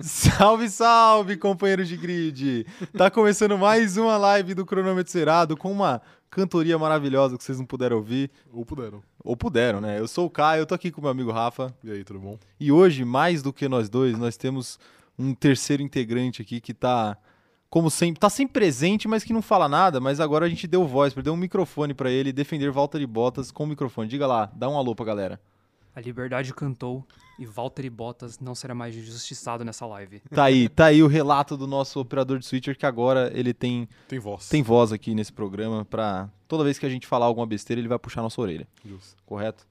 salve, salve, companheiros de grid! Tá começando mais uma live do Cronômetro Zerado com uma cantoria maravilhosa que vocês não puderam ouvir. Ou puderam. Ou puderam, né? Eu sou o Caio, eu tô aqui com meu amigo Rafa. E aí, tudo bom? E hoje, mais do que nós dois, nós temos um terceiro integrante aqui que tá, como sempre, tá sempre presente, mas que não fala nada. Mas agora a gente deu voz, deu um microfone para ele defender Valtteri Bottas com o microfone. Diga lá, dá um alô pra galera. A liberdade cantou e Valtteri Bottas não será mais injustiçado nessa live. Tá aí, tá aí o relato do nosso operador de switcher que agora ele tem Tem voz. tem voz aqui nesse programa pra toda vez que a gente falar alguma besteira ele vai puxar nossa orelha, Justo. correto?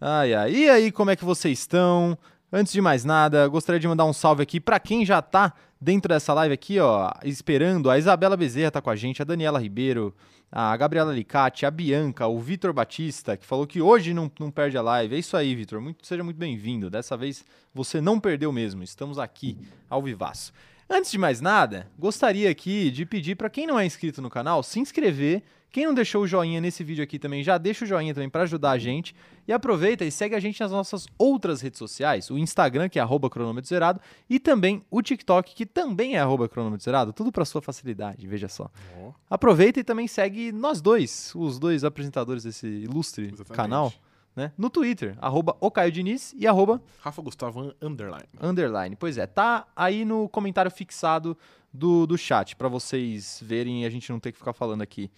Ai, ai. E aí, como é que vocês estão? Antes de mais nada, gostaria de mandar um salve aqui pra quem já tá dentro dessa live aqui, ó, esperando. A Isabela Bezerra tá com a gente, a Daniela Ribeiro, a Gabriela Alicate, a Bianca, o Vitor Batista, que falou que hoje não, não perde a live. É isso aí, Vitor. Muito, seja muito bem-vindo. Dessa vez você não perdeu mesmo. Estamos aqui ao vivaço. Antes de mais nada, gostaria aqui de pedir para quem não é inscrito no canal, se inscrever. Quem não deixou o joinha nesse vídeo aqui também, já deixa o joinha também para ajudar a gente. E aproveita e segue a gente nas nossas outras redes sociais, o Instagram, que é arroba cronômetro zerado, e também o TikTok, que também é arroba cronômetro zerado, tudo para sua facilidade, veja só. Ó, Aproveita e também segue nós dois, os dois apresentadores desse ilustre exatamente. canal, né? No Twitter, arroba o Caio Diniz e arroba Rafa Gustavo Underline. underline. Pois é, tá aí no comentário fixado do, do chat, para vocês verem e a gente não ter que ficar falando aqui,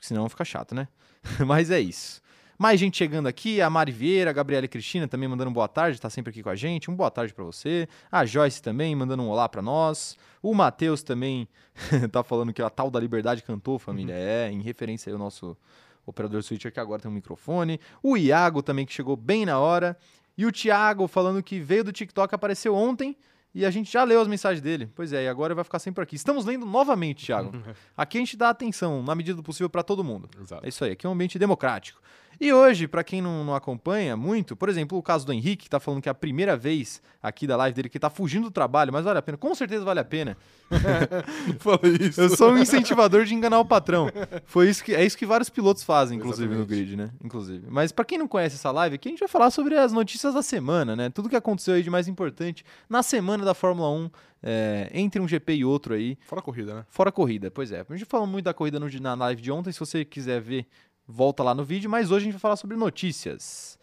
senão fica chato, né? Mas é isso. Mais gente chegando aqui, a Mari Vieira, a Gabriela e Cristina também mandando um boa tarde, tá sempre aqui com a gente. Um boa tarde para você. A Joyce também mandando um olá para nós. O Matheus também tá falando que a tal da liberdade cantou, família. É, em referência aí ao nosso operador switcher que agora tem um microfone. O Iago também que chegou bem na hora. E o Thiago falando que veio do TikTok, apareceu ontem e a gente já leu as mensagens dele. Pois é, e agora vai ficar sempre aqui. Estamos lendo novamente, Thiago. Aqui a gente dá atenção, na medida do possível, para todo mundo. Exato. É isso aí, aqui é um ambiente democrático. E hoje, para quem não, não acompanha muito, por exemplo, o caso do Henrique, que tá falando que é a primeira vez aqui da live dele que tá fugindo do trabalho, mas vale a pena, com certeza vale a pena. Fala isso. Eu sou um incentivador de enganar o patrão. Foi isso que é isso que vários pilotos fazem, inclusive no Exatamente. grid, né? Inclusive. Mas para quem não conhece essa live, aqui a gente vai falar sobre as notícias da semana, né? Tudo que aconteceu aí de mais importante na semana da Fórmula 1, é, entre um GP e outro aí. Fora corrida, né? Fora corrida, pois é. A gente falou muito da corrida no- na live de ontem. Se você quiser ver, volta lá no vídeo. Mas hoje a gente vai falar sobre notícias.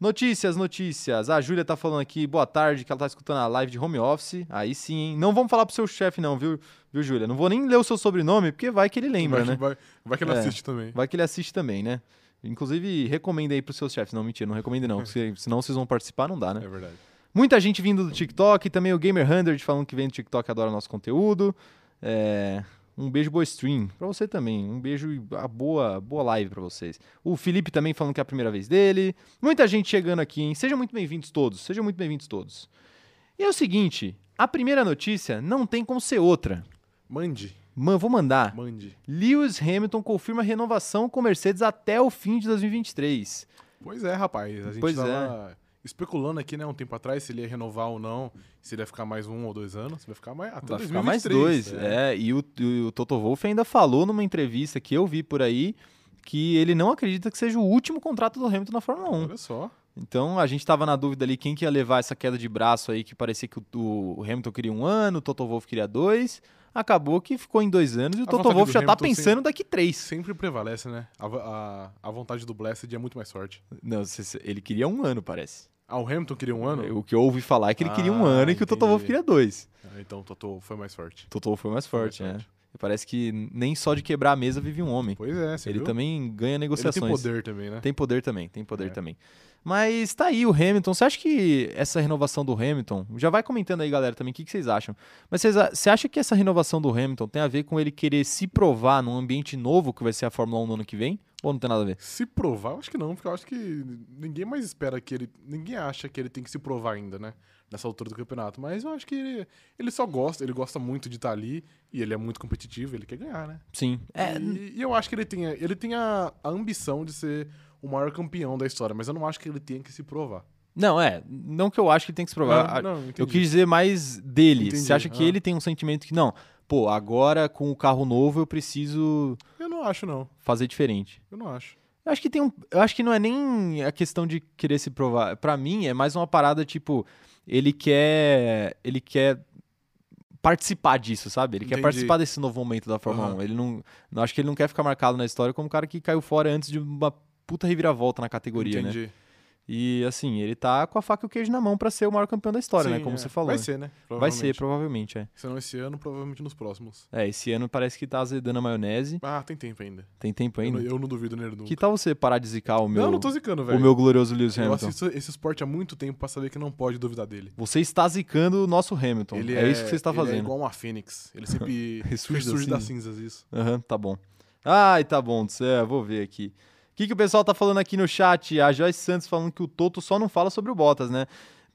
Notícias, notícias. A Júlia tá falando aqui, boa tarde, que ela tá escutando a live de home office. Aí sim, hein? Não vamos falar pro seu chefe, não, viu, viu, Júlia? Não vou nem ler o seu sobrenome, porque vai que ele lembra, vai, né? vai, vai que ele É. assiste também. Vai que ele assiste também, né? Inclusive, recomenda aí pros seus chefes. Não, mentira, não recomenda não. porque senão vocês vão participar, não dá, né? É verdade. Muita gente vindo do TikTok, também o Gamer100 falando que vem do TikTok e adora nosso conteúdo. É, um beijo, boa stream. Pra você também. Um beijo e a boa, boa live pra vocês. O Felipe também falando que é a primeira vez dele. Muita gente chegando aqui, hein? Sejam muito bem-vindos todos. Sejam muito bem-vindos todos. E é o seguinte: a primeira notícia não tem como ser outra. Mande. Man, vou mandar. Mande. Lewis Hamilton confirma renovação com Mercedes até o fim de 2023. Pois é, rapaz. A gente Pois tava especulando aqui, né, um tempo atrás, se ele ia renovar ou não. Se ele ia ficar mais um ou dois anos. Vai ficar mais até Vai ficar mais 2023, dois. É, e o, o Toto Wolff ainda falou numa entrevista que eu vi por aí que ele não acredita que seja o último contrato do Hamilton na Fórmula 1. Olha só. Então a gente tava na dúvida ali quem que ia levar essa queda de braço aí, que parecia que o, o Hamilton queria um ano, o Toto Wolff queria dois. Acabou que ficou em dois anos e o A Toto Wolff já tá pensando daqui três. Sempre prevalece, né? A, a, a vontade do Blessed é muito mais forte. Não, ele queria um ano, parece. Ah, o Hamilton queria um ano? O que eu ouvi falar é que ele queria um Ah, ano e que o Toto Wolff entendi. queria dois. Ah, então o Totô foi mais forte. Toto Wolff foi mais Foi forte, mais né? E Parece que nem só de quebrar a mesa vive um homem. Pois é, você ele viu? também ganha Ele negociações. tem poder também, né? Tem poder também, tem poder É. também. Mas tá aí o Hamilton. Você acha que essa renovação do Hamilton. Já vai comentando aí, galera, também o que, que vocês acham. Mas vocês você acha que essa renovação do Hamilton tem a ver com ele querer se provar num ambiente novo que vai ser a Fórmula 1 no ano que vem? Ou não tem nada a ver? Se provar, eu acho que não, porque eu acho que ninguém mais espera que ele. Ninguém acha que ele tem que se provar ainda, né? Nessa altura do campeonato. Mas eu acho que ele, ele só gosta, ele gosta muito de estar ali e ele é muito competitivo, ele quer ganhar, né? Sim. É, E, e eu acho que ele tem, a- ele tem a, a ambição de ser o maior campeão da história, mas eu não acho que ele tenha que se provar. Não, é. Não que eu acho que ele tem que se provar. Ah, A- não, eu quis dizer mais dele. Entendi, Você acha que ah. ele tem um sentimento que, não, pô, agora com o carro novo eu preciso Eu não acho, não. fazer diferente? Eu não acho. Eu acho que tem um. Eu acho que não é nem a questão de querer se provar. Pra mim, é mais uma parada tipo. Ele quer. Ele quer participar disso, sabe? Ele quer Entendi. participar desse novo momento da Fórmula Aham. 1. Ele não, não acho que ele não quer ficar marcado na história como um cara que caiu fora antes de uma puta reviravolta na categoria, né? E assim, ele tá com a faca e o queijo na mão pra ser o maior campeão da história, né? Sim, Como é. você falou. Vai né? ser, né? Vai ser, Provavelmente. é. Se não esse ano, provavelmente nos próximos. É, esse ano parece que tá azedando a maionese. Ah, tem tempo ainda. Tem tempo Eu, ainda. não- eu não duvido nele nunca. Que tal você parar de zicar o meu, Não, não tô zicando, o velho. meu glorioso Lewis Eu Hamilton? assisto esse esporte há muito tempo pra saber que não pode duvidar dele. Você está zicando o nosso Hamilton. Ele é, isso que você está ele é fazendo. igual uma fênix. Ele sempre Ressurge ressurge das cinzas, isso. Aham, tá bom. Ai, tá bom, céu, vou ver aqui. O que, que o pessoal tá falando aqui no chat? A Joyce Santos falando que o Toto só não fala sobre o Bottas, né?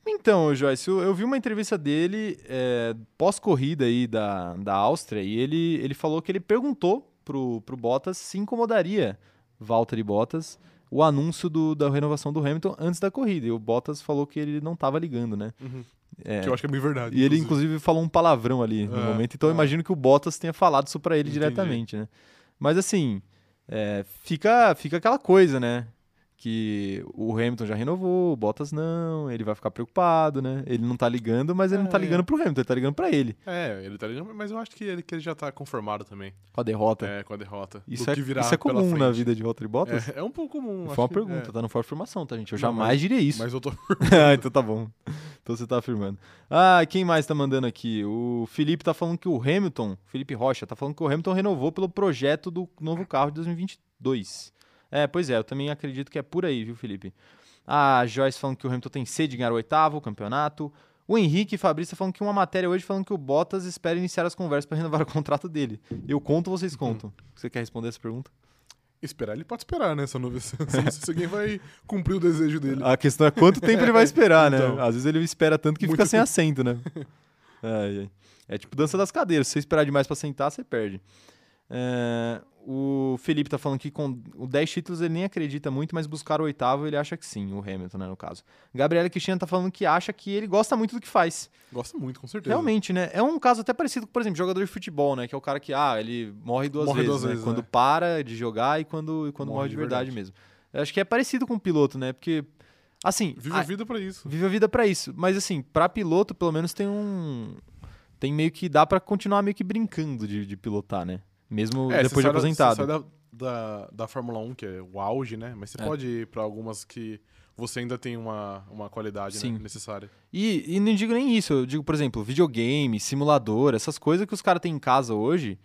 Então, Joyce, eu, eu vi uma entrevista dele é, pós-corrida aí da, da Áustria e ele, ele falou que ele perguntou pro, pro Bottas se incomodaria, Valtteri Bottas, o anúncio do, da renovação do Hamilton antes da corrida. E o Bottas falou que ele não tava ligando, né? Uhum. É, Que eu acho que é bem verdade. e ele, inclusive, falou um palavrão ali no É, momento. Então, eu é. imagino que o Bottas tenha falado isso pra ele Entendi. diretamente, né? Mas, assim, é, fica, fica aquela coisa, né? Que o Hamilton já renovou, o Bottas não, ele vai ficar preocupado, né? Ele não tá ligando, mas ele não tá É. ligando pro Hamilton, ele tá ligando pra ele, É, ele tá ligando, mas eu acho que ele, que ele já tá conformado também. com a derrota. É, com a derrota. isso, é, isso é comum na vida de Valtteri Bottas? É, é um pouco comum. Foi uma pergunta, é. tá no For Afirmação, tá, gente? Eu Não, jamais mas- diria isso. Mas eu tô. ah, então tá bom. Então você tá afirmando. Ah, quem mais tá mandando aqui? O Felipe tá falando que o Hamilton, Felipe Rocha, tá falando que o Hamilton renovou pelo projeto do novo carro de 2022. É, pois é, eu também acredito que é por aí, viu, Felipe? A Joyce falando que o Hamilton tem sede de ganhar o oitavo campeonato. O Henrique Fabrício tá falando que uma matéria hoje falando que o Bottas espera iniciar as conversas para renovar o contrato dele. Eu conto, vocês contam. Você quer responder essa pergunta? Esperar, ele pode esperar, né? Só não, só não sei se alguém vai cumprir o desejo dele. A questão é quanto tempo ele vai esperar, né? Então. Às vezes ele espera tanto que fica sem tempo. assento, né? Ai, ai. É tipo dança das cadeiras. Se você esperar demais pra sentar, você perde. É, o Felipe tá falando que com o 10 títulos ele nem acredita muito, mas buscar o oitavo ele acha que sim, o Hamilton, né, no caso. Gabriela Cristina tá falando que acha que ele gosta muito do que faz. Gosta muito, com certeza. Realmente, né? É um caso até parecido com, por exemplo, jogador de futebol, né? Que é o cara que, ah, ele morre duas Morre vezes, duas né? vezes, Quando né? para de jogar e quando, e quando morre, de verdade, mesmo. Eu acho que é parecido com o piloto, né? Porque, assim, Vive a- a vida pra isso. vive a vida pra isso. Mas, assim, pra piloto, pelo menos tem um. Tem meio que. dá pra continuar meio que brincando de, de pilotar, né? Mesmo É, depois de aposentado. Você sai da, da, da Fórmula 1, que é o auge, né? Mas você É. pode ir pra algumas que você ainda tem uma, uma qualidade né, Sim. necessária. E, e não digo nem isso, eu digo, por exemplo, videogame, simulador, essas coisas que os caras têm em casa hoje,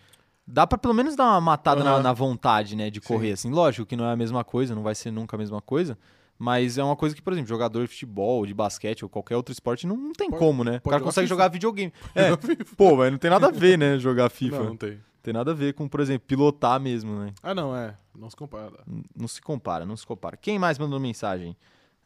dá pra pelo menos dar uma matada na, Aham. na vontade, né, de Sim. correr, assim. Lógico que não é a mesma coisa, não vai ser nunca a mesma coisa, mas é uma coisa que, por exemplo, jogador de futebol, de basquete ou qualquer outro esporte não, não tem Pode- como, né? O cara jogar consegue FIFA. jogar videogame. É, pô, mas não tem nada a ver, né, jogar FIFA. Não, não tem. Tem nada a ver com, por exemplo, pilotar mesmo, né? Ah, não, é. Não se compara. N- Não se compara, não se compara. Quem mais mandou mensagem?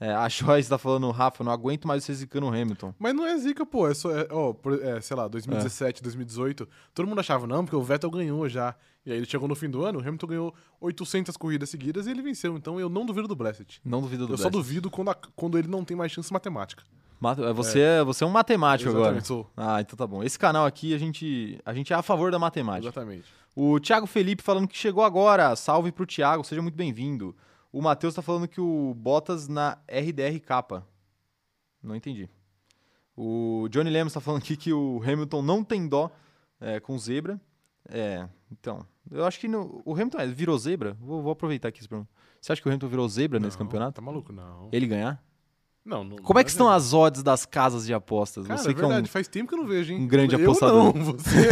É, a Joyce tá falando, Rafa, não aguento mais você zicando o Hamilton. Mas não é zica, pô. É só, é, ó, é, sei lá, 2017, 2018. Todo mundo achava, não, porque o Vettel ganhou já. E aí ele chegou no fim do ano, o Hamilton ganhou 800 corridas seguidas e ele venceu. Então eu não duvido do Blessed. Não duvido do Eu só Blast. duvido quando, a- quando ele não tem mais chance matemática. Mat- Você é. você é um matemático agora. Exatamente, sou. Ah, então tá bom. Esse canal aqui, a gente, a gente é a favor da matemática. Exatamente. O Thiago Felipe falando que chegou agora. Salve pro Thiago, seja muito bem-vindo. O Matheus tá falando que o Bottas na RDR capa. Não entendi. O Johnny Lemos tá falando aqui que o Hamilton não tem dó é, com zebra. É, então. Eu acho que no- o Hamilton é, virou zebra. Vou, vou aproveitar aqui esse problema. Você acha que o Hamilton virou zebra nesse Não, campeonato? Tá maluco? Não. Ele ganhar? Não, não Como é não que estão as odds das casas de apostas? Cara, Você é que é um verdade, faz tempo que eu não vejo, hein? um grande eu apostador. não, você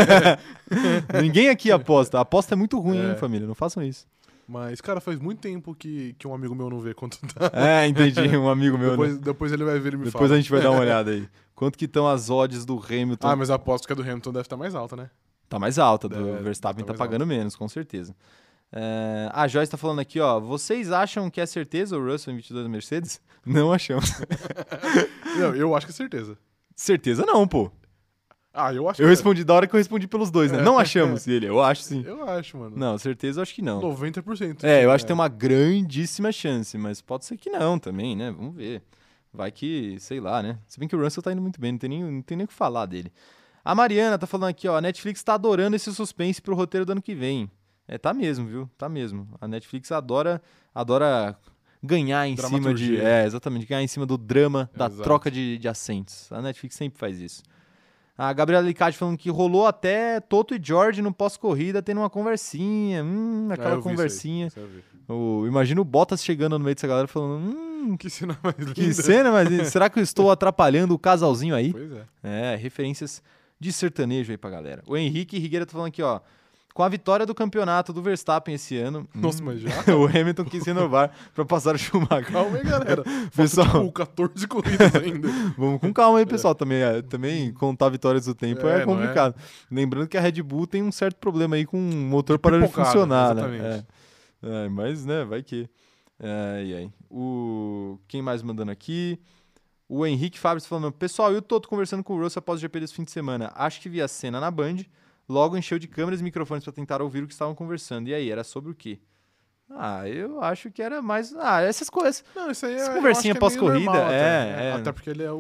é. Ninguém aqui aposta. A aposta é muito ruim, hein, É. família? Não façam isso. Mas, cara, faz muito tempo que, que um amigo meu não vê quanto tá. É, entendi. Um amigo meu. depois, né? depois ele vai ver e me Depois fala. a gente vai dar uma olhada aí. Quanto que estão as odds do Hamilton? Ah, mas aposto que a do Hamilton deve estar mais alta, né? Tá mais alta, do É, Verstappen tá tá pagando menos, com certeza. É, a Joyce tá falando aqui, ó. Vocês acham que é certeza o Russell em 22 da Mercedes? Não achamos. Não, eu acho que é certeza. certeza não, pô. Ah, eu acho Eu que respondi da hora que eu respondi pelos dois, né? É. Não achamos. E ele, eu acho sim. é. Eu acho, mano. Não, certeza eu acho que não. 90%. É, eu acho que tem uma grandíssima chance, mas pode ser que não também, né? Vamos ver. Vai que, sei lá, né? Se bem que o Russell tá indo muito bem, não tem nem, não tem nem o que falar dele. A Mariana tá falando aqui, ó, a Netflix tá adorando esse suspense pro roteiro do ano que vem. É, tá mesmo, viu? Tá mesmo. A Netflix adora, adora ganhar em cima de. É, exatamente, ganhar em cima do drama da Exato. troca de, de assentos. A Netflix sempre faz isso. A Gabriela Licati falando que rolou até Toto e George no pós-corrida tendo uma conversinha. Hum, É, aquela conversinha. O, imagina o Bottas chegando no meio dessa galera falando: Hum, Que cena mais linda. que cena, mas será que eu estou atrapalhando o casalzinho aí? Pois é. É, referências de sertanejo aí pra galera. O Henrique Rigueira tá falando aqui, ó. Com a vitória do campeonato do Verstappen esse ano, Nossa, hum, mas já? o Hamilton quis renovar pra passar o Schumacher. Calma aí, galera. Pessoal- Faltam, tipo, 14 corridas ainda. Vamos com calma aí, pessoal. Também, é, também contar vitórias do tempo é, É, é? complicado. Lembrando que a Red Bull tem um certo problema aí com o motor parando de pipocada, funcionar, né? exatamente. É. É, mas, né, vai que. Ai, ai. O... Quem mais mandando aqui? O Henrique Fabres falando: Pessoal, eu tô conversando com o Russell após o GP desse fim de semana. Acho que vi a cena na Band. Logo encheu de câmeras e microfones para tentar ouvir o que estavam conversando. E aí, era sobre o quê? Ah, eu acho que era mais. Ah, essas coisas. Não, isso aí é. Essa conversinha é pós-corrida, é, é. Até porque ele é o,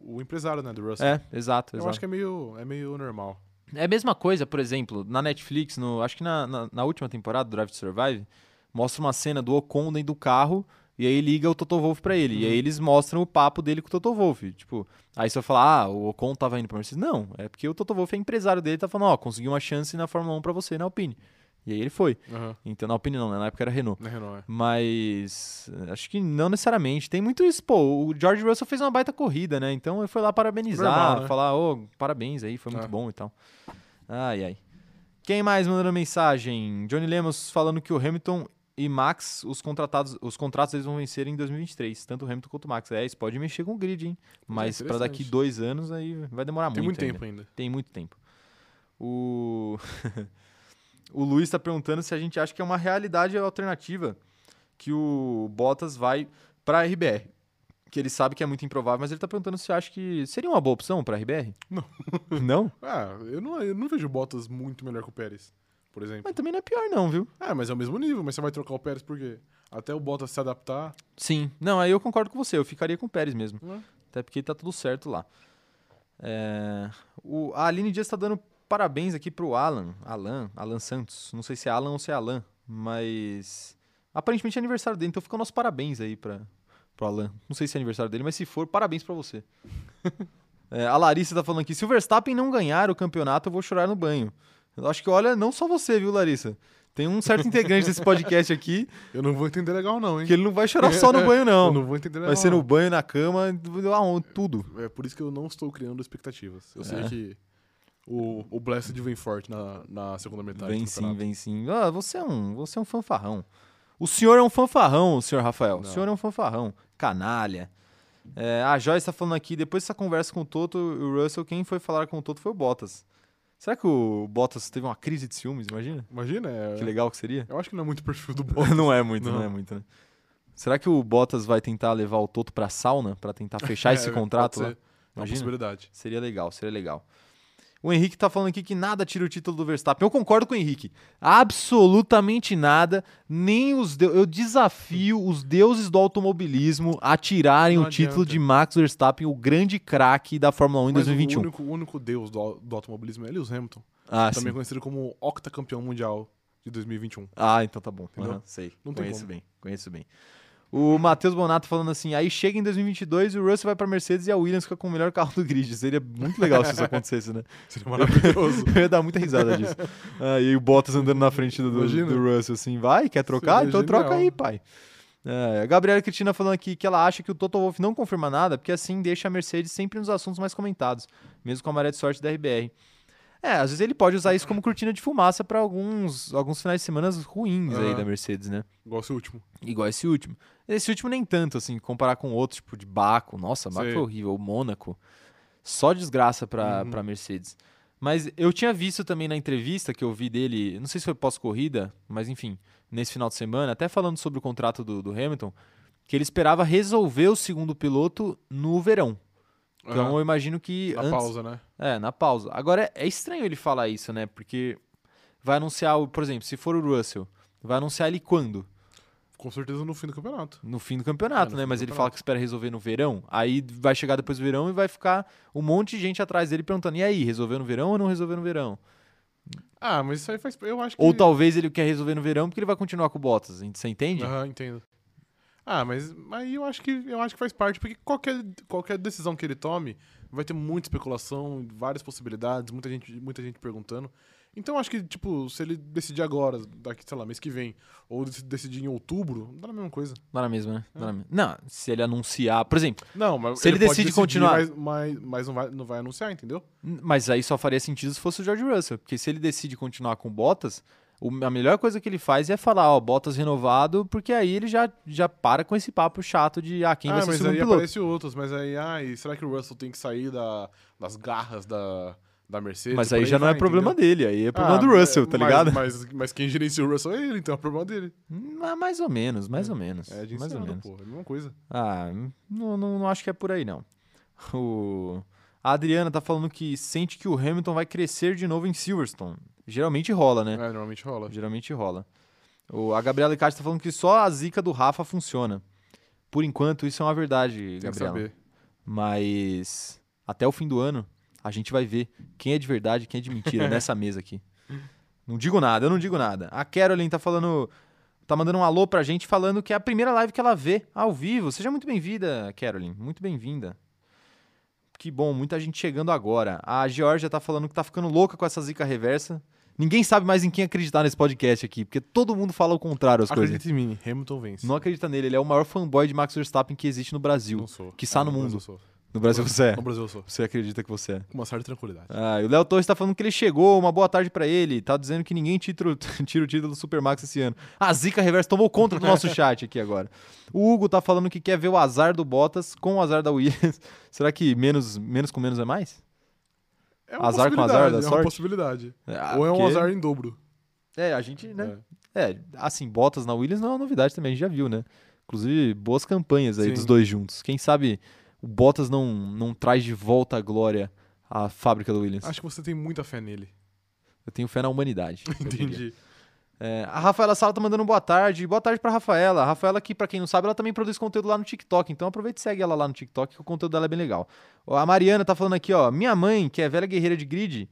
o, o empresário, né, do Russell. É, exato, Eu exato. acho que é meio, é meio normal. É a mesma coisa, por exemplo, na Netflix, no, acho que na, na, na última temporada do Drive to Survive, mostra uma cena do Ocon dentro do carro e aí liga o Toto Wolff pra ele. E aí eles mostram o papo dele com o Toto Wolff. Tipo, aí você vai falar, ah, o Ocon tava indo pra Mercedes. Não, é porque o Toto Wolff é empresário dele, tá falando, ó, consegui uma chance na Fórmula 1 pra você na Alpine. E aí ele foi. Aham. Então, na Alpine não, né? na época era Renault. Na Renault, é. Mas acho que não necessariamente. Tem muito isso, pô. O George Russell fez uma baita corrida, né? Então ele foi lá parabenizar, Normal, né? falar, ô, parabéns aí, foi muito É. bom e tal. Ai, ai. Quem mais mandando mensagem? Johnny Lemos falando que o Hamilton e Max, os contratados, os contratos eles vão vencer em 2023, tanto o Hamilton quanto o Max. É, isso pode mexer com o grid, hein? Mas pra daqui interessante. dois anos aí vai demorar Tem muito. muito ainda. tempo ainda. Tem muito tempo. O, o Luiz está perguntando se a gente acha que é uma realidade alternativa que o Bottas vai para a RBR. Que ele sabe que é muito improvável, mas ele está perguntando se acha que seria uma boa opção para a RBR. Não. Não? Ah, eu não, eu não vejo o Bottas muito melhor que o Pérez, por exemplo. Mas também não é pior, não, viu? Ah, mas é o mesmo nível, mas você vai trocar o Pérez por quê? Até o Bottas se adaptar. Sim. Não, aí eu concordo com você. Eu ficaria com o Pérez mesmo. É? Até porque tá tudo certo lá. É, o, a Aline Dias está dando parabéns aqui pro Alan. Alan, Alan Santos. Não sei se é Alan ou se é Alan, mas aparentemente é aniversário dele, então fica o nosso parabéns aí para pro Alan. Não sei se é aniversário dele, mas se for, parabéns pra você. É, a Larissa tá falando aqui: se o Verstappen não ganhar o campeonato, eu vou chorar no banho. Eu acho que, olha, não só você, viu, Larissa? Tem um certo integrante desse podcast aqui Eu não vou entender legal, não, hein? que ele não vai chorar só no banho, não. Eu não vou entender legal. Vai ser no banho, na cama, aonde, tudo. É por isso que eu não estou criando expectativas. Eu É. sei que o, o Blessed vem forte na, na segunda metade. Vem sim, vem sim. Ah, você é um, você é um fanfarrão. O senhor é um fanfarrão, senhor Rafael. O Não. senhor é um fanfarrão. Canalha. É, a Joyce tá falando aqui, depois dessa conversa com o Toto e o Russell, quem foi falar com o Toto foi o Bottas. Será que o Bottas teve uma crise de ciúmes, imagina? Imagina, é, Que legal que seria. eu acho que não é muito perfil do Bottas. não é muito, não. Não. é muito, né? Será que o Bottas vai tentar levar o Toto pra sauna pra tentar fechar esse É, contrato pode lá? ser. É uma Imagina. possibilidade. Seria legal, seria legal. O Henrique tá falando aqui que nada tira o título do Verstappen. Eu concordo com o Henrique. Absolutamente nada. Nem os deu- eu desafio os deuses do automobilismo a tirarem Não o título adianta. de Max Verstappen, o grande craque da Fórmula 1 em Mas 2021. O único, o único deus do, do automobilismo é Lewis Hamilton. Ah, também sim. conhecido como octacampeão mundial de 2021. Ah, então tá bom. Entendeu? Aham, sei. Não conheço bem, conheço bem. O Matheus Bonato falando assim, aí chega em 2022 e o Russell vai pra Mercedes e a Williams fica com o melhor carro do grid. Seria muito legal se isso acontecesse, né? Seria maravilhoso. Eu ia dar muita risada disso. Ah, e aí o Bottas andando na frente do, do, do Russell assim, vai, quer trocar? Seria Então troca genial. aí, pai. É, a Gabriela Cristina falando aqui que ela acha que o Toto Wolff não confirma nada, porque assim deixa a Mercedes sempre nos assuntos mais comentados, mesmo com a maré de sorte da RBR. É, às vezes ele pode usar isso como cortina de fumaça pra alguns, alguns finais de semana ruins aí da Mercedes, né? Igual esse último. Igual esse último. Esse último nem tanto, assim, comparar com outros, tipo de Baco. Nossa, Baco Sei. foi horrível. O Mônaco. Só desgraça pra, Uhum. pra Mercedes. Mas eu tinha visto também na entrevista que eu vi dele, não sei se foi pós-corrida, mas enfim, nesse final de semana, até falando sobre o contrato do, do Hamilton, que ele esperava resolver o segundo piloto no verão. Então Aham. eu imagino que. Na antes- pausa, né? É, na pausa. Agora é, é estranho ele falar isso, né? Porque vai anunciar, o- por exemplo, se for o Russell, vai anunciar ele quando? Com certeza no fim do campeonato. No fim do campeonato, É, né? Mas do ele campeonato. fala que espera resolver no verão. Aí vai chegar depois do verão e vai ficar um monte de gente atrás dele perguntando: e aí, resolveu no verão ou não resolveu no verão? Ah, mas isso aí faz. Eu acho que. Ou talvez ele quer resolver no verão porque ele vai continuar com o Bottas. Você entende? Aham, entendo. Ah, mas aí eu acho que eu acho que faz parte, porque qualquer, qualquer decisão que ele tome vai ter muita especulação, várias possibilidades, muita gente, muita gente perguntando. Então eu acho que, tipo, se ele decidir agora, daqui, sei lá, mês que vem, ou dec- decidir em outubro, dá na mesma coisa. Dá na mesma, né? Dá na mesma. Não, se ele anunciar, por exemplo, Não, mas Se ele pode decide decidir, continuar- Mas, mas, mas não, vai, não vai anunciar, entendeu? mas aí só faria sentido se fosse o George Russell, porque se ele decide continuar com Bottas, o- a melhor coisa que ele faz é falar, ó, Bottas renovado, porque aí ele já, já para com esse papo chato de, ah, quem ah, vai ser o mas segundo aí piloto. aparece outros, mas aí, ai, será que o Russell tem que sair da, das garras da, da Mercedes? Mas aí já não é vai, problema entendeu? dele, aí é problema Ah, do Russell, tá mas- ligado? Mas, mas quem gerencia o Russell é ele, então é problema dele. Hum, mais ou menos, mais ou menos. É de mais ou menos. pô, é a mesma coisa. Ah, não, não, não acho que é por aí, não. O... A Adriana tá falando que sente que o Hamilton vai crescer de novo em Silverstone. Geralmente rola, né? É, normalmente rola. Geralmente rola. O, a Gabriela Icarte tá falando que só a zica do Rafa funciona. Por enquanto, isso é uma verdade, Tem que Gabriela. saber. Mas até o fim do ano, a gente vai ver quem é de verdade e quem é de mentira nessa mesa aqui. Não digo nada, eu não digo nada. A Carolyn tá falando. Tá mandando um alô pra gente falando que é a primeira live que ela vê ao vivo. Seja muito bem-vinda, Carolyn. Muito bem-vinda. Que bom, muita gente chegando agora. A Georgia tá falando que tá ficando louca com essa zica reversa. Ninguém sabe mais em quem acreditar nesse podcast aqui, porque todo mundo fala o contrário as coisas. Acredita em mim, Hamilton vence. Não acredita nele, ele é o maior fanboy de Max Verstappen que existe no Brasil. Não sou. Que está Ah, no mundo. eu sou. No Brasil você é. No Brasil eu sou. Você acredita que você é. Com uma certa tranquilidade. Ah, e o Léo Torres tá falando que ele chegou, uma boa tarde pra ele. Tá dizendo que ninguém tira, o- tira o título do Supermax esse ano. A Zica Reverso tomou conta do nosso chat aqui agora. O Hugo tá falando que quer ver o azar do Bottas com o azar da Williams. Será que menos, menos com menos é mais? É uma Azar com azar da É sorte? uma possibilidade. Ah, Ou é um azar em dobro. É, a gente, né? É. É, assim, Bottas na Williams não é uma novidade também, a gente já viu, né? Inclusive, boas campanhas aí Sim. dos dois juntos. Quem sabe o Bottas não, não traz de volta a glória à fábrica do Williams. Acho que você tem muita fé nele. Eu tenho fé na humanidade. Entendi. É, a Rafaela Sala tá mandando boa tarde. Boa tarde pra Rafaela. A Rafaela, que pra quem não sabe, ela também produz conteúdo lá no TikTok. Então aproveita e segue ela lá no TikTok, que o conteúdo dela é bem legal. A Mariana tá falando aqui, ó. Minha mãe, que é velha guerreira de grid,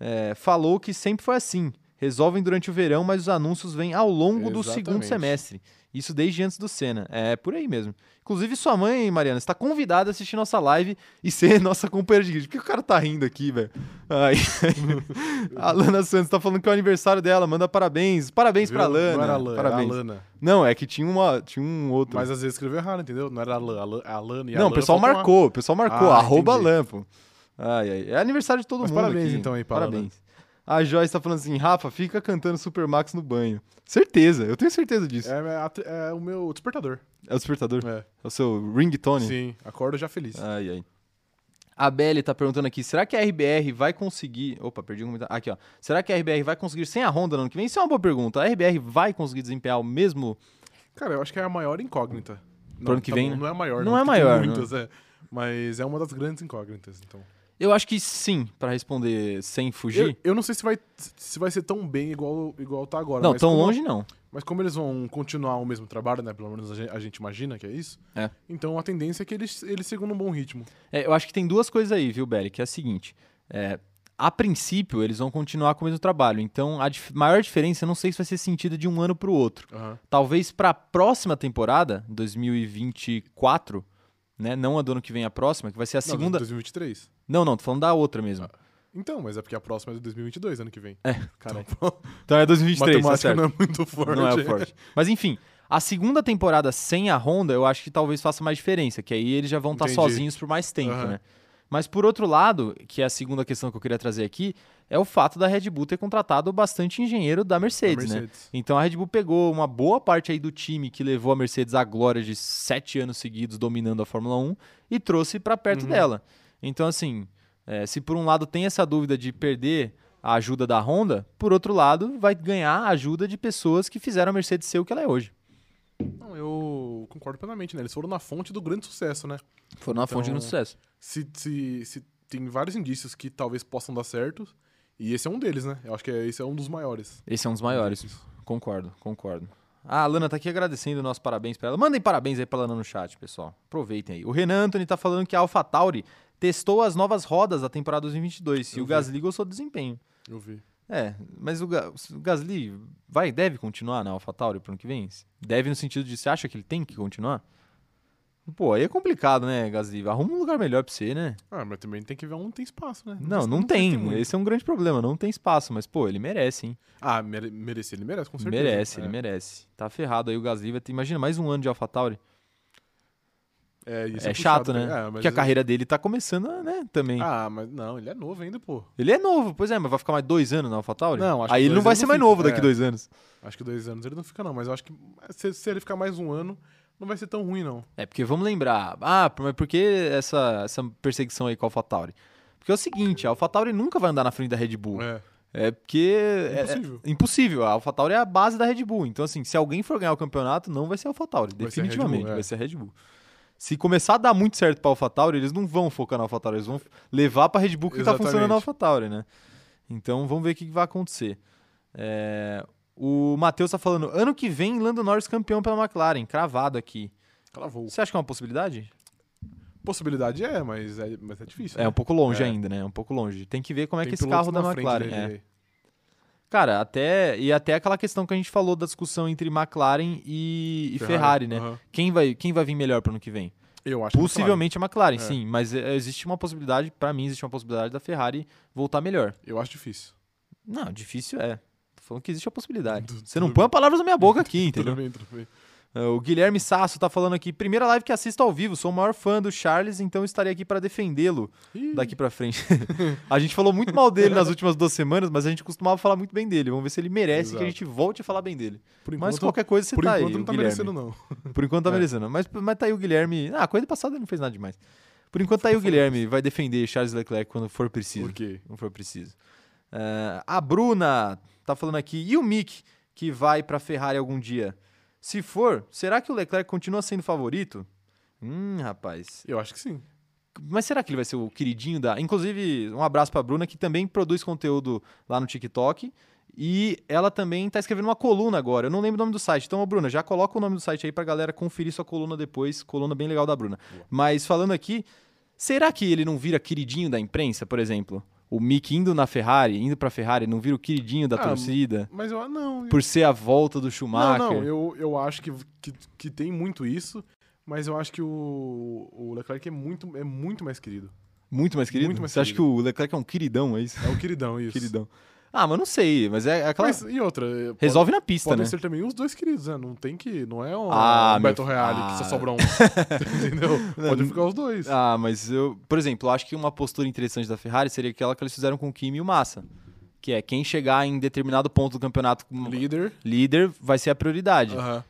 é, falou que sempre foi assim. Resolvem durante o verão, mas os anúncios vêm ao longo do segundo Exatamente. semestre. Isso desde antes do Senna. É por aí mesmo. Inclusive, sua mãe, Mariana, está convidada a assistir nossa live e ser nossa companheira de grid. Por que o cara tá rindo aqui, velho? A Lana Santos tá falando que é o aniversário dela. Manda parabéns. Parabéns pra Viu? Lana. Não era a Lana, parabéns. era Lana. Não, é que tinha, uma, tinha um outro. Mas às vezes escreveu errado, entendeu? Não era a Lana, a Lana, a Lana e a não, o Lana pessoal marcou. O pessoal marcou. Ah, arroba. Lampo. Ai, ai. É aniversário de todo Mas mundo. parabéns, aqui. então, aí pra Lana. Parabéns. A Joyce tá falando assim, Rafa, fica cantando Supermax no banho. Certeza, eu tenho certeza disso. É, É, é a- é o meu despertador. o despertador? É. É o seu ringtone? Sim, acordo já feliz. Ai, ai. A Belly tá perguntando aqui, será que a RBR vai conseguir... Opa, perdi um comentário. Aqui, ó. Será que a RBR vai conseguir sem a Honda no ano que vem? Isso é uma boa pergunta. A RBR vai conseguir desempenhar o mesmo... Cara, eu acho que é a maior incógnita. Pro ano que tá vem, bom, né? Não é a maior, Não é porque maior, Tem muitas, é. Mas é uma das grandes incógnitas, então. Eu acho que sim, pra responder sem fugir. Eu, eu não sei se vai, se vai ser tão bem igual, igual tá agora. não, mas tão longe não. Mas como eles vão continuar o mesmo trabalho, né? Pelo menos a gente, a gente imagina que é isso. É. Então a tendência é que eles, eles sigam num bom ritmo. É, eu acho que tem duas coisas aí, viu, Belly? Que é a seguinte. é, a princípio, eles vão continuar com o mesmo trabalho. Então, a dif- maior diferença, eu não sei se vai ser sentida de um ano pro outro. Aham. Talvez para a próxima temporada, 2024, né? Não a do ano que vem, a próxima, que vai ser a Não, segunda. 2023. Não, não, tô falando da outra mesmo. Então, mas é porque a próxima é de 2022, ano que vem. É, cara. Então é 2023, tá matemática certo. não é muito forte. Não é forte. Mas enfim, a segunda temporada sem a Honda, eu acho que talvez faça mais diferença, que aí eles já vão estar Entendi. sozinhos por mais tempo, Aham. né? Mas por outro lado, que é a segunda questão que eu queria trazer aqui, é o fato da Red Bull ter contratado bastante engenheiro da Mercedes, né? Mercedes. Então a Red Bull pegou uma boa parte aí do time que levou a Mercedes à glória de sete anos seguidos dominando a Fórmula 1 e trouxe para perto Uhum. dela. Então, assim, é, se por um lado tem essa dúvida de perder a ajuda da Honda, por outro lado, vai ganhar a ajuda de pessoas que fizeram a Mercedes ser o que ela é hoje. Não, eu concordo plenamente, né? Eles foram na fonte do grande sucesso, né? Foram na fonte de um Então, sucesso. Se, se, se tem vários indícios que talvez possam dar certo, e esse é um deles, né? Eu acho que é- esse é um dos maiores. Esse é um dos maiores. Concordo, concordo. Ah, a Lana tá aqui agradecendo o nosso parabéns pra ela. Mandem parabéns aí pra Lana no chat, pessoal. Aproveitem aí. O Renan Anthony tá falando que a AlphaTauri testou as novas rodas da temporada 2022 e Eu o vi. Gasly gostou do desempenho. Eu vi. É, mas o, o Gasly vai, deve continuar na AlphaTauri pro ano que vem? Deve no sentido de você acha que ele tem que continuar? Pô, aí é complicado, né, Gasly? Arruma um lugar melhor pra você, né? Ah, mas também tem que ver onde tem espaço, né? Não, não, sei tem. muito. Esse é um grande problema. Não tem espaço, mas, pô, ele merece, hein? Ah, mere merecer, ele merece, com certeza. merece, é. ele merece. Tá ferrado aí o Gasly. Vai ter, imagina, mais um ano de AlphaTauri. É, isso É, puxado chato, né? também. É, Porque a ele- carreira dele tá começando, né, também. Ah, mas não, ele é novo ainda, pô. Ele é novo, pois é, mas vai ficar mais dois anos na AlphaTauri? Não, acho Aí que ele não vai ser não mais fica, novo daqui é. dois anos. Acho que dois anos ele não fica, não. Mas eu acho que se, se ele ficar mais um ano, não vai ser tão ruim, não. É, porque vamos lembrar. Ah, mas por que essa, essa perseguição aí com a AlphaTauri? Porque é o seguinte, a AlphaTauri nunca vai andar na frente da Red Bull. É. É porque... é- é Impossível. impossível. A AlphaTauri é a base da Red Bull. Então, assim, se alguém for ganhar o campeonato, não vai ser a AlphaTauri. Vai ser a Definitivamente, Bull, é. vai ser a Red Bull. Se começar a dar muito certo pra AlphaTauri, eles não vão focar na AlphaTauri, eles vão levar pra Red Bull que tá Exatamente. funcionando na AlphaTauri, né? Então, vamos ver o que que vai acontecer. É, O Matheus tá falando, ano que vem, Lando Norris campeão pela McLaren, cravado aqui. Cravou. Você acha que é uma possibilidade? Possibilidade é, mas é, mas é difícil. É né? um pouco longe É. ainda, né? É um pouco longe. Tem que ver como é Tem que esse carro da McLaren é. Cara, até e até aquela questão que a gente falou da discussão entre McLaren e, e Ferrari, né? Quem vai quem vai vir melhor pro ano que vem? Eu acho que Possivelmente a McLaren, É. sim, mas é, existe uma possibilidade, pra mim existe uma possibilidade da Ferrari voltar melhor. Eu acho difícil. Não, difícil é. Tô falando que existe a possibilidade. Tudo- Você não tudo põe palavras na minha boca aqui, Tudo entendeu? bem, tudo bem. Uh, O Guilherme Sasso tá falando aqui, primeira live que assisto ao vivo, sou o maior fã do Charles, então estarei aqui pra defendê-lo daqui pra frente. a gente falou muito mal dele nas últimas duas semanas, mas a gente costumava falar muito bem dele. Vamos ver se ele merece que a Exato. gente volte a falar bem dele. por Mas enquanto, qualquer coisa você por tá aí, enquanto o não tá Guilherme. merecendo, não. Por enquanto tá É. merecendo. Mas, mas tá aí o Guilherme. Ah, a corrida passada ele não fez nada demais. Por enquanto tá aí o Guilherme, vai defender Charles Leclerc quando for preciso. Por quê? Não for preciso. É, a Bruna tá falando aqui. E o Mick, que vai pra Ferrari algum dia? Se for, será que o Leclerc continua sendo favorito? Hum, rapaz. Eu acho que sim. Mas será que ele vai ser o queridinho da. Inclusive, um abraço pra Bruna, que também produz conteúdo lá no TikTok. E ela também tá escrevendo uma coluna agora. Eu não lembro o nome do site. Então, Bruna, já coloca o nome do site aí pra galera conferir sua coluna depois. Coluna bem legal da Bruna. Mas falando aqui, será que ele não vira queridinho da imprensa, por exemplo? O Mick indo na Ferrari, indo pra Ferrari, não vira o queridinho da Ah, torcida? Mas eu não. Por ser a volta do Schumacher? Não, não, eu, eu acho que, que, que tem muito isso, mas eu acho que o, o Leclerc é muito, é muito mais querido. Muito mais querido? Muito mais Você acha que querido. o Leclerc é um queridão, é isso? É o queridão, isso. Queridão. Ah, mas não sei, mas é aquela. Mas, e outra, eh, Resolve na pista, podem né? ser também os dois queridos, né? Não tem que. Não é um, Ah, um Battle Royale ah. que só sobra um. entendeu? Pode ficar os dois. Ah, mas eu, por exemplo, eu acho que uma postura interessante da Ferrari seria aquela que eles fizeram com o Kimi e o Massa. Que é quem chegar em determinado ponto do campeonato como Líder. líder vai ser a prioridade. Aham.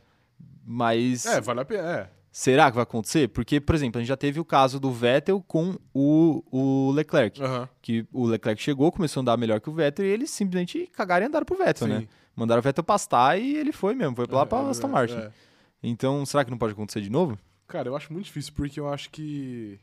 Mas É, vale a pena. É. será que vai acontecer? Porque, por exemplo, a gente já teve o caso do Vettel com o, o Leclerc. Aham. Que o Leclerc chegou, começou a andar melhor que o Vettel e eles simplesmente cagaram e andaram pro Vettel, Sim. né? Mandaram o Vettel pastar e ele foi mesmo, foi lá É, pra é, Aston Martin. é. Então, será que não pode acontecer de novo? Cara, eu acho muito difícil, porque eu acho que.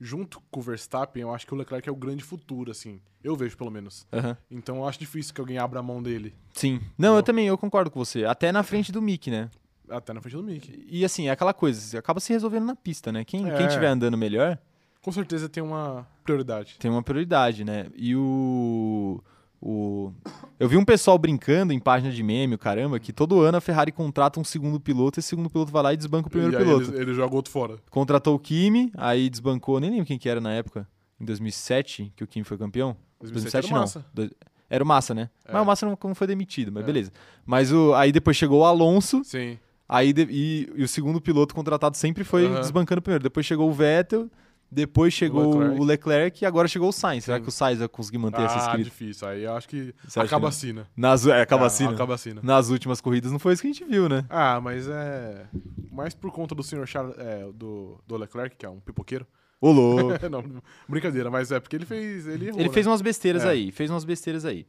Junto com o Verstappen, eu acho que o Leclerc é o grande futuro, assim. Eu vejo, pelo menos. Aham. Então eu acho difícil que alguém abra a mão dele. Sim. Não, eu Não. também, eu concordo com você. Até na frente do Mick, né? Até na frente do Mickey. E assim, é aquela coisa, você acaba se resolvendo na pista, né? Quem, É. quem tiver andando melhor Com certeza tem uma prioridade. tem uma prioridade, né? E o. o... Eu vi um pessoal brincando em página de meme, caramba, que todo ano a Ferrari contrata um segundo piloto e esse segundo piloto vai lá e desbanca o primeiro piloto. Ele, ele joga outro fora. Contratou o Kimi, aí desbancou, nem lembro quem que era na época, em 2007, que o Kimi foi campeão. 2007 era o não. Massa. Do- Era o Massa, né? É. Mas o Massa não, não foi demitido, mas É. beleza. Mas o, aí depois chegou o Alonso, Sim. Aí e, e o segundo piloto contratado sempre foi Aham. desbancando primeiro. Depois chegou o Vettel, depois chegou o Leclerc. Leclerc, e agora chegou o Sainz. Será Sim. que o Sainz vai conseguir manter essa ah, escrita? difícil. Aí eu acho que Você acaba assim, né? Nas, é, acaba Ah, assim, né? Acaba assim, né? Nas últimas corridas não foi isso que a gente viu, né? Ah, mas é. Mais por conta do senhor Charles, é, do, do Leclerc, que é um pipoqueiro. Ô, louco. não, brincadeira, mas é porque ele fez. Ele, errou, Ele né? fez umas besteiras É. aí, fez umas besteiras aí.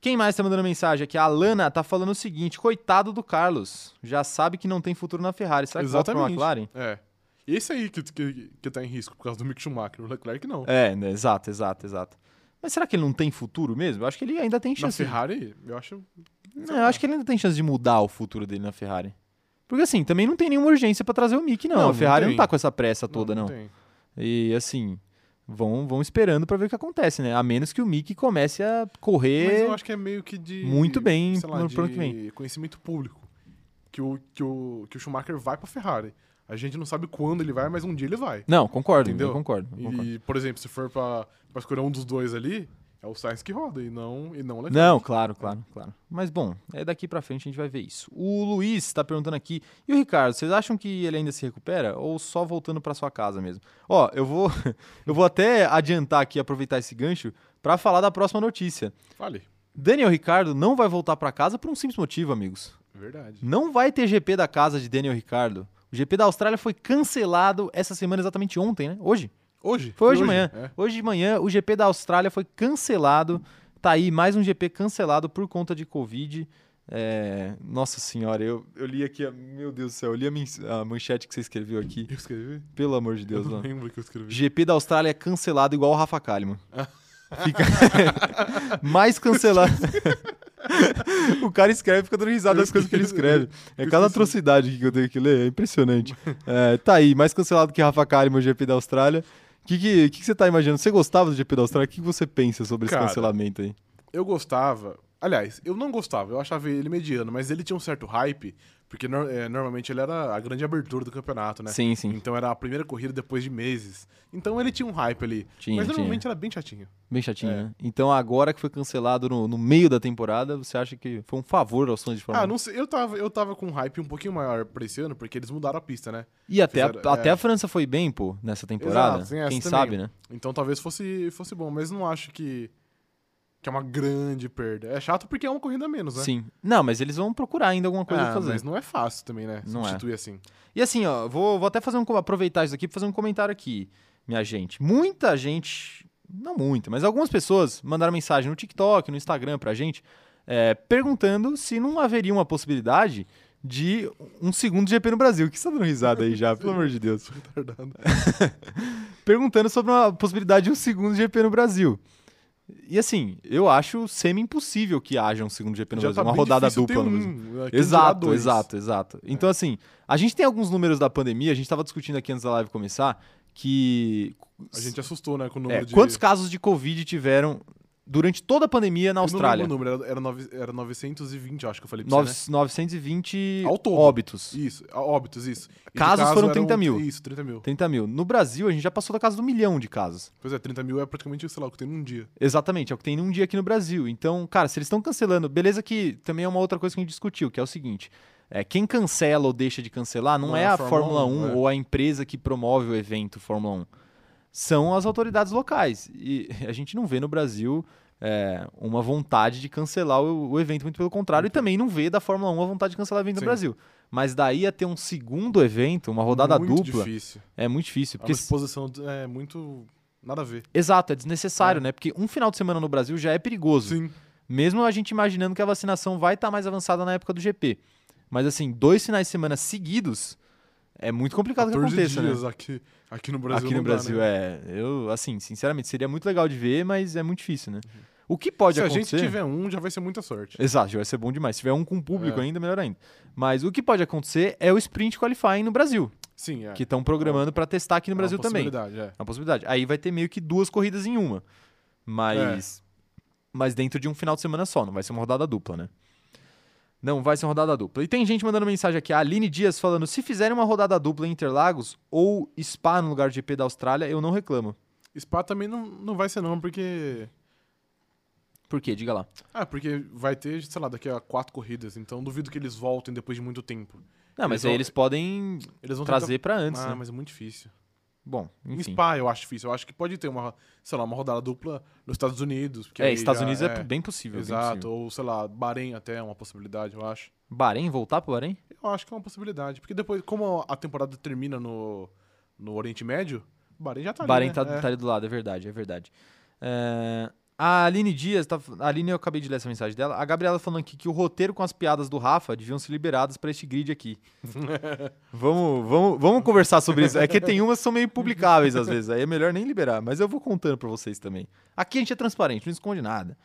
Quem mais tá mandando mensagem aqui? A Alana tá falando o seguinte: coitado do Carlos. Já sabe que não tem futuro na Ferrari. Será que volta pra Exatamente. McLaren? É. Esse aí que, que, que tá em risco por causa do Mick Schumacher. O Leclerc não. É, né? exato, exato, exato. Mas será que ele não tem futuro mesmo? Eu acho que ele ainda tem Na chance. Ferrari, eu acho. Não, eu acho que ele ainda tem chance de mudar o futuro dele na Ferrari. Porque assim, também não tem nenhuma urgência pra trazer o Mick, não. Não, a não Ferrari não, tem. tá com essa pressa toda, não. tem. E assim, vão, vão esperando pra ver o que acontece, né? A menos que o Mickey comece a Mas correr. eu acho que é meio que de. muito bem sei lá, no ano que vem. conhecimento público. Que o, que, o, que o Schumacher vai pra Ferrari. A gente não sabe quando ele vai, mas um dia ele vai. Não, concordo, Entendeu? eu concordo. eu concordo. E, por exemplo, se for pra escolher um dos dois ali, é o Sainz que roda e não, e não o Leclerc. Não, claro, claro, claro. Mas bom, é daqui pra frente a gente vai ver isso. O Luiz tá perguntando aqui, e o Ricardo, vocês acham que ele ainda se recupera ou só voltando pra sua casa mesmo? Ó, eu vou eu vou até adiantar aqui, aproveitar esse gancho pra falar da próxima notícia. Fale. Daniel Ricardo não vai voltar pra casa por um simples motivo, amigos. Verdade. Não vai ter GP da casa de Daniel Ricardo. O GP da Austrália foi cancelado essa semana, exatamente ontem, né? Hoje. Hoje? Foi hoje de manhã. É. Hoje de manhã, o GP da Austrália foi cancelado. Tá aí mais um GP cancelado por conta de Covid. É, Nossa senhora, eu, eu li aqui, a- meu Deus do céu, eu li a, a manchete que você escreveu aqui. Eu escrevi? Pelo amor de Eu Deus, não mano. lembro que eu escrevi. GP da Austrália é cancelado igual o Rafa Kalimann. Fica mais cancelado. o cara escreve fica dando risada Eu das coisas que ele escreve. É Eu cada atrocidade que eu tenho que ler, é impressionante. É, tá aí, mais cancelado que Rafa Kalimann, o GP da Austrália. O que, que, que, que você tá imaginando? Você gostava do GP da Austrália? O que, que você pensa sobre Cara, esse cancelamento aí? Eu gostava. Aliás, eu não gostava, eu achava ele mediano, mas ele tinha um certo hype, porque é, normalmente ele era a grande abertura do campeonato, né? Sim, sim. Então era a primeira corrida depois de meses. Então ele tinha um hype ali. Tinha, mas tinha. normalmente era bem chatinho. Bem chatinho, É. né? Então agora que foi cancelado no, no meio da temporada, você acha que foi um favor aos fãs de Fórmula Ah, 1? não sei, eu tava, eu tava com um hype um pouquinho maior pra esse ano, porque eles mudaram a pista, né? E até, fizeram- a, até é. a França foi bem, pô, nessa temporada. Exato, essa Quem também. sabe, né? Então talvez fosse, fosse bom, mas não acho que, que é uma grande perda. É chato porque é uma corrida a menos, né? Sim. Não, mas eles vão procurar ainda alguma coisa ah, pra fazer. mas não é fácil também, né? Não é. Substituir assim. E assim, ó, vou, vou até fazer um, aproveitar isso aqui pra fazer um comentário aqui, minha gente. Muita gente, não muita, mas algumas pessoas mandaram mensagem no TikTok, no Instagram pra gente, é, perguntando se não haveria uma possibilidade de um segundo GP no Brasil. O que você tá dando risada aí já, pelo amor de Deus? Perguntando sobre uma possibilidade de um segundo GP no Brasil. E assim, eu acho semi-impossível que haja um segundo GP no Já Brasil, tá uma rodada dupla no um, dirá Exato, exato, exato. Então, assim, a gente tem alguns números da pandemia, a gente estava discutindo aqui antes da live começar, que. A gente assustou, né, com o é, número de... Quantos casos de Covid tiveram durante toda a pandemia na Eu não Austrália? lembro o número, era, nove- era 920, eu acho que eu falei pra Nove- você, 920 Ao todo. óbitos. né? Isso, óbitos, isso. E Casos caso foram eram- 30 mil. Isso, 30 mil. 30 mil. No Brasil, a gente já passou da casa do milhão de casos. Pois é, 30 mil é praticamente, sei lá, o que tem num dia. Exatamente, é o que tem num dia aqui no Brasil. Então, cara, se eles estão cancelando, beleza que também é uma outra coisa que a gente discutiu, que é o seguinte: é, quem cancela ou deixa de cancelar não, é, a Fórmula 1, é. ou a empresa que promove o evento Fórmula 1. São as autoridades locais. E a gente não vê no Brasil é, uma vontade de cancelar o, o evento, muito pelo contrário, e também não vê da Fórmula 1 a vontade de cancelar o evento no Sim. Brasil. Mas daí a ter um segundo evento, uma rodada muito dupla, difícil. é muito difícil. É Porque uma exposição é muito... Nada a ver. Exato, é desnecessário, É. né? Porque um final de semana no Brasil já é perigoso. Sim. Mesmo a gente imaginando que a vacinação vai estar mais avançada na época do GP. Mas assim, dois finais de semana seguidos é muito complicado que 14 aconteça, dias né? aqui, aqui no Brasil Aqui no não dá, Brasil, né? é. Eu, assim, sinceramente, seria muito legal de ver, mas é muito difícil, né? O que pode Se a acontecer. gente tiver um, já vai ser muita sorte. Exato, já vai ser bom demais. Se tiver um com público É. ainda, melhor ainda. Mas o que pode acontecer é o sprint qualifying no Brasil, Sim, é. que estão programando para testar aqui no É Brasil uma também. possibilidade, É. É uma possibilidade. Aí vai ter meio que duas corridas em uma. Mas. Mas dentro de um final de semana só, não vai ser uma rodada dupla, né? Não vai ser uma rodada dupla. E tem gente mandando mensagem aqui, a Aline Dias falando: se fizerem uma rodada dupla em Interlagos ou Spa no lugar de GP da Austrália, eu não reclamo. Spa também não, não vai ser não, porque... Por quê? Diga lá. Ah, porque vai ter, sei lá, daqui a quatro corridas, então duvido que eles voltem depois de muito tempo. Não, mas Eles aí vão- eles podem Eles vão trazer pra tentar... antes, Ah, né? mas é muito difícil. Bom, Em enfim. Spa eu acho difícil. Eu acho que pode ter uma, sei lá, uma rodada dupla nos Estados Unidos. É, Estados já Unidos é, bem possível. bem Exato, possível. ou sei lá, Bahrein até é uma possibilidade, eu acho. Bahrein, voltar pro Bahrein? Eu acho que é uma possibilidade. Porque depois, como a temporada termina no, no Oriente Médio, Bahrein já tá Bahrein ali, tá, né? É. tá ali do lado, é verdade, é verdade. É, A Aline Dias, tá, a Aline, eu acabei de ler essa mensagem dela. A Gabriela falando aqui que o roteiro com as piadas do Rafa deviam ser liberados pra este grid aqui. vamos, vamos, vamos conversar sobre isso. É que tem umas que são meio publicáveis às vezes, aí é melhor nem liberar, mas eu vou contando pra vocês também. Aqui a gente é transparente, não esconde nada.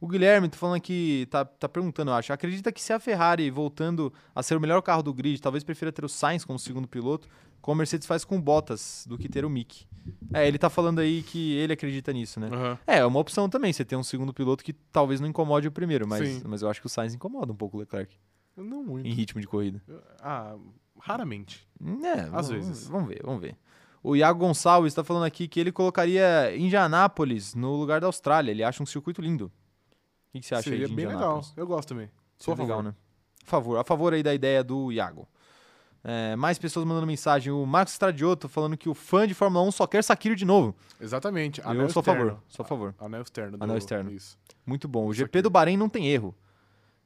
O Guilherme tá falando aqui, tá, tá perguntando, eu acho. Acredita que se a Ferrari voltando a ser o melhor carro do grid, talvez prefira ter o Sainz como segundo piloto, como a Mercedes faz com Bottas, do que ter o Mick. É, ele tá falando aí que ele acredita nisso, né? Aham. É, é uma opção também, você ter um segundo piloto que talvez não incomode o primeiro, mas, Sim. mas eu acho que o Sainz incomoda um pouco o Leclerc Não muito. em ritmo de corrida. Ah, raramente. É, Às vamos- vezes. Vamos ver, vamos ver. O Iago Gonçalves está falando aqui que ele colocaria Indianápolis no lugar da Austrália. Ele acha um circuito lindo. O que, que você acha Seria aí de bem legal. Eu gosto também. Sou a Seria legal, favor. né? A favor, a favor aí da ideia do Iago. É, mais pessoas mandando mensagem. O Marcos Stradioto falando que o fã de Fórmula 1 só quer Sakiro de novo. Exatamente. Eu Anel sou a favor, sou a favor. Anel externo. Anel do- externo. Isso. Muito bom. O GP do Bahrein não tem erro.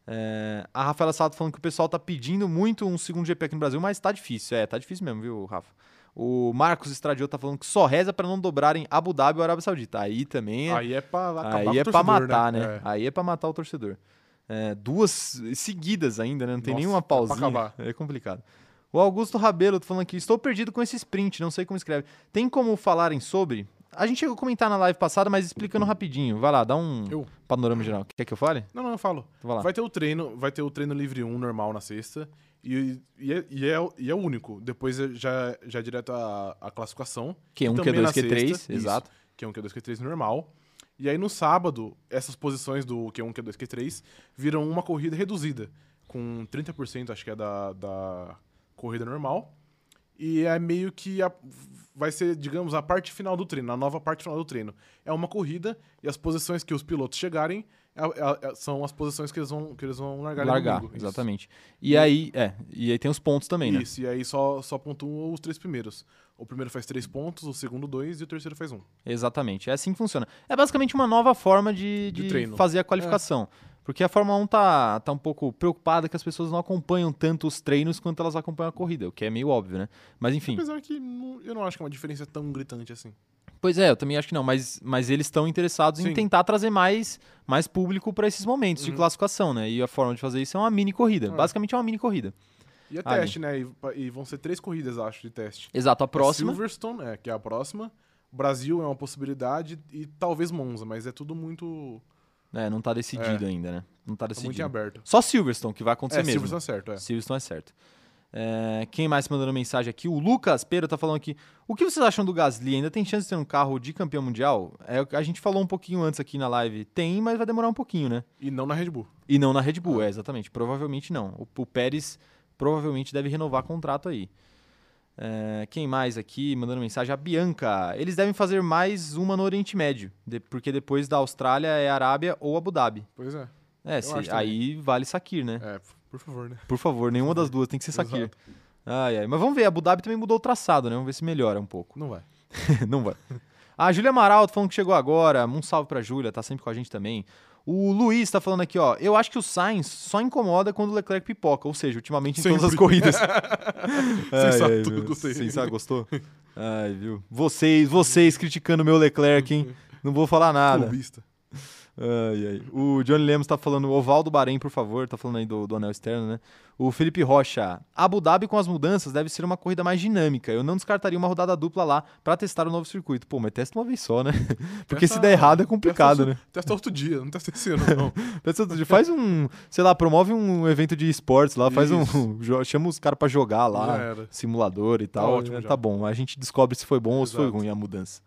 É, a Rafaela Sato falando que o pessoal tá pedindo muito um segundo GP aqui no Brasil, mas tá difícil. É, tá difícil mesmo, viu, Rafa? O Marcos Estradiol tá falando que só reza pra não dobrarem Abu Dhabi ou Arábia Saudita. Aí também é, Aí é pra acabar aí é pra torcedor, matar, né? É. Aí é pra matar o torcedor. É, duas seguidas ainda, né? Não tem Nossa, nenhuma é pausinha. acabar. É complicado. O Augusto Rabelo tá falando aqui, estou perdido com esse sprint, não sei como escreve. Tem como falarem sobre? A gente chegou a comentar na live passada, mas explicando rapidinho. Vai lá, dá um Eu? panorama geral. Quer que eu fale? Não, não, eu falo. Então vai lá. Vai ter o treino, vai ter o treino livre 1 normal na sexta. E, e, é, e, é, e é o único. Depois é- já, já é direto a, a classificação. Q1, também Q2, na Q3, sexta, exato. Que é um Q2, Q3 normal. E aí no sábado, essas posições do Q1, Q2, Q3 viram uma corrida reduzida. Com 30% acho que é da, da corrida normal. E é meio que a- vai ser, digamos, a parte final do treino, a nova parte final do treino. É uma corrida e as posições que os pilotos chegarem é- é- é- são as posições que eles vão, que eles vão largar, Largar, domingo. Isso. exatamente. E aí, é, e aí tem os pontos também, né? Isso, e aí só, só pontuam os três primeiros. O primeiro faz três pontos, o segundo dois e o terceiro faz um. Exatamente, é assim que funciona. É basicamente uma nova forma de, De de fazer a qualificação. Porque a Fórmula 1 tá, tá um pouco preocupada que as pessoas não acompanham tanto os treinos quanto elas acompanham a corrida, o que é meio óbvio, né? Mas enfim. Apesar que não- eu não acho que é uma diferença tão gritante assim. Pois é, eu também acho que não, mas, mas eles estão interessados em Sim. tentar trazer mais, mais público para esses momentos de Uhum. classificação, né? E a forma de fazer isso é uma mini corrida. É. Basicamente é uma mini corrida. E é teste, né? E, e vão ser três corridas, acho, de teste. Exato, a próxima. É Silverstone, é, que é a próxima. Brasil é uma possibilidade e talvez Monza, mas é tudo muito, É, não tá decidido ainda, né? Não tá tá muito em decidido. aberto. Só Silverstone que vai acontecer É, mesmo. Silverstone é certo, é. Silverstone é certo. É, quem mais mandando mensagem aqui? O Lucas Pera tá falando aqui. O que vocês acham do Gasly? Ainda tem chance de ter um carro de campeão mundial? É, a gente falou um pouquinho antes aqui na live. Tem, mas vai demorar um pouquinho, né? E não na Red Bull. E não na Red Bull, é, exatamente. Provavelmente não. O, o Pérez provavelmente deve renovar contrato aí. É, quem mais aqui mandando mensagem? A Bianca. Eles devem fazer mais uma no Oriente Médio, de- porque depois da Austrália é Arábia ou Abu Dhabi. Pois é. É, se- aí vale Sakir, né? É, por favor, né? Por favor, nenhuma das duas tem que ser Sakir. Ai, ai. Mas vamos ver, Abu Dhabi também mudou o traçado, né? Vamos ver se melhora um pouco. Não vai. Não vai. A Júlia Amaral tá falando que chegou agora. Um salve pra Júlia, tá sempre com a gente também. O Luiz tá falando aqui, ó. Eu acho que o Sainz só incomoda quando o Leclerc pipoca, ou seja, ultimamente em todas as Sempre. corridas. Sensato, meu. gostei. Sensato, gostou? Ai, viu? Vocês, vocês criticando o meu Leclerc, hein? Não vou falar nada. Clubista. Ai, ai. O Johnny Lemos tá falando, Oval do Bahrein, por favor, tá falando aí do, do anel externo, né? O Felipe Rocha, Abu Dhabi com as mudanças deve ser uma corrida mais dinâmica. Eu não descartaria uma rodada dupla lá pra testar o novo circuito. Pô, mas testa uma vez só, né? Porque se Testa- der errado é complicado, testa, né? Testa outro dia, não testa esse ano, não. Testa outro dia. Faz um, sei lá, promove um evento de esportes lá, faz um, Isso. jo- chama os caras pra jogar lá, simulador e tal. ótimo É, tá bom, a gente descobre se foi bom ou se foi Exato. ruim a mudança.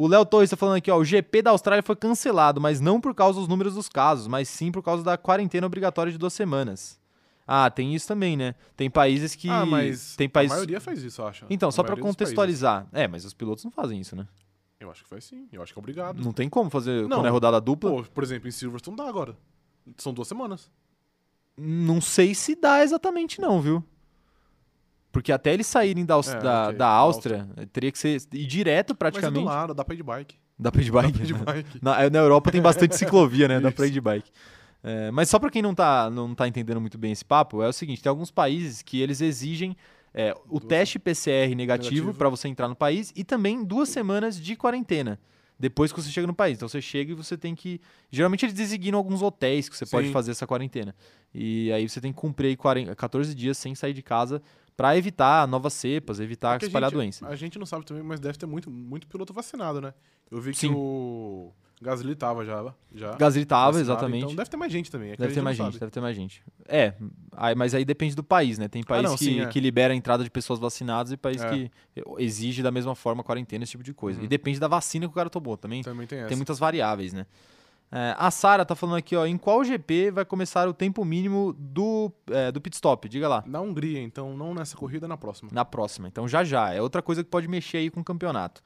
O Léo Torres tá falando aqui, ó, o GP da Austrália foi cancelado, mas não por causa dos números dos casos, mas sim por causa da quarentena obrigatória de duas semanas. Ah, tem isso também, né? Tem países que Ah, mas tem países a maioria faz isso, eu acho. Então, A só dos contextualizar. É, mas os pilotos não fazem isso, né? Eu acho que faz sim, eu acho que é obrigado. Não tem como fazer Não. quando é rodada dupla. Pô, por exemplo, em Silverstone dá agora. São duas semanas. Não sei se dá exatamente não, viu? Porque até eles saírem da, Aus- É, da, ok, da da Áustria, teria que ser ir direto Mas é praticamente. do lado, dá pra ir de bike. Dá pra ir de Dá bike. pra ir de bike. Na, na Europa tem bastante ciclovia, né? Dá pra ir de bike. É, mas só pra quem não tá, não tá entendendo muito bem esse papo, é o seguinte: tem alguns países que eles exigem é, o Duas- teste PCR negativo Negativo. pra você entrar no país e também duas semanas de quarentena. Depois que você chega no país. Então você chega e você tem que. Geralmente eles designam alguns hotéis que você pode Sim. fazer essa quarentena. E aí você tem que cumprir aí 40 14 dias sem sair de casa pra evitar novas cepas, evitar Porque a espalhar gente- doença. A gente não sabe também, mas deve ter muito, muito piloto vacinado, né? Eu vi que Sim. o Gasly tava já. já Gasly tava, vacinado, exatamente. Então deve ter mais gente também. é que a Deve ter mais gente, sabe. deve ter mais gente. É, aí- mas aí depende do país, né? Tem país não, que, sim, é. que libera a entrada de pessoas vacinadas e país É. que exige da mesma forma quarentena, esse tipo de coisa. Uhum. E depende da vacina que o cara tomou também. Também tem essa. Tem muitas variáveis, né? É, a Sara tá falando aqui, ó, em qual GP vai começar o tempo mínimo do, é, do pit stop? Diga lá. Na Hungria, então, não nessa corrida, na próxima. Na próxima. Então já já. É outra coisa que pode mexer aí com o campeonato.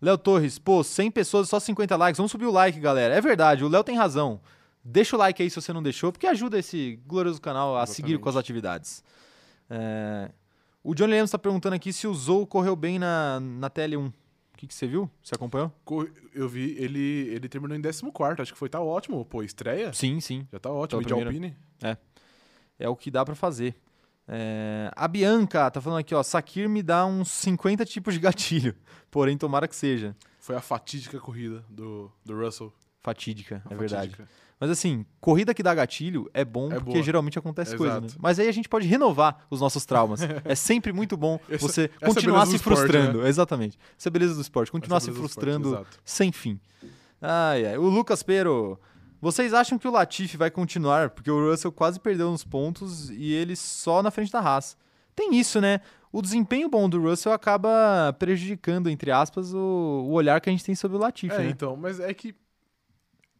Léo Torres, pô, 100 pessoas, só 50 likes. Vamos subir o like, galera. É verdade, o Léo tem razão. Deixa o like aí se você não deixou, porque ajuda esse glorioso canal a seguir Exatamente. com as atividades. É, O Johnny Lemos tá perguntando aqui se o Zou correu bem na, na TL1. O que, que você viu? Você acompanhou? Co- Eu vi, ele, ele terminou em 14, acho que foi, tá ótimo. Pô, estreia? Sim, sim. Já tá ótimo. Então, E de Alpine? É o que dá pra fazer. É, A Bianca tá falando aqui, ó. Sakir me dá uns 50 tipos de gatilho. Porém, tomara que seja. Foi a fatídica corrida do, do Russell. Fatídica, A é verdade. Mas assim, corrida que dá gatilho é bom É porque boa. geralmente acontece coisa, né? Mas aí a gente pode renovar os nossos traumas. é sempre muito bom Essa- você continuar se do esporte, frustrando. Exatamente. Essa é a beleza do esporte. Continuar se é do frustrando esporte, sem fim. Ai, ai. O Lucas Pero. Vocês acham que o Latifi vai continuar? Porque o Russell quase perdeu uns pontos e ele só na frente da Haas. Tem isso, né? O desempenho bom do Russell acaba prejudicando, entre aspas, o, o olhar que a gente tem sobre o Latifi, É, né? então, mas é que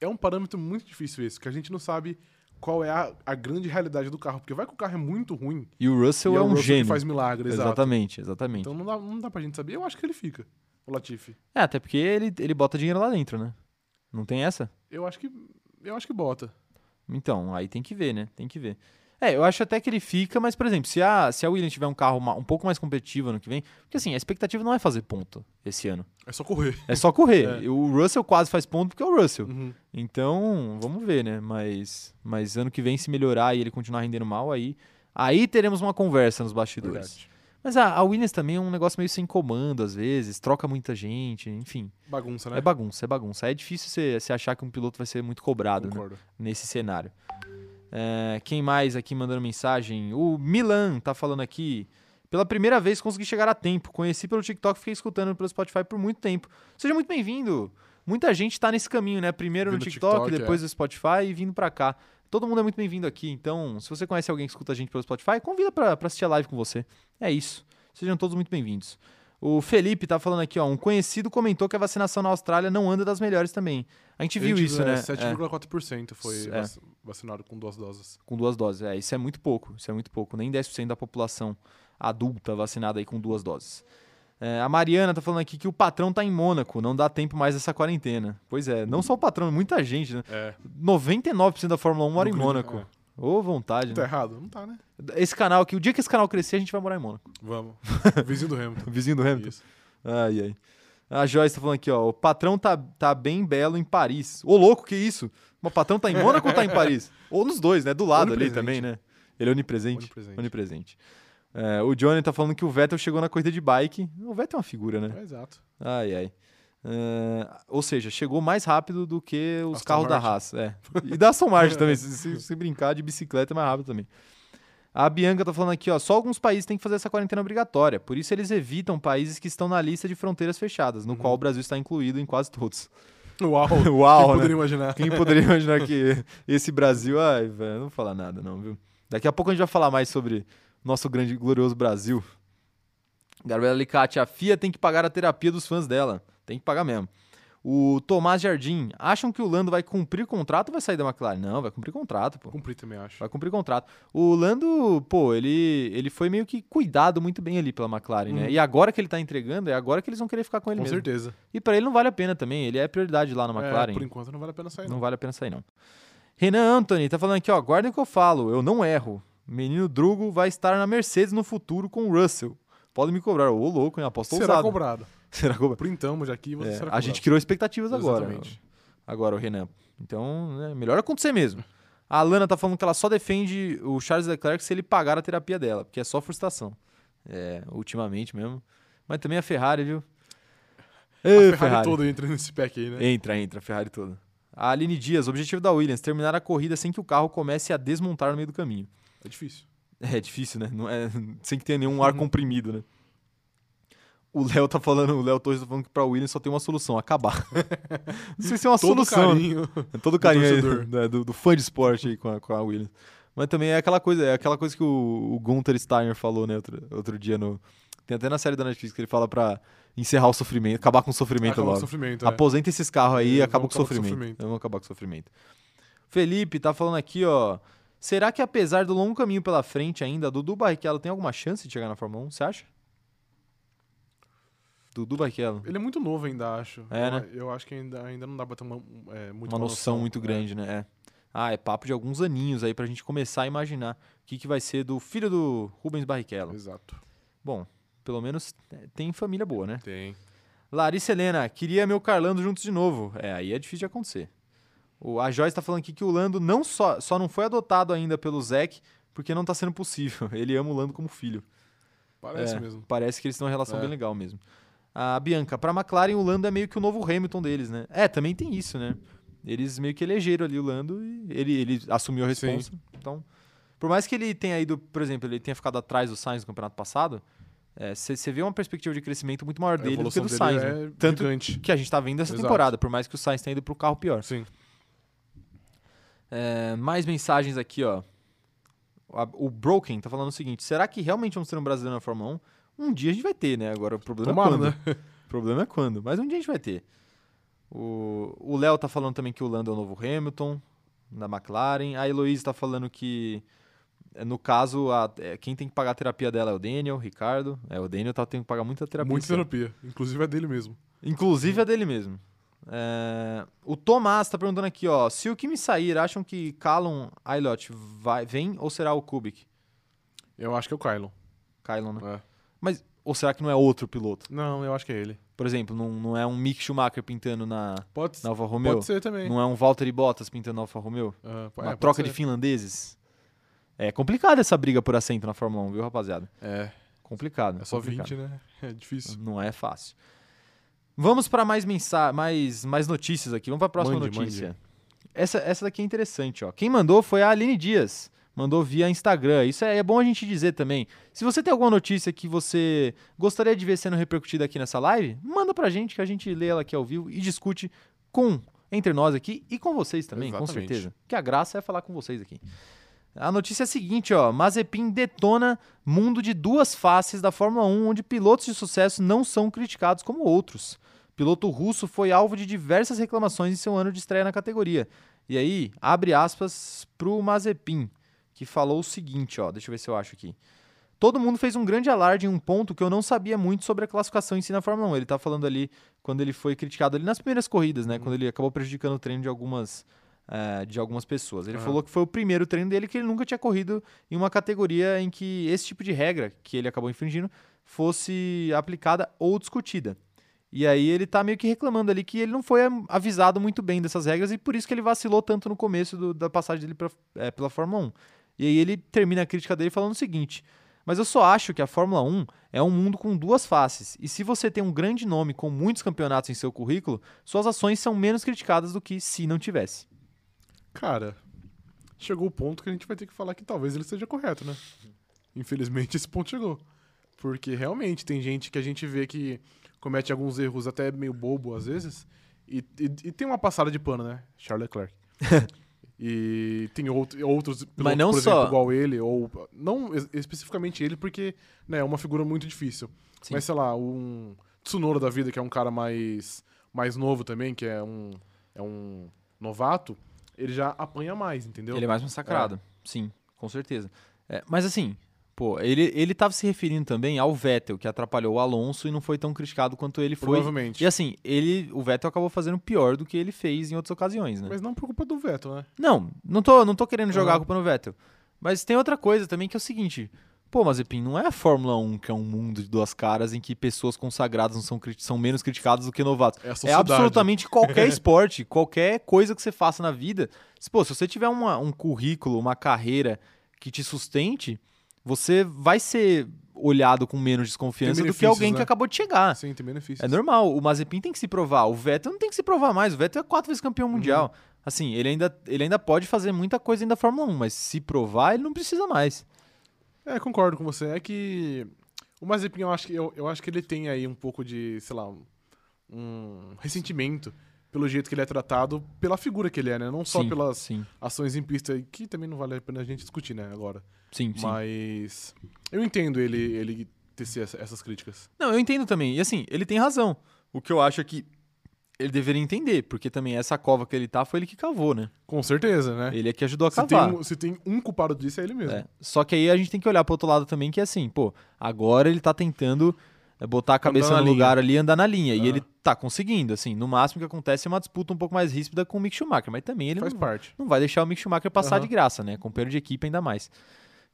é um parâmetro muito difícil esse, que a gente não sabe qual é a, a grande realidade do carro, porque vai que o carro é muito ruim E o Russell e é o um Russell gênio. que faz milagre, exato. Exatamente, exatamente. Então não dá, não dá pra gente saber. Eu acho que ele fica, o Latifi. É, até porque ele, ele bota dinheiro lá dentro, né? Não tem essa? Eu acho que eu acho que bota. Então, aí tem que ver, né? Tem que ver. É, eu acho até que ele fica, mas, por exemplo, se a, se a Williams tiver um carro um pouco mais competitivo ano que vem, porque assim, a expectativa não é fazer ponto esse ano. É só correr. É só correr. É. O Russell quase faz ponto porque é o Russell. Uhum. Então, vamos ver, né? Mas, mas ano que vem, se melhorar e ele continuar rendendo mal, aí, aí teremos uma conversa nos bastidores. Verdade. Mas a, a Williams também é um negócio meio sem comando, às vezes, troca muita gente, enfim. Bagunça, né? É bagunça, é bagunça. É difícil você você achar que um piloto vai ser muito cobrado né, nesse cenário. É, quem mais aqui mandando mensagem? O Milan tá falando aqui. Pela primeira vez consegui chegar a tempo. Conheci pelo TikTok, fiquei escutando pelo Spotify por muito tempo. Seja muito bem-vindo. Muita gente tá nesse caminho, né? Primeiro no Vindo no TikTok, TikTok, depois é. no Spotify e vindo pra cá. Todo mundo é muito bem-vindo aqui. Então, se você conhece alguém que escuta a gente pelo Spotify, convida pra assistir a live com você. É isso. Sejam todos muito bem-vindos. O Felipe tá falando aqui, ó. Um conhecido comentou que a vacinação na Austrália não anda das melhores também. A gente viu Gente, isso, é, né? É, 7,4% foi É. vac- vacinado com duas doses. com duas doses. É, isso é muito pouco. Isso é muito pouco. Nem 10% da população adulta vacinada aí com duas doses. É, a Mariana tá falando aqui que o patrão tá em Mônaco, não dá tempo mais dessa quarentena. Pois é, não só o patrão, muita gente, né? É. 99% da Fórmula 1 mora em No Mônaco. grid, Ô, vontade, Tá né? errado? Não tá, né? Esse canal aqui, o dia que esse canal crescer, a gente vai morar em Mônaco. Vamos. Vizinho do Hamilton. Vizinho do Hamilton. Isso. Ai, ai. A Joyce tá falando aqui, ó. O patrão tá, tá bem belo em Paris. Ô, louco, que isso? O patrão tá em Mônaco ou tá em Paris? Ou nos dois, né? Do lado ali também, né? Ele é onipresente. Onipresente. Onipresente. É, o Johnny tá falando que o Vettel chegou na corrida de bike. O Vettel é uma figura, né? É, exato. Ai, ai. É, ou seja, chegou mais rápido do que os Aston carros da Martin. Haas. É. E da Aston Martin também. Se, se- se brincar de bicicleta é mais rápido também. A Bianca tá falando aqui, ó. Só alguns países têm que fazer essa quarentena obrigatória. Por isso eles evitam países que estão na lista de fronteiras fechadas, no Uhum. qual o Brasil está incluído em quase todos. Uau! Uau, Quem né? poderia imaginar? Quem poderia imaginar que esse Brasil. Ai, velho, não vou falar nada, não, viu? Daqui a pouco a gente vai falar mais sobre nosso grande e glorioso Brasil. Gabriela Alicate, a FIA tem que pagar a terapia dos fãs dela. Tem que pagar mesmo. O Tomás Jardim, acham que o Lando vai cumprir contrato ou vai sair da McLaren? Não, vai cumprir contrato, pô. Cumprir também, acho. Vai cumprir contrato. O Lando, pô, ele, ele foi meio que cuidado muito bem ali pela McLaren, né? Uhum. E agora que ele tá entregando, é agora que eles vão querer ficar com ele Com mesmo. certeza. E pra ele não vale a pena também, ele é prioridade lá na McLaren. É, por enquanto não vale a pena sair, Não não. vale a pena sair, não. Renan Anthony tá falando aqui, ó. Guardem o que eu falo, eu não erro. Menino Drugo vai estar na Mercedes no futuro com o Russell. Podem me cobrar. Ô, louco, hein? Aposta Será ousada. cobrado. Será cobrado? Printamos já aqui você É, será a gente criou expectativas agora. Exatamente. Agora, o Renan. Então, né, melhor acontecer mesmo. A Alana tá falando que ela só defende o Charles Leclerc se ele pagar a terapia dela, porque é só frustração. É, ultimamente mesmo. Mas também a Ferrari, viu? A Ê, Ferrari, todo entra nesse pack aí, né? Entra, entra, a Ferrari toda. A Aline Dias, objetivo da Williams, terminar a corrida sem que o carro comece a desmontar no meio do caminho. É difícil. É difícil, né? Não é, sem que tenha nenhum ar comprimido, né? O Léo tá falando, o Léo Torres tá falando que pra Williams só tem uma solução, acabar. Não sei se é uma Todo solução. carinho. Todo carinho aí, torcedor. né, do, do fã de esporte aí com a, com a Williams. Mas também é aquela coisa, é aquela coisa que o, o Gunther Steiner falou, né, outro, outro dia no. Tem até na série da Netflix que ele fala pra encerrar o sofrimento, acabar com o sofrimento Acaba o logo. sofrimento, é. Aposenta esses carros aí e É, acaba com o acabar com sofrimento. sofrimento. Vamos acabar com o sofrimento. Felipe tá falando aqui, ó. Será que apesar do longo caminho pela frente ainda, Dudu Barrichello tem alguma chance de chegar na Fórmula 1? Você acha? Dudu Barrichello. Ele é muito novo ainda, acho. É, eu, né? eu acho que ainda, ainda não dá pra ter uma, é, muito uma noção muito É. grande, né? É. Ah, é papo de alguns aninhos aí pra gente começar a imaginar o que, que vai ser do filho do Rubens Barrichello. Exato. Bom, pelo menos tem família boa, né? Tem. Larissa Helena, queria meu Carlando juntos de novo. É, aí é difícil de acontecer. O, a Joyce tá falando aqui que o Lando não só, só não foi adotado ainda pelo Zac porque não tá sendo possível. Ele ama o Lando como filho. Parece É, mesmo. Parece que eles têm uma relação É. bem legal mesmo. A Bianca, pra McLaren, o Lando é meio que o novo Hamilton deles, né? É, também tem isso, né? Eles meio que elegeram ali o Lando e ele, ele assumiu a Sim. responsa. Então, por mais que ele tenha ido, por exemplo, ele tenha ficado atrás do Sainz no campeonato passado, você vê uma perspectiva de crescimento muito maior A dele do que do Sainz. é né? Tanto gigante. que a gente tá vendo essa Exato. temporada, por mais que o Sainz tenha ido pro carro pior. Sim. É, mais mensagens aqui, ó. A- O Broken tá falando o seguinte: será que realmente vamos ter um brasileiro na Fórmula 1? Um dia a gente vai ter, né? Agora o problema Tomara, é quando. né? O problema é quando. Mas um dia a gente vai ter. O Léo tá falando também que o Lando é o novo Hamilton, da McLaren. A Heloísa tá falando que, é, no caso, a- é, quem tem que pagar a terapia dela é o Daniel, o Ricardo. É, o Daniel tá tendo que pagar muita terapia. Muita terapia. Inclusive é dele mesmo. Inclusive a dele mesmo. É, o Tomás tá perguntando aqui, ó. Se o que me sair, acham que Callum Aylott vai, vem ou será o Kubik? Eu acho que é o Kylon. Kylon, né? É. Mas, ou será que não é outro piloto? Não, eu acho que é ele. Por exemplo, não, não é um Mick Schumacher pintando na, Pode, na Alfa Romeo? pode ser também. Não é um Valtteri Bottas pintando na Alfa Romeo? Po- Uma é, troca de finlandeses? É complicado essa briga por assento na Fórmula 1, viu, rapaziada? É, Complicado. é só complicado. 20, né? É difícil. Não é fácil. Vamos para mais, mensa mais, mais notícias aqui. Vamos para a próxima Mande, notícia. Essa, essa daqui é interessante, ó. Quem mandou foi a Aline Dias. Mandou via Instagram. Isso é, é bom a gente dizer também. Se você tem alguma notícia que você gostaria de ver sendo repercutida aqui nessa live, manda pra gente que a gente lê ela aqui ao vivo e discute com entre nós aqui e com vocês também, com Exatamente. certeza. Que a graça é falar com vocês aqui. A notícia é a seguinte, ó. Mazepin detona mundo de duas faces da Fórmula 1, onde pilotos de sucesso não são criticados como outros. Piloto russo foi alvo de diversas reclamações em seu ano de estreia na categoria. E aí, abre aspas pro Mazepin, que falou o seguinte, ó. Deixa eu ver se eu acho aqui. Todo mundo fez um grande alarde em um ponto que eu não sabia muito sobre a classificação em si na Fórmula 1. Ele tá falando ali quando ele foi criticado ali nas primeiras corridas, né? Quando ele acabou prejudicando o treino de algumas, eh, de algumas pessoas. Ele Aham. falou que foi o primeiro treino dele que ele nunca tinha corrido em uma categoria em que esse tipo de regra que ele acabou infringindo fosse aplicada ou discutida. E aí ele tá meio que reclamando ali que ele não foi avisado muito bem dessas regras e por isso que ele vacilou tanto no começo do- da passagem dele pra, eh, pela Fórmula 1. E aí ele termina a crítica dele falando o seguinte: Mas eu só acho que a Fórmula 1 é um mundo com duas faces. E se você tem um grande nome com muitos campeonatos em seu currículo, suas ações são menos criticadas do que se não tivesse. Cara, chegou o ponto que a gente vai ter que falar que talvez ele esteja correto, né? Infelizmente esse ponto chegou. Porque realmente tem gente que a gente vê que comete alguns erros até meio bobo às vezes. E, e- e tem uma passada de pano, né? Charles Leclerc. e tem outro, outros pilotos, não por só- exemplo, igual ele, ou não es- especificamente ele, porque né, é uma figura muito difícil. Sim. Mas sei lá, um Tsunoda da vida, que é um cara mais, mais novo também, que é um, é um novato, ele já apanha mais, entendeu? Ele é mais massacrado. Sim, com certeza. É, mas assim, pô, ele, ele tava se referindo também ao Vettel, que atrapalhou o Alonso e não foi tão criticado quanto ele foi. Provavelmente. E assim, ele, o Vettel acabou fazendo pior do que ele fez em outras ocasiões, né? Mas não por culpa do Vettel, né? Não, não tô, não tô querendo jogar a Aham. culpa no Vettel. Mas tem outra coisa também que é o seguinte. Pô, Mazepin, não é a Fórmula 1 que é um mundo de duas caras em que pessoas consagradas não são, são menos criticadas do que novatos. É a É absolutamente qualquer esporte, qualquer coisa que você faça na vida. Se, pô, se você tiver uma- um currículo, uma carreira que te sustente, você vai ser olhado com menos desconfiança do que alguém que né? acabou de chegar. Sim, tem benefícios. É normal. O Mazepin tem que se provar. O Vettel não tem que se provar mais. O Vettel é quatro vezes campeão mundial. Assim, ele ainda, ele ainda pode fazer muita coisa ainda da Fórmula 1, mas se provar, ele não precisa mais. É, concordo com você. É que O Mazepin, eu acho, que, eu, eu acho que ele tem aí um pouco de, sei lá, um, um ressentimento pelo jeito que ele é tratado, pela figura que ele é, né? Não só sim, pelas Sim, ações em pista, que também não vale a pena a gente discutir, né, agora. sim, sim. Mas eu entendo ele, ele tecer essa- essas críticas. Não, eu entendo também. E assim, ele tem razão. O que eu acho é que ele deveria entender, porque também essa cova que ele tá foi ele que cavou, né? Com certeza, né? Ele é que ajudou a Se tem, cavar. um, se tem um culpado disso, é ele mesmo. É. Só que aí a gente tem que olhar pro outro lado também, que é assim, pô, agora ele tá tentando é, botar a cabeça no lugar ali e andar na linha. E Ah. ele tá conseguindo, assim. No máximo que acontece é uma disputa um pouco mais ríspida com o Mick Schumacher, mas também ele Faz não, parte. não vai deixar o Mick Schumacher passar Aham. de graça, né? Companheiro de equipe ainda mais.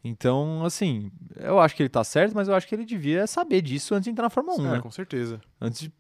Então, assim, eu acho que ele tá certo, mas eu acho que ele devia saber disso antes de entrar na Fórmula 1, é, né? com certeza. Antes de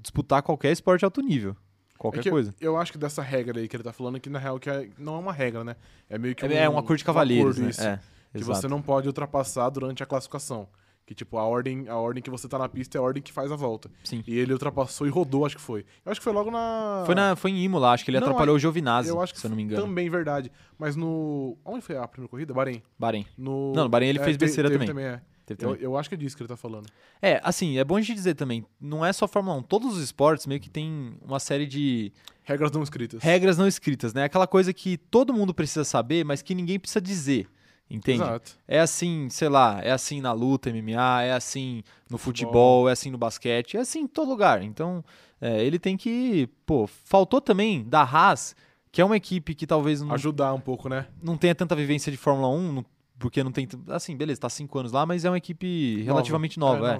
disputar qualquer esporte de alto nível. Qualquer É coisa. Eu acho que dessa regra aí que ele tá falando, que na real que é- não é uma regra, né? É meio que É, é um acordo de cavalheiros, acordo, né? isso. É, que exato. você não pode ultrapassar durante a classificação. Que, tipo, a ordem, a ordem que você tá na pista é a ordem que faz a volta. Sim. E ele ultrapassou e rodou, acho que foi. Eu acho que foi logo na. Foi, na, foi em Imola, acho que ele Não, atrapalhou o Giovinazzi, Eu acho que se eu não me engano. também verdade. Mas no. Onde foi a primeira corrida? Bahrein. Bahrein. No... Não, no Bahrein ele fez te- besteira teve também. é. Eu, também. eu acho que é disso que ele tá falando. É, assim, é bom a gente dizer também, não é só Fórmula 1, todos os esportes meio que tem uma série de Regras não escritas. regras não escritas, né? Aquela coisa que todo mundo precisa saber, mas que ninguém precisa dizer, entende? Exato. É assim, sei lá, é assim na luta MMA, é assim no futebol, é assim no basquete, é assim em todo lugar. Então, é, ele tem que, pô, faltou também da Haas, que é uma equipe que talvez não, Ajudar um pouco, né? não tenha tanta vivência de Fórmula 1, não- porque não tem, assim, beleza, tá cinco anos lá, mas é uma equipe relativamente nova, é.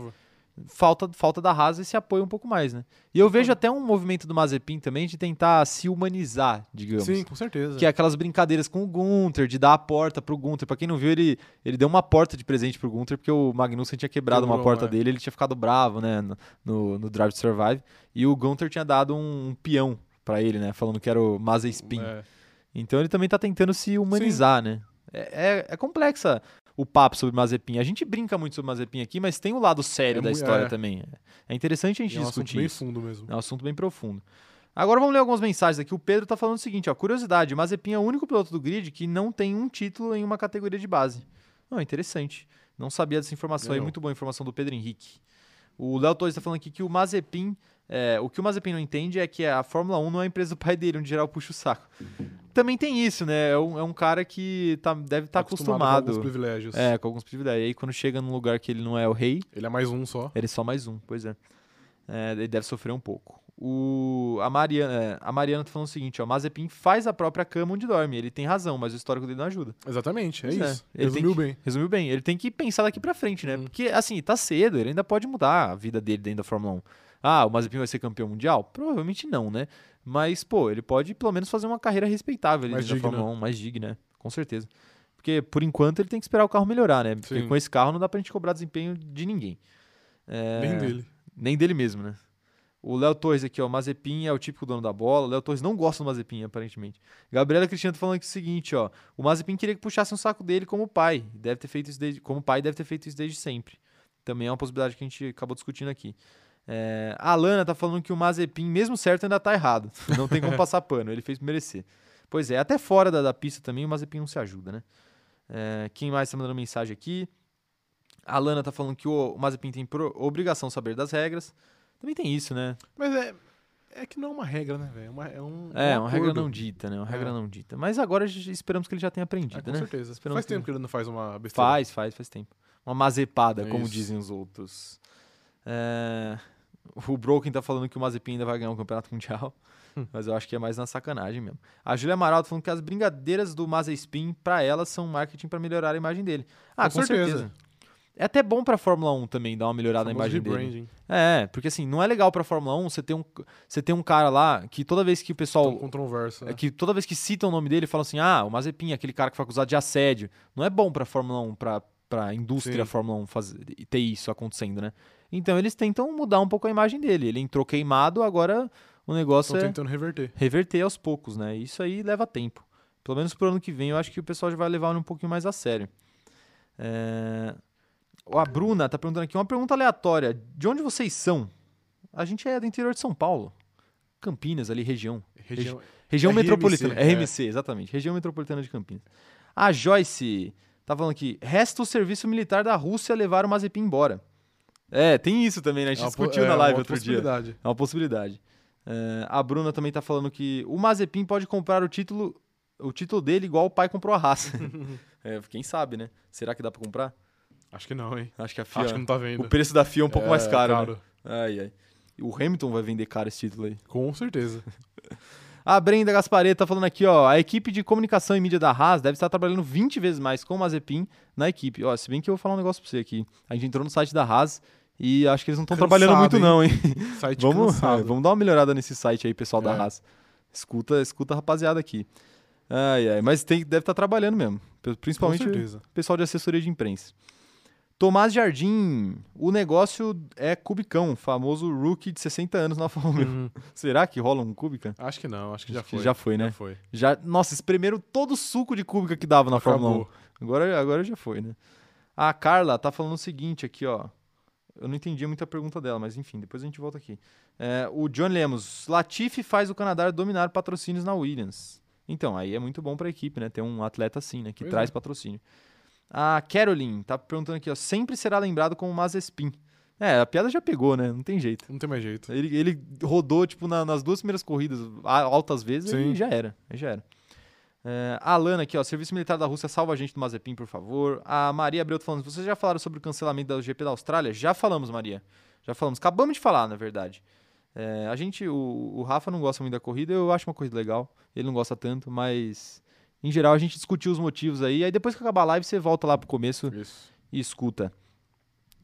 Falta, falta da Haas esse apoio um pouco mais, né? E eu vejo até um movimento do Mazepin também de tentar se humanizar, digamos. Sim, com certeza. Que é aquelas brincadeiras com o Gunter, de dar a porta pro Gunter. Pra quem não viu, ele, ele deu uma porta de presente pro Gunter, porque o Magnussen tinha quebrado uma Quebrou, porta é. dele, ele tinha ficado bravo, né, no, no, no Drive to Survive. E o Gunter tinha dado um, peão pra ele, né, falando que era o Mazepin. É. Então ele também tá tentando se humanizar, né? É, é, é complexa o papo sobre Mazepin. A gente brinca muito sobre Mazepin aqui, mas tem o lado sério É da história é. também. É interessante a gente E é um assunto discutir bem fundo mesmo. É um assunto bem profundo. Agora vamos ler algumas mensagens aqui. O Pedro tá falando o seguinte, ó. Curiosidade, Mazepin é o único piloto do grid que não tem um título em uma categoria de base. Não, interessante. Não sabia dessa informação. Não. Muito boa a informação do Pedro Henrique. O Léo Torres tá falando aqui que o Mazepin... é, o que o Mazepin não entende é que a Fórmula 1 não é a empresa do pai dele, onde geral puxa o saco. Também tem isso, né? É um, é um cara que tá- deve estar com acostumado. alguns privilégios. é, com alguns privilégios. E aí quando chega num lugar que ele não é o rei, Ele é mais um só. ele é só mais um, pois é. É, ele deve sofrer um pouco. O, a, Mariana, é, a Mariana tá falando o seguinte, ó, Mazepin faz a própria cama onde dorme. Ele tem razão, mas o histórico dele não ajuda. Exatamente, é Pois é. isso. Ele tem Resumiu que- bem. Resumiu bem. Ele tem que pensar daqui pra frente, né? Uhum. Porque, assim, tá cedo, ele ainda pode mudar a vida dele dentro da Fórmula 1. Ah, o Mazepin vai ser campeão mundial? Provavelmente não, né? Mas, pô, ele pode pelo menos fazer uma carreira respeitável ali Mais digna. Fórmula 1, mais digna, com certeza. Porque, por enquanto, ele tem que esperar o carro melhorar, né? Porque Sim. com esse carro não dá pra gente cobrar desempenho de ninguém. É, Nem dele. Nem dele mesmo, né? O Léo Torres aqui, ó, Mazepin é o típico dono da bola. O Léo Torres não gosta do Mazepin, aparentemente. Gabriela Cristiano tá falando aqui o seguinte, ó. O Mazepin queria que puxasse um saco dele como pai. Deve ter feito isso desde, como pai, deve ter feito isso desde sempre. Também é uma possibilidade que a gente acabou discutindo aqui. É, a Alana tá falando que o Mazepin, mesmo certo, ainda tá errado. Não tem como passar pano, ele fez merecer. Pois é, até fora da, da pista também o Mazepin não se ajuda, né? É, quem mais tá mandando mensagem aqui? A Alana tá falando que o, o Mazepin tem pro- obrigação de saber das regras. Também tem isso, né? Mas é, é que não é uma regra, né, velho? É, uma- é um. É, um uma regra não dita, né? Uma regra É. não dita. Mas agora esperamos que ele já tenha É, aprendido, com né? certeza. Esperamos Faz que- tempo que ele não faz uma besteira. Faz, faz, faz tempo. Uma mazepada, É como dizem os outros. É, O Broken tá falando que o Mazepin ainda vai ganhar um campeonato mundial. Hum. Mas eu acho que é mais na sacanagem mesmo. A Júlia Amaral tá falando que as brincadeiras do Mazepin, pra ela, são marketing pra melhorar a imagem dele. Ah, com, Com certeza. certeza. É até bom pra Fórmula 1 também dar uma melhorada na imagem dele. É, porque assim, não é legal pra Fórmula 1 você ter um, você ter um cara lá que toda vez que o pessoal. Tão controverso. É Né? que toda vez que citam o nome dele, falam assim: ah, o Mazepin, aquele cara que foi acusado de assédio. Não é bom pra Fórmula 1, pra, pra indústria Sim. Fórmula 1 fazer, ter isso acontecendo, né? Então eles tentam mudar um pouco a imagem dele. Ele entrou queimado, agora o negócio Estão é tentando reverter. reverter aos poucos, né? Isso aí leva tempo. Pelo menos pro ano que vem, eu acho que o pessoal já vai levar um pouquinho mais a sério. É... A Bruna tá perguntando aqui uma pergunta aleatória. De onde vocês são? A gente é do interior de São Paulo. Campinas, ali, região. Região... Região RMC, metropolitana. é. RMC, exatamente. Região metropolitana de Campinas. A Joyce tá falando aqui: resta o serviço militar da Rússia levar o Mazepin embora. É, tem isso também, né? A gente É discutiu é na uma live outro dia. possibilidade. É uma possibilidade. É, a Bruna também tá falando que o Mazepin pode comprar o título, o título dele igual o pai comprou a raça. é, quem sabe, né? Será que dá pra comprar? Acho que não, hein? Acho que a FIA. Acho que não tá vendo. O preço da FIA é um pouco mais É, caro, né? Ai, ai. O Hamilton vai vender caro esse título aí. Com certeza. A Brenda Gaspareto tá falando aqui, ó. A equipe de comunicação e mídia da Haas deve estar trabalhando 20 vezes mais com o Mazepin na equipe. Ó, se bem que eu vou falar um negócio pra você aqui. A gente entrou no site da Haas e acho que eles não estão trabalhando muito, hein? não, hein? Site Vamos, é, vamos dar uma melhorada nesse site aí, pessoal da É. Haas. Escuta, escuta a rapaziada aqui. Ai, ai. Mas tem, deve estar trabalhando mesmo. Principalmente o pessoal de assessoria de imprensa. Tomás Jardim, o negócio é Cubicão, famoso rookie de 60 anos na Fórmula 1. Uhum. Será que rola um Cubicão? Acho que não, acho que já Acho que foi. já foi, né? Já foi. Já, nossa, espremeram todo o suco de cúbica que dava na Fórmula 1. Acabou. Agora, agora já foi, né? A Carla tá falando o seguinte aqui, ó. Eu não entendi muita pergunta dela, mas enfim, depois a gente volta aqui. É, o John Lemos, Latifi faz o Canadá dominar patrocínios na Williams. Então, aí é muito bom pra equipe, né? Ter um atleta assim, né? Que Pois traz é. patrocínio. A Caroline tá perguntando aqui, ó. Sempre será lembrado como Mazespin. É, a piada já pegou, né? Não tem jeito. Não tem mais jeito. Ele, ele rodou, tipo, na- nas duas primeiras corridas, a- altas vezes, Sim. e já era. Já era. É, a Alana aqui, ó. Serviço Militar da Rússia, salva a gente do Mazepin, por favor. A Maria Abreu tá falando, vocês já falaram sobre o cancelamento da GP da Austrália? Já falamos, Maria. Já falamos. Acabamos de falar, na verdade. É, a gente, o, o Rafa não gosta muito da corrida, eu acho uma corrida legal. Ele não gosta tanto, mas em geral a gente discutiu os motivos aí. Aí depois que acabar a live, você volta lá pro começo Isso. e escuta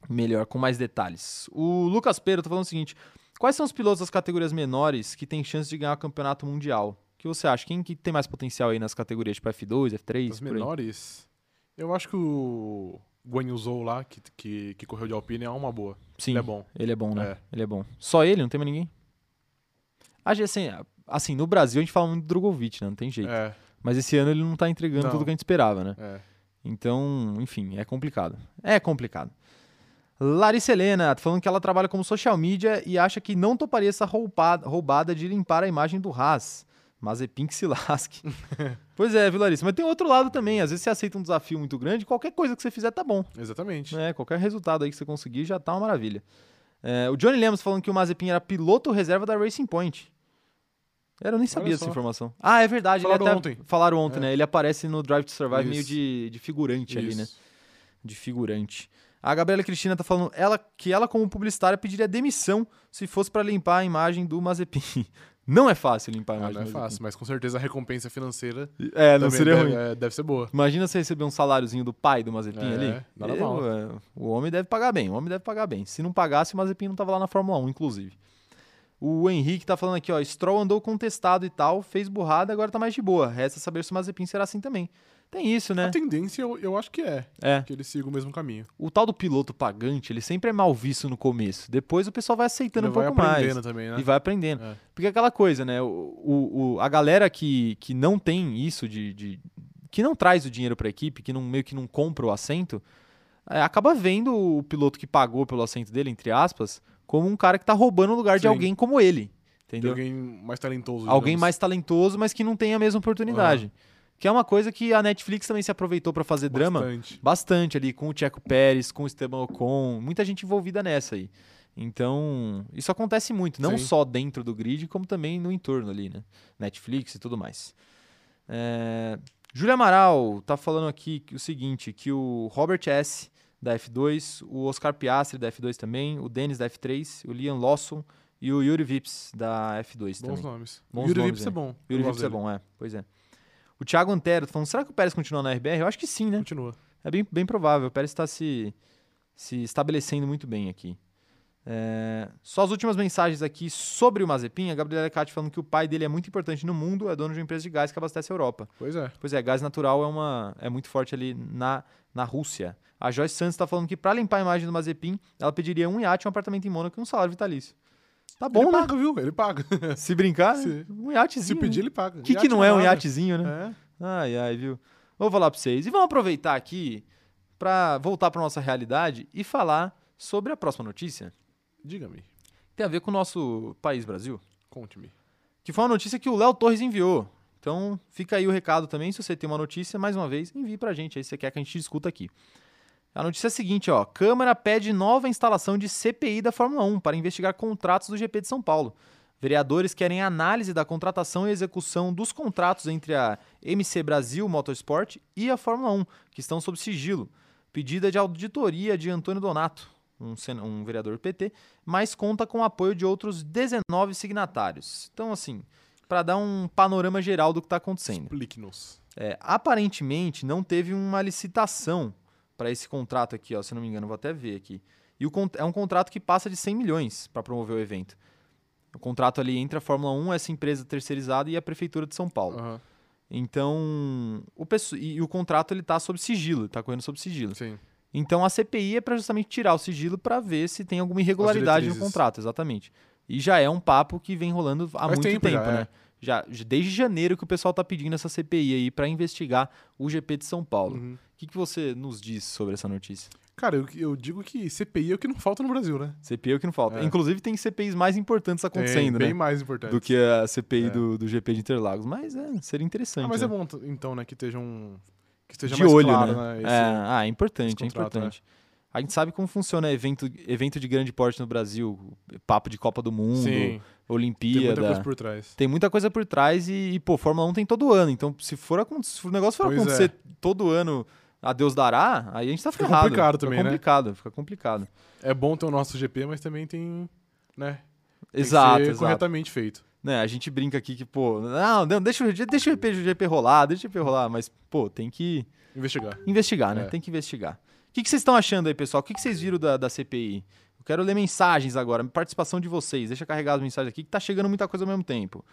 melhor, com mais detalhes. O Lucas Peiro tá falando o seguinte: quais são os pilotos das categorias menores que têm chance de ganhar o campeonato mundial? Que você acha? Quem que tem mais potencial aí nas categorias, tipo F2, F3? As por aí? menores, eu acho que o Guan Yu Zhou lá, que, que, que correu de Alpine, é uma boa. Sim, Ele é bom. Ele é bom, né? É. Ele é bom. Só ele? Não tem mais ninguém? Assim, assim, no Brasil a gente fala muito do Drogovic, né? Não tem jeito. É, Mas esse ano ele não tá entregando Não. tudo que a gente esperava, né? é. Então, enfim, é complicado. É complicado. Larissa Helena, tá falando que ela trabalha como social media e acha que não toparia essa roubada, roubada de limpar a imagem do Haas. Mazepin que se lasque. pois é, viu, Larissa? Mas tem outro lado também. Às vezes você aceita um desafio muito grande, qualquer coisa que você fizer tá bom. Exatamente. né? Qualquer resultado aí que você conseguir já tá uma maravilha. É, o Johnny Lemos falando que o Mazepin era piloto reserva da Racing Point. Eu nem sabia Olha essa só. informação. Ah, é verdade. Falaram ontem. Falaram ontem, É. né? Ele aparece no Drive to Survive meio Isso. de, de figurante ali, né? Isso. De figurante. A Gabriela Cristina tá falando ela, que ela, como publicitária, pediria demissão se fosse pra limpar a imagem do Mazepin. Não é fácil limpar a Ah, imagem não é do Mazepin. fácil, mas com certeza a recompensa financeira É, não seria deve, ruim. é, deve ser boa. Imagina você receber um saláriozinho do pai do Mazepin É, ali. nada Eu, mal. é, o homem deve pagar bem, o homem deve pagar bem. Se não pagasse, o Mazepin não tava lá na Fórmula 1, inclusive. O Henrique tá falando aqui, ó, Stroll andou contestado e tal, fez burrada, agora tá mais de boa. Resta saber se o Mazepin será assim também. Tem isso, né? A tendência eu, eu acho que é, É. que ele siga o mesmo caminho. O tal do piloto pagante, ele sempre é mal visto no começo. Depois o pessoal vai aceitando Ele um vai pouco mais. aprendendo também, né? E vai aprendendo. É. Porque é aquela coisa, né? O, o, o- a galera que, que não tem isso de, de- que não traz o dinheiro pra equipe, que não, meio que não compra o assento, é, acaba vendo o piloto que pagou pelo assento dele, entre aspas, como um cara que tá roubando o lugar de Sim. alguém como ele. De Entendeu? alguém mais talentoso. Alguém digamos. mais talentoso, mas que não tem a mesma oportunidade. Que é uma coisa que a Netflix também se aproveitou pra fazer drama Bastante. bastante ali com o Checo Pérez, com o Esteban Ocon, muita gente envolvida nessa aí. Então, isso acontece muito, não Sim. só dentro do grid, como também no entorno ali, né? Netflix e tudo mais. É... Júlia Amaral tá falando aqui o seguinte, que o Robert S. da F2, o Oscar Piastri da F2 também, o Dennis da F3, o Liam Lawson e o Yuri Vips da F2 Bons também. nomes. Bons Yuri nomes, Vips é. é bom. Yuri Vips é bom, é. Pois é. O Thiago Antero tá falando, será que o Pérez continua na RBR? Eu acho que sim, né? Continua. É bem, bem provável. O Pérez está se, se estabelecendo muito bem aqui. É, Só as últimas mensagens aqui sobre o Mazepin. A Gabriela Cati falando que o pai dele é muito importante no mundo, é dono de uma empresa de gás que abastece a Europa. Pois é. Pois é, gás natural é, uma, é muito forte ali na, na Rússia. A Joyce Santos está falando que para limpar a imagem do Mazepin, ela pediria um iate, um apartamento em Mônaco e um salário vitalício. Tá bom, ele né? paga, viu? Ele paga. Se brincar, Se- um iatezinho. Se pedir, né? ele paga. O que, que não é um iatezinho, né? É. Ai, ai, viu? Vou falar pra vocês. E vamos aproveitar aqui pra voltar pra nossa realidade e falar sobre a próxima notícia. Diga-me. Tem a ver com o nosso país, Brasil. Conte-me. Que foi uma notícia que o Léo Torres enviou. Então, fica aí o recado também. Se você tem uma notícia, mais uma vez, envie pra gente aí se você quer que a gente discuta aqui. A notícia é a seguinte, ó. Câmara pede nova instalação de CPI da Fórmula 1 para investigar contratos do GP de São Paulo. Vereadores querem análise da contratação e execução dos contratos entre a MC Brasil Motorsport e a Fórmula 1, que estão sob sigilo. Pedida de auditoria de Antônio Donato, um, um vereador PT, mas conta com o apoio de outros 19 signatários. Então, assim, para dar um panorama geral do que está acontecendo. Explique-nos. É, aparentemente não teve uma licitação para esse contrato aqui, ó, se não me engano, vou até ver aqui. E o é um contrato que passa de 100 milhões para promover o evento. O contrato ali entre a Fórmula 1, essa empresa terceirizada e a prefeitura de São Paulo. Aham, Então, o e, e o contrato ele tá sob sigilo, tá correndo sob sigilo. Sim. Então a CPI é para justamente tirar o sigilo para ver se tem alguma irregularidade no contrato, exatamente. E já é um papo que vem rolando há muito tempo tempo, já, né? é. Já, desde janeiro que o pessoal tá pedindo essa CPI aí para investigar o GP de São Paulo. Uhum. Que, que você nos diz sobre essa notícia? Cara, eu, eu digo que CPI é o que não falta no Brasil, né? CPI é o que não falta. É. Inclusive tem CPIs mais importantes Tem, acontecendo, bem né? mais importante. Do que a CPI É. do, do GP de Interlagos. Mas é, seria interessante. Ah, mas né? é bom, então, né, que esteja um... Que esteja de mais olho, claro, né? né? esse- É, ah, é importante, é contrato, importante. A gente sabe como funciona evento, evento de grande porte no Brasil, papo de Copa do Mundo, Sim, tem Olimpíada. muita coisa por trás. Tem muita coisa por trás e, e, pô, Fórmula 1 tem todo ano. Então, se for se o negócio for Pois acontecer todo ano, a Deus dará, aí a gente tá Fica ferrado. complicado fica também, né? complicado, Fica complicado. É bom ter o nosso GP, mas também tem, né? Tem Exato, exato. corretamente feito. Né, a gente brinca aqui que, pô, não, não deixa, o- deixa o GP, o GP rolar, deixa o GP rolar, mas, pô, tem que Investigar. investigar, né? É. Tem que investigar. O que, que vocês estão achando aí, pessoal? O que, que vocês viram da, da CPI? Eu quero ler mensagens agora, participação de vocês. Deixa eu carregar as mensagens aqui, que tá chegando muita coisa ao mesmo tempo.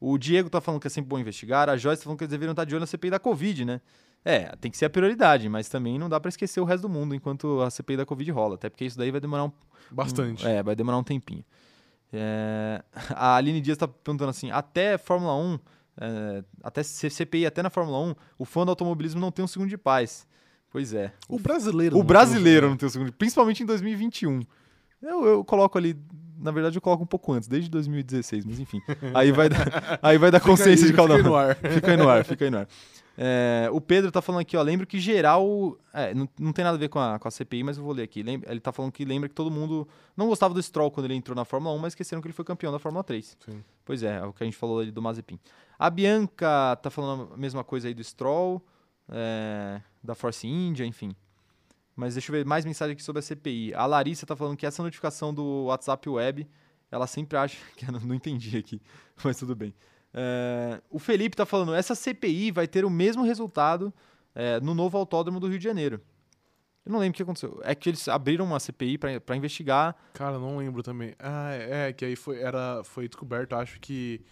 O Diego tá falando que é sempre bom investigar, a Joyce tá falando que eles deveriam estar de olho na CPI da Covid, né? É, tem que ser a prioridade, mas também não dá pra esquecer o resto do mundo enquanto a CPI da Covid rola, até porque isso daí vai demorar um Bastante. é, vai demorar um tempinho. É, a Aline Dias tá perguntando assim: até Fórmula 1, é, até CPI, até na Fórmula 1, o fã do automobilismo não tem um segundo de paz. Pois é. O brasileiro. O não brasileiro tem não tem um segundo, principalmente em 2021. Eu, eu coloco ali, na verdade eu coloco um pouco antes, desde 2016, mas enfim. Aí vai dar, aí vai dar consciência aí, de cada fica aí no ar. Fica aí no ar, fica aí no ar. É, o Pedro tá falando aqui, ó. Lembro que geral. é, não, não tem nada a ver com a, com a CPI, mas eu vou ler aqui. Lem- ele tá falando que lembra que todo mundo não gostava do Stroll quando ele entrou na Fórmula 1, mas esqueceram que ele foi campeão da Fórmula 3. Sim. Pois é, é o que a gente falou ali do Mazepin. A Bianca tá falando a mesma coisa aí do Stroll, é, da Force India, enfim. Mas deixa eu ver mais mensagem aqui sobre a CPI. A Larissa tá falando que essa notificação do WhatsApp Web, ela sempre acha que eu não, entendi aqui, mas tudo bem. É, o Felipe tá falando, essa CPI vai ter o mesmo resultado é, no novo autódromo do Rio de Janeiro. Eu não lembro o que aconteceu. É que eles abriram uma CPI pra investigar. Cara, não lembro também. Ah, é, que aí foi, era, foi descoberto, acho que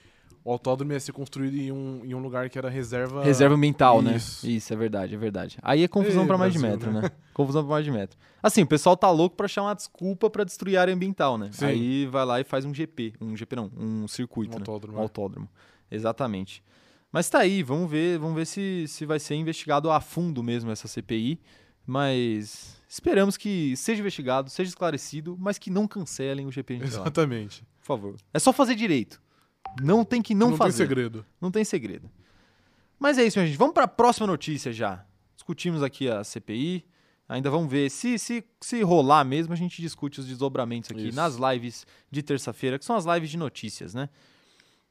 o autódromo ia ser construído em um, em um lugar que era reserva. Reserva ambiental, né? Isso. Isso, é verdade, é verdade. Aí é confusão Ê, pra mais de metro, né? Confusão pra mais de metro. Assim, o pessoal tá louco pra achar uma desculpa pra destruir a área ambiental, né? Sim. Aí vai lá e faz um GP. Um GP não, um circuito, Um né? autódromo, Um é. autódromo. Exatamente. Mas tá aí, vamos ver, vamos ver se, se vai ser investigado a fundo mesmo essa CPI. Mas esperamos que seja investigado, seja esclarecido, mas que não cancelem o GP Exatamente. por favor. É só fazer direito. Não tem que não, não fazer. tem segredo. Não tem segredo. Mas é isso, minha gente. Vamos para a próxima notícia já. Discutimos aqui a CPI. Ainda vamos ver se, se, se rolar mesmo, a gente discute os desdobramentos aqui Isso. nas lives de terça-feira, que são as lives de notícias, né?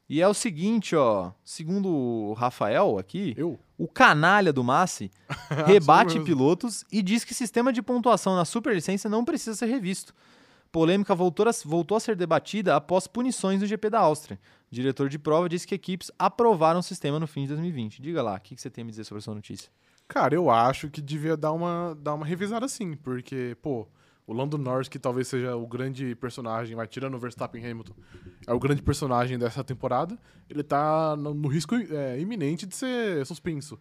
E é o seguinte, ó. Segundo o Rafael aqui, Eu? o canalha do Massi rebate pilotos e diz que sistema de pontuação na superlicença não precisa ser revisto. Polêmica voltou a, voltou a ser debatida após punições do GP da Áustria. O diretor de prova disse que equipes aprovaram o sistema no fim de 2020. Diga lá, o que, que você tem a me dizer sobre essa notícia? Cara, eu acho que devia dar uma, dar uma revisada sim, porque, pô, o Lando Norris, que talvez seja o grande personagem, vai tirando o Verstappen Hamilton, é o grande personagem dessa temporada, ele tá no, no risco é, iminente de ser suspenso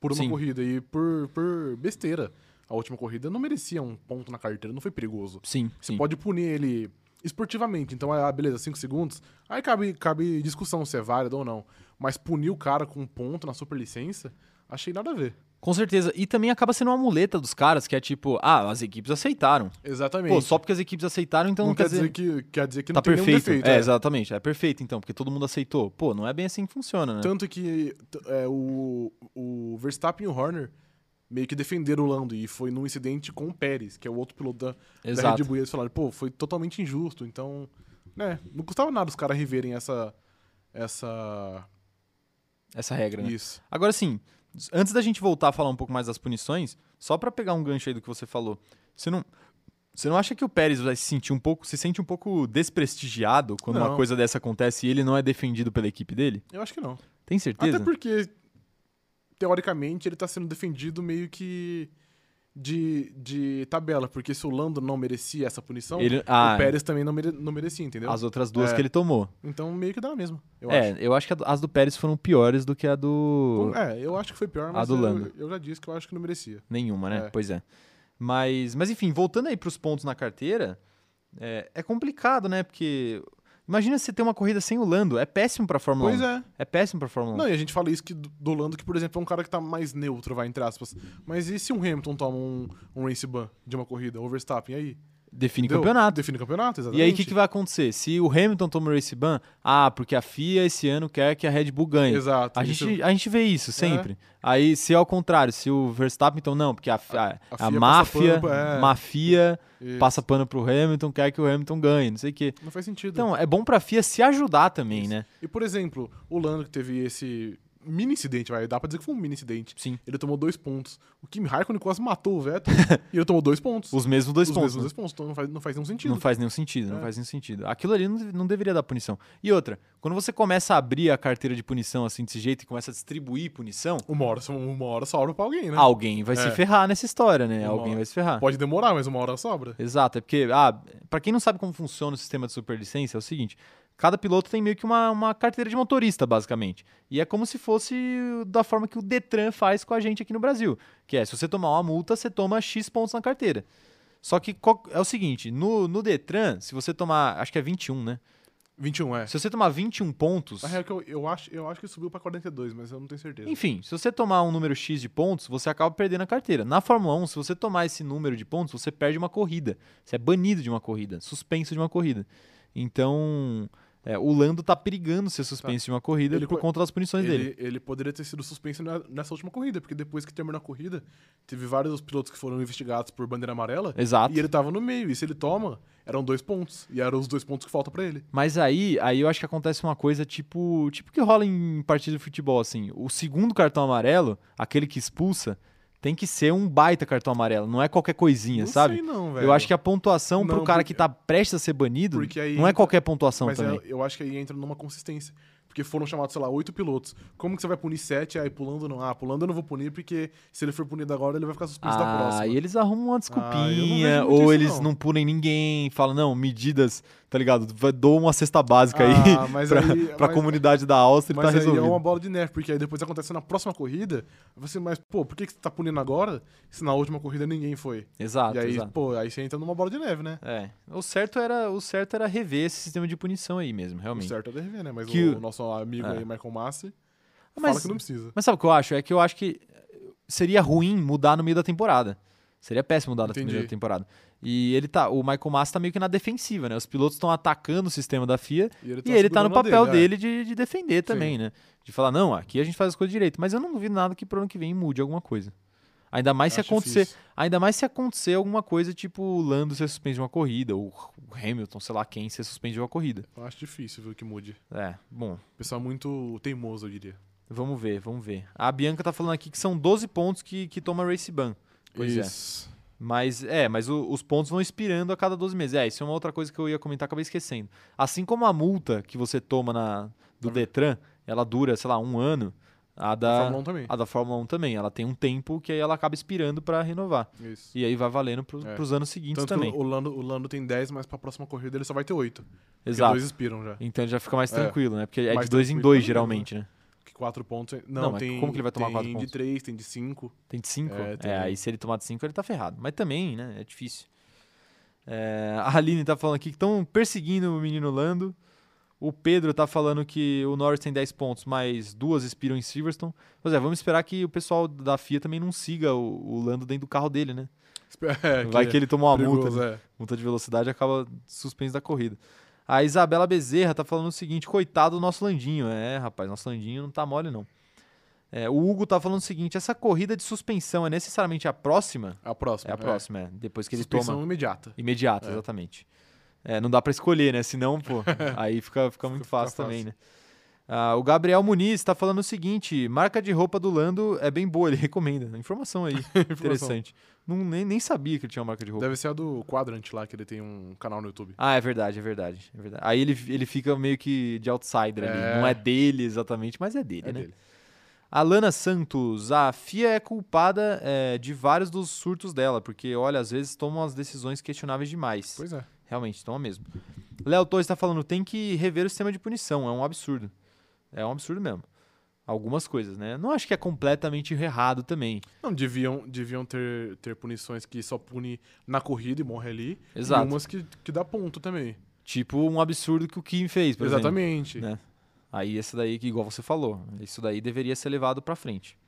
por uma Sim. corrida e por, por besteira. A última corrida não merecia um ponto na carteira, não foi perigoso. Sim, Você sim. pode punir ele esportivamente. Então, ah, beleza, 5 segundos. Aí cabe, cabe discussão se é válido ou não. Mas punir o cara com um ponto na superlicença, achei nada a ver. Com certeza. E também acaba sendo uma muleta dos caras, que é tipo, ah, as equipes aceitaram. Exatamente. Pô, só porque as equipes aceitaram, então não, não, quer dizer que, quer dizer que tá não tem perfeito. defeito. é, é. exatamente. É perfeito, então, porque todo mundo aceitou. Pô, não é bem assim que funciona, né? Tanto que é, o, o Verstappen e o Horner, meio que defenderam o Lando. E foi num incidente com o Pérez, que é o outro piloto da, da. Red Bull. E eles falaram, pô, foi totalmente injusto. Então, né, não custava nada os caras reverem essa. Essa. Essa regra, né? Isso. Agora sim, antes da gente voltar a falar um pouco mais das punições, só pra pegar um gancho aí do que você falou, você não, você não acha que o Pérez vai se sentir um pouco, se sente um pouco desprestigiado quando uma Não. coisa dessa acontece e ele não é defendido pela equipe dele? Eu acho que não. Tem certeza? Até porque, teoricamente, ele tá sendo defendido meio que de, de tabela. Porque se o Lando não merecia essa punição, Ele, ah, o Pérez também não, mere- não merecia, entendeu? as outras duas É. que ele tomou. Então meio que dá mesmo. Eu é, acho. eu acho que a as do Pérez foram piores do que a do É, eu acho que foi pior, mas do eu, Lando. eu já disse que eu acho que não merecia. nenhuma, né? É. Pois é. Mas, mas enfim, voltando aí pros pontos na carteira, é, é complicado, né? Porque imagina você ter uma corrida sem o Lando, é péssimo pra Fórmula Pois 1. é. É péssimo pra Fórmula 1. Não, e a gente fala isso que do do Lando, que, por exemplo, é um cara que tá mais neutro, vai, entre aspas. Mas e se um Hamilton toma um, um race ban de uma corrida, Verstappen, e aí? Define Entendeu? campeonato. Define campeonato, E exatamente. aí, o que, que vai acontecer? Se o Hamilton toma o race ban, ah, porque a FIA esse ano quer que a Red Bull ganhe. Exato. A isso- É. gente, a gente vê isso sempre. Aí, se ao contrário, se o Verstappen, então não, porque a, a, a a máfia, pano, é. isso. passa pano pro Hamilton, quer que o Hamilton ganhe, não sei o quê. Não faz sentido. Então, é bom pra FIA se ajudar também, Isso. né? E, por exemplo, o Lando que teve esse mini incidente, vai, dá pra dizer que foi um mini incidente. Sim. Ele tomou dois pontos. O Kimi Raikkonen quase matou o Vettel e ele tomou dois pontos. Os mesmos dois Os pontos. mesmos né? dois pontos, então não faz, não faz nenhum sentido. Não faz nenhum sentido, não É. faz nenhum sentido. Aquilo ali não, não deveria dar punição. E outra, quando você começa a abrir a carteira de punição assim desse jeito e começa a distribuir punição, Uma hora, uma hora sobra pra alguém, né? alguém vai se É. ferrar nessa história, né? Uma alguém hora. vai se ferrar. Pode demorar, mas uma hora sobra. Exato, é porque, ah, pra quem não sabe como funciona o sistema de superlicença, é o seguinte: cada piloto tem meio que uma, uma carteira de motorista, basicamente. E é como se fosse da forma que o Detran faz com a gente aqui no Brasil. Que é, se você tomar uma multa, você toma X pontos na carteira. Só que é o seguinte: no, no Detran, se você tomar, acho que é 21, né? 21, é. Se você tomar 21 pontos. Na real, que eu, eu, acho, eu acho que subiu pra 42, mas eu não tenho certeza. Enfim, se você tomar um número X de pontos, você acaba perdendo a carteira. Na Fórmula 1, se você tomar esse número de pontos, você perde uma corrida. Você é banido de uma corrida, suspenso de uma corrida. Então, é, o Lando tá perigando ser suspenso de uma corrida Ele por co- conta das punições dele. Ele, ele poderia ter sido suspenso na- nessa última corrida, porque depois que terminou a corrida, teve vários pilotos que foram investigados por bandeira amarela Exato. e ele tava no meio. E se ele toma, eram dois pontos. E eram os dois pontos que faltam pra ele. Mas aí, aí eu acho que acontece uma coisa tipo, tipo que rola em partida de futebol, assim. O segundo cartão amarelo, aquele que expulsa, tem que ser um baita cartão amarelo, não é qualquer coisinha, não sabe? sei não, velho. Eu acho que a pontuação pro Não, cara porque- que tá prestes a ser banido aí não é qualquer pontuação Mas também. é- eu acho que aí entra numa consistência. Porque foram chamados, sei lá, oito pilotos. Como que você vai punir sete? Aí pulando não. Ah, pulando eu não vou punir, porque se ele for punido agora, ele vai ficar suspenso da Ah, próxima. e eles arrumam uma Ah, desculpinha, muito ou isso, eles não. não. punem ninguém, falam, não, medidas, tá ligado? Dou uma cesta básica aí Ah, mas pra, aí- pra mas- comunidade da Áustria e Mas tá aí resolvido. é uma bola de neve, porque aí depois acontece na próxima corrida, você, mas, pô, por que, que você tá punindo agora se na última corrida ninguém foi? Exato, e aí, exato. pô, aí você entra numa bola de neve, né? É, o certo, era, o certo era rever esse sistema de punição aí mesmo, O realmente. certo é DRV, né? Mas Que o, o- nosso amigo É. aí, Michael Massi, Mas- fala que não precisa. Mas sabe o que eu acho? É que eu acho que seria ruim mudar no meio da temporada. Seria péssimo mudar no Entendi. meio da temporada. E ele tá, o Michael Massa tá meio que na defensiva, né? Os pilotos estão atacando o sistema da FIA E ele E ele tá no papel dele, dele, de, de defender também, né? De falar, não, aqui a gente faz as coisas direito. Mas eu não duvido nada que pro ano que vem mude alguma coisa. Ainda mais se Acho acontecer, difícil. ainda mais se acontecer alguma coisa tipo o Lando ser suspenso de uma corrida, ou o Hamilton, sei lá quem, ser suspenso de uma corrida. Eu acho difícil, viu, que mude. É, bom, O pessoal é muito teimoso, eu diria. vamos ver, vamos ver. A Bianca tá falando aqui que são 12 pontos que, que toma race ban. Pois é. Isso. Mas é, mas o- os pontos vão expirando a cada 12 meses. É, isso é uma outra coisa que eu ia comentar, acabei esquecendo. Assim como a multa que você toma na, do Tá. Detran, ela dura, sei lá, um ano. A A da, Fórmula 1 também. a da Fórmula 1 também. Ela tem um tempo que aí ela acaba expirando pra renovar. Isso. E aí vai valendo pro, É. pros anos seguintes Tanto também. o Lando, o Lando tem 10, mas pra próxima corrida ele só vai ter 8. Porque Exato. dois expiram já. Então já fica mais É. tranquilo, né? Porque é Mais de dois em dois, também, geralmente, né? Que 4 pontos. Não, Não, tem. como que ele vai tomar tem quatro de pontos? 3, tem de 5. Tem de 5? É, É, tem- aí se ele tomar de 5, ele tá ferrado. Mas também, né? É difícil. É, a Aline tá falando aqui que estão perseguindo o menino Lando. O Pedro tá falando que o Norris tem 10 pontos, mas duas expiram em Silverstone. Pois é, vamos esperar que o pessoal da FIA também não siga o, o Lando dentro do carro dele, né? É, Vai que ele tomou uma multa, perigoso, né? é. multa de velocidade e acaba suspenso da corrida. A Isabela Bezerra tá falando o seguinte: coitado do nosso Landinho. É, rapaz, nosso Landinho não tá mole, não. É, o Hugo tá falando o seguinte: essa corrida de suspensão é necessariamente a próxima? A próxima. É a próxima, é. Depois que ele Suspensão toma. imediata. Imediata, É. exatamente. É, não dá pra escolher, né? Senão, pô, aí fica, fica muito Fica fácil fácil. também, né? Ah, o Gabriel Muniz tá falando o seguinte: marca de roupa do Lando é bem boa, ele recomenda. Informação aí, interessante. Não, nem, nem sabia que ele tinha uma marca de roupa. Deve ser a do Quadrant lá, que ele tem um canal no YouTube. Ah, é verdade, é verdade, é verdade. Aí ele, ele fica meio que de outsider ali. É. Não é dele exatamente, mas é dele, É né? dele. Alana Santos, a FIA é culpada é, de vários dos surtos dela, porque, olha, às vezes toma umas decisões questionáveis demais. Pois é. Realmente, toma mesmo. Léo Torres está falando, tem que rever o sistema de punição, é um absurdo. É um absurdo mesmo. Algumas coisas, né? Não acho que é completamente errado também. Não, deviam, deviam ter, ter punições que só pune na corrida e morre ali. Exato. E umas que, que dá ponto também. Tipo um absurdo que o Kim fez, por exemplo. Exatamente. né? Aí esse daí, que igual você falou, isso daí deveria ser levado pra frente.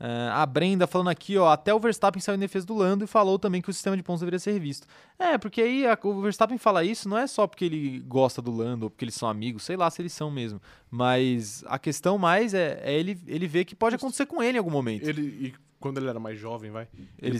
É, a Brenda falando aqui, ó, até o Verstappen saiu em defesa do Lando e falou também que o sistema de pontos deveria ser revisto. É, porque aí a- o Verstappen fala isso não é só porque ele gosta do Lando ou porque eles são amigos, sei lá se eles são mesmo. Mas a questão mais é, é ele, ele ver que pode acontecer com ele em algum momento. Ele, Ele, e quando ele era mais jovem, vai.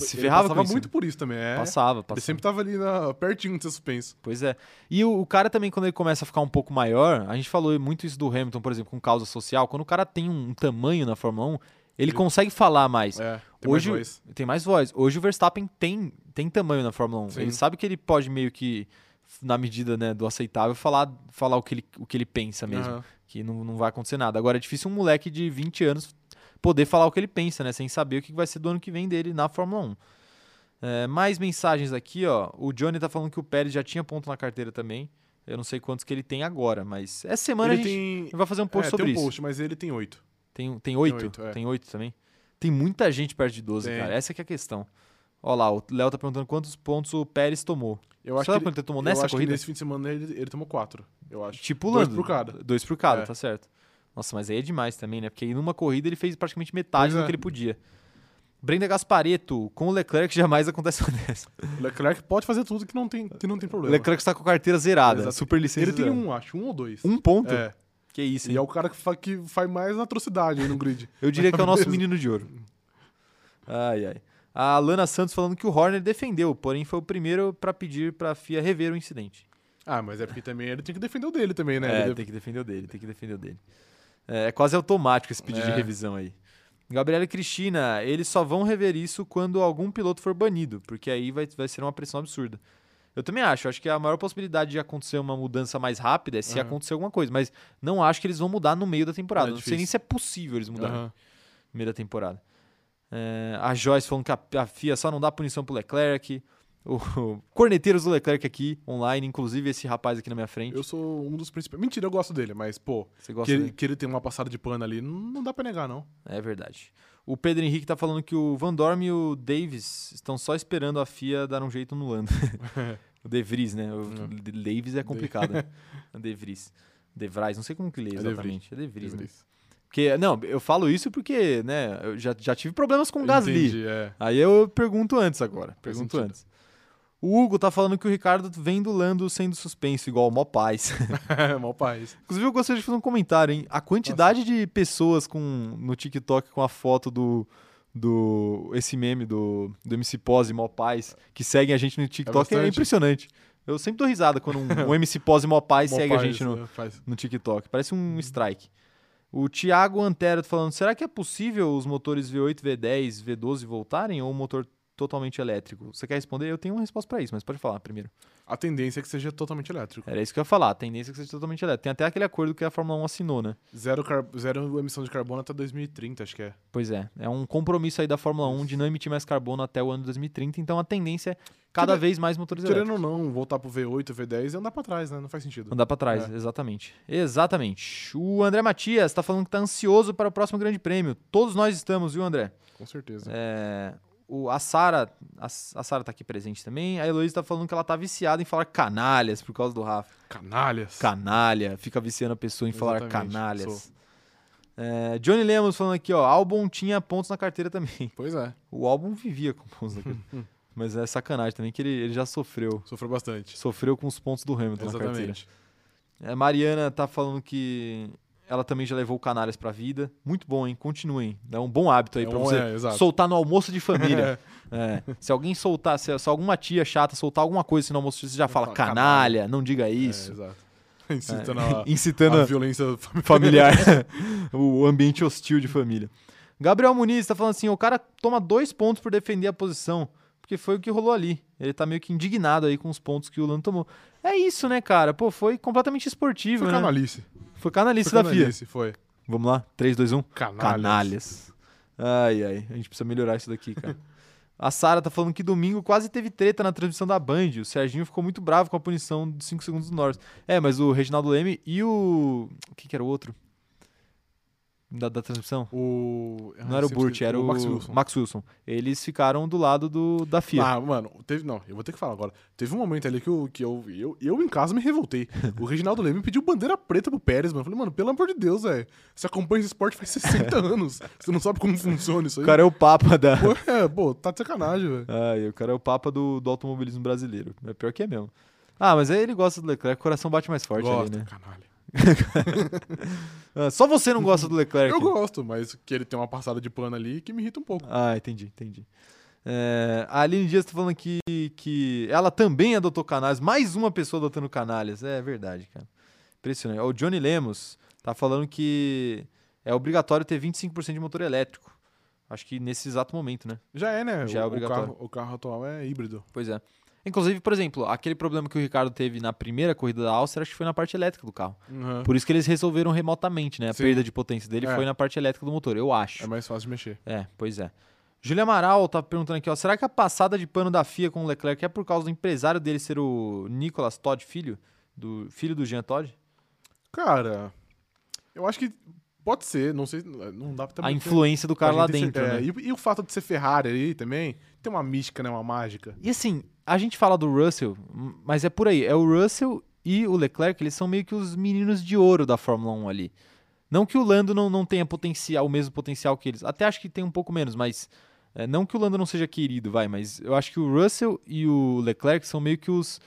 se ferrava passava com isso. muito né? por isso também. É. Passava, Ele passava. sempre tava ali na, pertinho de ser suspenso. Pois é. E o, o cara também, quando ele começa a ficar um pouco maior, a gente falou muito isso do Hamilton, por exemplo, com causa social. Quando o cara tem um, tamanho na Fórmula 1, ele Ele- consegue falar mais. É. Tem Hoje, mais voz. tem mais voz. Hoje o Verstappen tem, tem tamanho na Fórmula 1. Sim. Ele sabe que ele pode meio que, na medida né, do aceitável, falar, falar o, que ele, o que ele pensa mesmo. Aham. Que não, não vai acontecer nada. Agora é difícil um moleque de 20 anos poder falar o que ele pensa, né? Sem saber o que vai ser do ano que vem dele na Fórmula 1. É, mais mensagens aqui, ó. O Johnny tá falando que o Pérez já tinha ponto na carteira também. Eu não sei quantos que ele tem agora, mas essa semana Ele a gente tem. vai fazer um post é, sobre tem um isso. post, mas ele tem oito. Tem, tem oito? oito, é. Tem oito também? Tem muita gente perto de 12, Tem. cara. Essa que é a questão. Ó lá, o Léo tá perguntando quantos pontos o Pérez tomou. Eu acho Sabe que, quanto ele tomou nessa acho corrida? que nesse fim de semana ele, ele tomou quatro, eu acho. Tipo o Dois por cada. Dois por cada, É. tá certo. Nossa, mas aí é demais também, né? Porque aí numa corrida ele fez praticamente metade Pois do é. que ele podia. Brenda Gaspareto, com o Leclerc jamais acontece uma dessa. O Leclerc pode fazer tudo que não tem, que não tem problema. Leclerc está com a carteira zerada, Exato. super licença ele tem zerada. um, acho, um ou dois. Um ponto? É. Que isso, E hein? é o cara que, fa- que faz mais atrocidade aí no grid. Eu diria que é o nosso menino de ouro. Ai, ai. A Lana Santos falando que o Horner defendeu, porém foi o primeiro pra pedir pra FIA rever o incidente. Ah, mas é porque também ele tem que defender o dele também, né? É, Ele- tem que defender o dele, tem que defender o dele. É, é quase automático esse pedido de É. revisão aí. Gabriela e Cristina, eles só vão rever isso quando algum piloto for banido, porque aí vai, vai ser uma pressão absurda. Eu também acho, acho que a maior possibilidade de acontecer uma mudança mais rápida é se Aham. acontecer alguma coisa, mas não acho que eles vão mudar no meio da temporada. É não sei nem se é possível eles mudarem Aham. no meio da temporada. É, a Joyce falando que a, a FIA só não dá punição pro Leclerc. O, o Corneteiros do Leclerc aqui, online, inclusive esse rapaz aqui na minha frente. Eu sou um dos principais. Mentira, eu gosto dele, mas, pô, Você gosta que ele, dele? que ele tem uma passada de pano ali, não, não dá pra negar, não. É verdade. O Pedro Henrique tá falando que o Van Dorme e o Davis estão só esperando a FIA dar um jeito no Lando. o De Vries, né? O. De- Davis é complicado. né? O De Vries. De Vries, não sei como que lê De exatamente. É De Vries, né? Vries. Porque, não, eu falo isso porque, né, eu já, já tive problemas com o Gasly. Entendi, é. Aí eu pergunto antes agora. Pergunto antes. O Hugo tá falando que o Ricardo vem do Lando sendo suspenso, igual o Mó Paz. Mal país. Inclusive, eu gostaria de fazer um comentário, hein? A quantidade de pessoas com, no TikTok com a foto do. do esse meme do, do MC Pose e Mó Paz que seguem a gente no TikTok é, bastante. impressionante. Eu sempre dou risada quando um, um MC Pose e Mó Paz segue a gente no, né, faz. no TikTok. Parece um strike. O Thiago Antero tá falando: será que é possível os motores V8, V10, V12 voltarem ou um motor totalmente elétrico? Você quer responder? Eu tenho uma resposta pra isso, mas pode falar primeiro. A tendência é que seja totalmente elétrico. Era isso que eu ia falar. A tendência é que seja totalmente elétrico. Tem até aquele acordo que a Fórmula 1 assinou, né? Zero, car- zero emissão de carbono até 2030, acho que é. Pois é. É um compromisso aí da Fórmula 1 de não emitir mais carbono até o ano 2030. Então a tendência é cada Querendo- vez mais motores Querendo elétricos. ou não, voltar pro V8, V10 e andar pra trás, né? Não faz sentido. Andar pra trás, É. exatamente. Exatamente. O André Matias tá falando que tá ansioso para o próximo Grande Prêmio. Todos nós estamos, viu, André? Com certeza. É, o, a Sara, a, a Sara tá aqui presente também. A Heloísa tá falando que ela tá viciada em falar canalhas por causa do Rafa. Canalhas. Canalha, fica viciando a pessoa em falar Exatamente, canalhas. É, Johnny Lemos falando aqui, ó, Albon tinha pontos na carteira também. Pois é, O Albon vivia com pontos na carteira. Mas é sacanagem também que ele, ele já sofreu. sofreu bastante. Sofreu com os pontos do Hamilton na carteira. Exatamente. É, Mariana tá falando que ela também já levou o Canalhas pra vida. Muito bom, hein? Continuem. É um bom hábito aí É pra um- você é, soltar no almoço de família. É. Se alguém soltar, se, se alguma tia chata soltar alguma coisa assim no almoço, você já fala fala, canalha, não diga É, isso. exato. Incitando a, Incitando a violência familiar. familiar, o ambiente hostil de família. Gabriel Muniz tá falando assim: o cara toma dois pontos por defender a posição, porque foi o que rolou ali. Ele tá meio que indignado aí com os pontos que o Lando tomou. É isso, né, cara? Pô, foi completamente esportivo, Foi né? canalice. Foi canalice Foi da FIA. canalice, foi. Vamos lá, 3, 2, 1. Canalhas. Canalhas. Ai, ai, a gente precisa melhorar isso daqui, cara. A Sara tá falando que domingo quase teve treta na transmissão da Band. O Serginho ficou muito bravo com a punição de 5 segundos do Norris. É, mas o Reginaldo Leme e o. O que, que era o outro? Da, da transmissão? O... Não era o Burt, era o Max Wilson. Max Wilson. Eles ficaram do lado do, da FIA. Ah, mano, teve. Não, eu vou ter que falar agora. Teve um momento ali que eu, que eu, eu, eu em casa me revoltei. O Reginaldo Leme pediu bandeira preta pro Pérez, mano. Eu falei, mano, pelo amor de Deus, velho. Você acompanha esse esporte faz 60 anos. Você não sabe como funciona isso o aí. cara é o papa da. Pô, é, pô, tá de sacanagem, velho. Ai, o cara é o papa do, do automobilismo brasileiro. É pior que é mesmo. Ah, mas aí ele gosta do Leclerc, o coração bate mais forte Gosta, ali, né? canalha. Ah, só você não gosta do Leclerc. Eu gosto, mas que ele tem uma passada de pano ali que me irrita um pouco. Ah, entendi, entendi. É, a Aline Dias tá falando que, que ela também adotou canalhas. Mais uma pessoa adotando canalhas. É verdade, cara. Impressionante. O Johnny Lemos tá falando que é obrigatório ter 25% de motor elétrico. Acho que nesse exato momento, né? Já é, né? Já é o, o obrigatório. carro, o carro atual é híbrido. Pois é. Inclusive, por exemplo, aquele problema que o Ricardo teve na primeira corrida da Áustria, acho que foi na parte elétrica do carro. Uhum. Por isso que eles resolveram remotamente, né? A Sim. perda de potência dele É. foi na parte elétrica do motor, eu acho. É mais fácil de mexer. É, pois é. Júlia Amaral tá perguntando aqui, ó, será que a passada de pano da FIA com o Leclerc é por causa do empresário dele ser o Nicolas Todd filho, do filho do Jean Todd? Cara, eu acho que pode ser, não sei, não dá pra a influência do cara lá ter dentro, certeza. né? É, e, e o fato de ser Ferrari aí também, tem uma mística, né, uma mágica. E assim, a gente fala do Russell, mas é por aí, é o Russell e o Leclerc, eles são meio que os meninos de ouro da Fórmula 1 ali. Não que o Lando não, não tenha potencial, o mesmo potencial que eles. Até acho que tem um pouco menos, mas é, não que o Lando não seja querido, vai, mas eu acho que o Russell e o Leclerc são meio que os,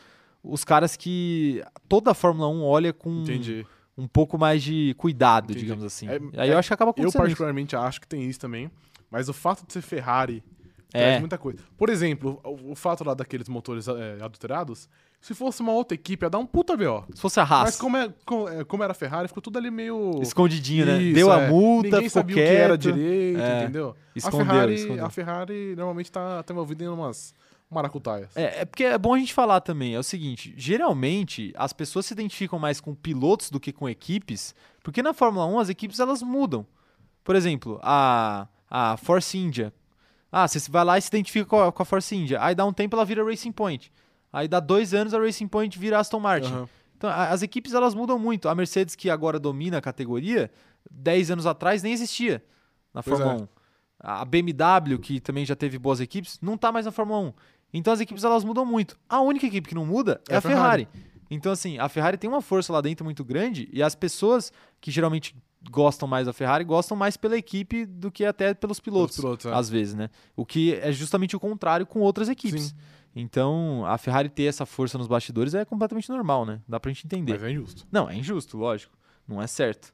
os caras que toda a Fórmula 1 olha com Entendi. um pouco mais de cuidado, Entendi. digamos assim. É- Aí eu é- acho que acaba Eu acontecendo. isso. particularmente acho que tem isso também, mas o fato de ser Ferrari É. traz muita coisa. Por exemplo, o, o fato lá daqueles motores é, adulterados, se fosse uma outra equipe ia dar um puta BO. Se fosse a Haas, Mas como, é, como, é, como era Ferrari, ficou tudo ali meio... escondidinho, né? Isso, Deu a é. multa, Ninguém ficou sabia quieto. o que era direito, É. entendeu? a, Escondeu, Ferrari, escondeu. a Ferrari normalmente tá, tá envolvida em umas maracutaias. É, é porque é bom a gente falar também. É o seguinte: geralmente as pessoas se identificam mais com pilotos do que com equipes, porque na Fórmula 1 as equipes elas mudam. Por exemplo, a, a Force India. Ah, você vai lá e se identifica com a, com a Force India. Aí dá um tempo ela vira Racing Point. Aí dá dois anos a Racing Point vira Aston Martin. Aham. Então, a- as equipes elas mudam muito. A Mercedes, que agora domina a categoria, 10 anos atrás nem existia na Pois Fórmula é. 1. A BMW, que também já teve boas equipes, não tá mais na Fórmula 1. Então as equipes elas mudam muito. A única equipe que não muda é, É a a Ferrari. Ferrari. Então, assim, a Ferrari tem uma força lá dentro muito grande e as pessoas que geralmente gostam mais da Ferrari gostam mais pela equipe do que até pelos pilotos, pilotos, é. às vezes, né? O que é justamente o contrário com outras equipes. Sim. Então, a Ferrari ter essa força nos bastidores é completamente normal, né? Dá pra gente entender. Mas é injusto. Não, é injusto, lógico. Não é certo.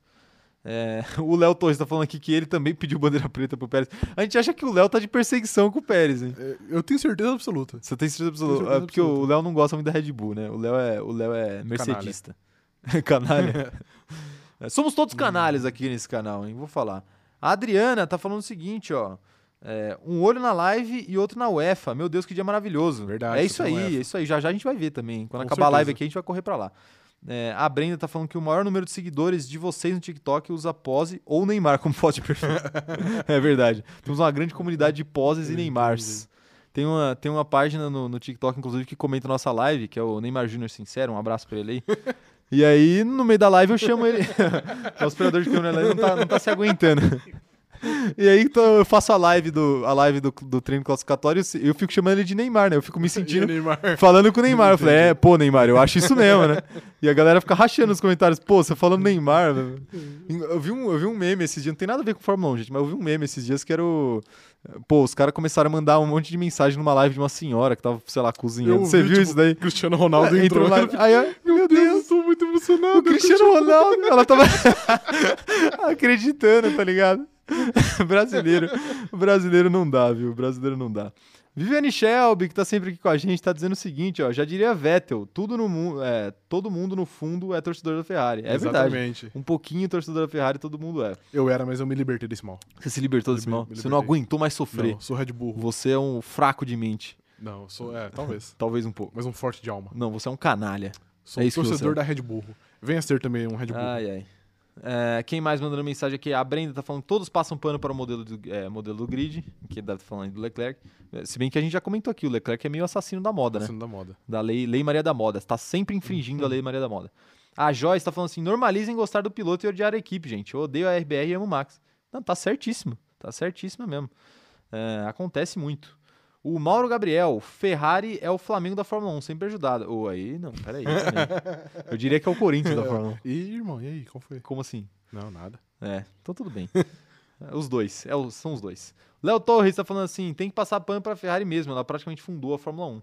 É, o Léo Torres tá falando aqui que ele também pediu bandeira preta pro Pérez. A gente acha que o Léo tá de perseguição com o Pérez, hein? É, Eu tenho certeza absoluta. Você tem certeza absoluta? certeza É porque o absoluta. Léo não gosta muito da Red Bull, né? O Léo é, o Léo é mercedista. Canalha. É, Somos todos canalhas aqui nesse canal, hein? Vou falar. A Adriana tá falando o seguinte, ó. É, um olho na live e outro na UEFA. Meu Deus, que dia maravilhoso. Verdade, É isso aí, é isso aí. Já já a gente vai ver também. Quando Com acabar a live certeza. aqui, a gente vai correr pra lá. É, a Brenda tá falando que o maior número de seguidores de vocês no TikTok usa pose ou Neymar como foto de perfil. é verdade. Temos uma grande comunidade de poses e. Neymars. Tem uma, tem uma página no, no TikTok, inclusive, que comenta a nossa live, que é o Neymar Júnior Sincero. Um abraço pra ele aí. E aí, no meio da live, eu chamo ele. o operador de câmera lá não tá, não tá se aguentando. E aí, então, eu faço a live do, a live do, do treino classificatório e eu fico chamando ele de Neymar, né? Eu fico me sentindo falando com o Neymar. Eu falei, é, pô, Neymar, eu acho isso mesmo, né? E a galera fica rachando nos comentários, pô, você falando Neymar. Eu vi, um, eu vi um meme esses dias, não tem nada a ver com Fórmula 1, gente, mas eu vi um meme esses dias que era o. Pô, os caras começaram a mandar um monte de mensagem numa live de uma senhora que tava, sei lá, cozinhando. Você vi, viu tipo, isso daí? Cristiano Ronaldo É, entrou. entrou lá. Aí, eu- Meu Deus, eu tô muito emocionado. O Cristiano Ronaldo, ela tava acreditando, tá ligado? brasileiro, brasileiro não dá, viu? Brasileiro não dá. Viviane Shelby, que tá sempre aqui com a gente, tá dizendo o seguinte, ó, já diria Vettel, tudo no mundo, é, todo mundo no fundo é torcedor da Ferrari. É verdade. Exatamente. Um pouquinho torcedor da Ferrari, todo mundo é. Eu era, mas eu me libertei desse mal. Você se libertou desse Me- mal? me Você não aguentou mais sofrer. Não, sou Red Bull. Você é um fraco de mente. Não, eu sou. É, talvez. Talvez um pouco. Mas um forte de alma. Não, você é um canalha. Sou É você torcedor é. da Red Bull. Venha ser também um Red Bull. Ai, ai. É, quem mais mandando mensagem aqui? A Brenda tá falando que todos passam pano para o modelo do, é, modelo do grid, que deve estar falando do Leclerc. É, Se bem que a gente já comentou aqui, o Leclerc é meio assassino da moda, né? Sendo da moda. Da lei, lei Maria da Moda. Está sempre infringindo a lei Maria da Moda. A Joyce tá falando assim: normalizem gostar do piloto e odiar a equipe, gente. Eu odeio a RBR e amo o Max. Não, tá certíssimo. Tá certíssimo mesmo. É, acontece muito. O Mauro Gabriel, Ferrari é o Flamengo da Fórmula 1, sempre ajudado. Ou aí, não, peraí. Eu diria que é o Corinthians da Fórmula 1. Ih, irmão, e aí? Qual foi? Como assim? Não, nada. É, então tudo bem. É, os dois, é, são os dois. Léo Torres tá falando assim: tem que passar pano pra Ferrari mesmo, ela praticamente fundou a Fórmula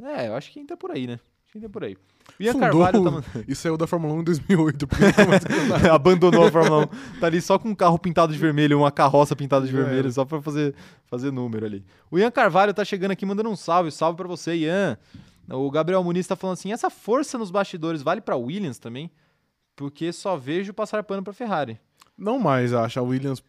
1. É, eu acho que entra por aí, né? Acho que entra por aí. O Ian Fundou Carvalho tá E saiu da Fórmula 1 em 2008. Porque não tá mais ganhando nada. abandonou a Fórmula 1. Tá ali só com um carro pintado de vermelho, uma carroça pintada de Já vermelho, só pra fazer, fazer número ali. O Ian Carvalho tá chegando aqui mandando um salve, salve pra você, Ian. O Gabriel Muniz tá falando assim: essa força nos bastidores vale pra Williams também? Porque só vejo passar pano pra Ferrari. Não mais, acho. A Williams.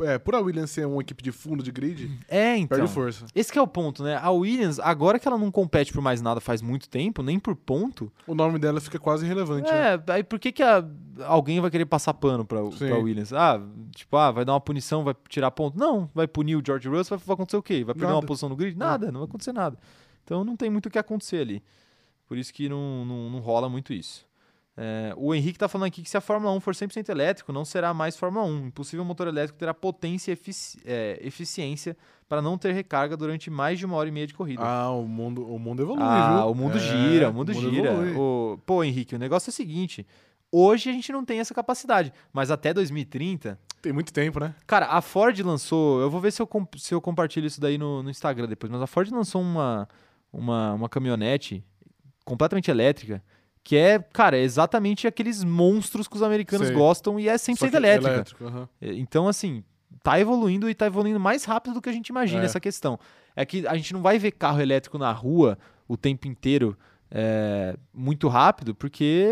É, por a Williams ser uma equipe de fundo de grid, É, então. perde força. Esse que é o ponto, né? A Williams, agora que ela não compete por mais nada faz muito tempo, nem por ponto, O nome dela fica quase irrelevante. né? é, aí por que, que a- alguém vai querer passar pano pra, Sim. pra Williams? Ah, tipo, ah, vai dar uma punição, vai tirar ponto? Não, vai punir o George Russell, vai, vai acontecer o quê? Vai perder uma Nada. posição no grid? Nada, não vai acontecer nada. Então não tem muito o que acontecer ali. Por isso que não, não, não rola muito isso. É, o Henrique tá falando aqui que se a Fórmula 1 for 100% elétrico, não será mais Fórmula 1. Impossível motor elétrico terá potência e efici- é, eficiência para não ter recarga durante mais de uma hora e meia de corrida. Ah, o mundo, o mundo evolui, Ah, viu? o mundo É, gira, o mundo, gira. evolui. O... Pô, Henrique, o negócio é o seguinte: hoje a gente não tem essa capacidade, mas até 2030. Tem muito tempo, né? Cara, a Ford lançou. Eu vou ver se eu, se eu compartilho isso daí no, no Instagram depois, mas a Ford lançou uma, uma, uma caminhonete completamente elétrica. Que é, cara, é exatamente aqueles monstros que os americanos Sei. gostam e é 100% Só que elétrica. elétrico. É, Então, assim, tá evoluindo e tá evoluindo mais rápido do que a gente imagina É. essa questão. É que a gente não vai ver carro elétrico na rua o tempo inteiro é, muito rápido, porque,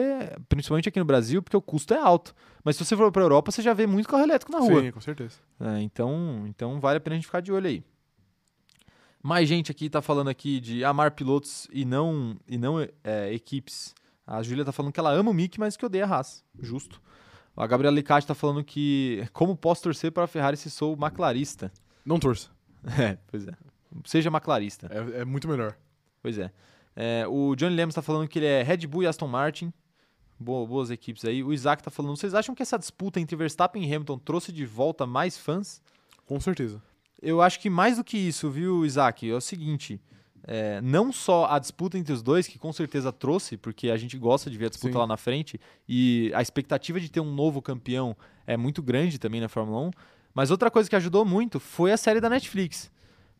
principalmente aqui no Brasil, porque o custo é alto. Mas se você for pra Europa, você já vê muito carro elétrico na rua. Sim, com certeza. É, então, então vale a pena a gente ficar de olho aí. Mais gente aqui tá falando aqui de amar pilotos e não, e não é, equipes. A Júlia tá falando que ela ama o Mick, mas que odeia a Haas. Justo. A Gabriela Licati tá falando que como posso torcer para a Ferrari se sou McLarista? Não torça. É, pois é. Seja McLarista. É, é muito melhor. Pois é. É, o Johnny Lemos tá falando que ele é Red Bull e Aston Martin. Boa- boas equipes aí. O Isaac tá falando, vocês acham que essa disputa entre Verstappen e Hamilton trouxe de volta mais fãs? Com certeza. Eu acho que mais do que isso, viu, Isaac? É o seguinte: é, não só a disputa entre os dois, que com certeza trouxe, porque a gente gosta de ver a disputa Sim. lá na frente, e a expectativa de ter um novo campeão é muito grande também na Fórmula 1. Mas outra coisa que ajudou muito foi a série da Netflix.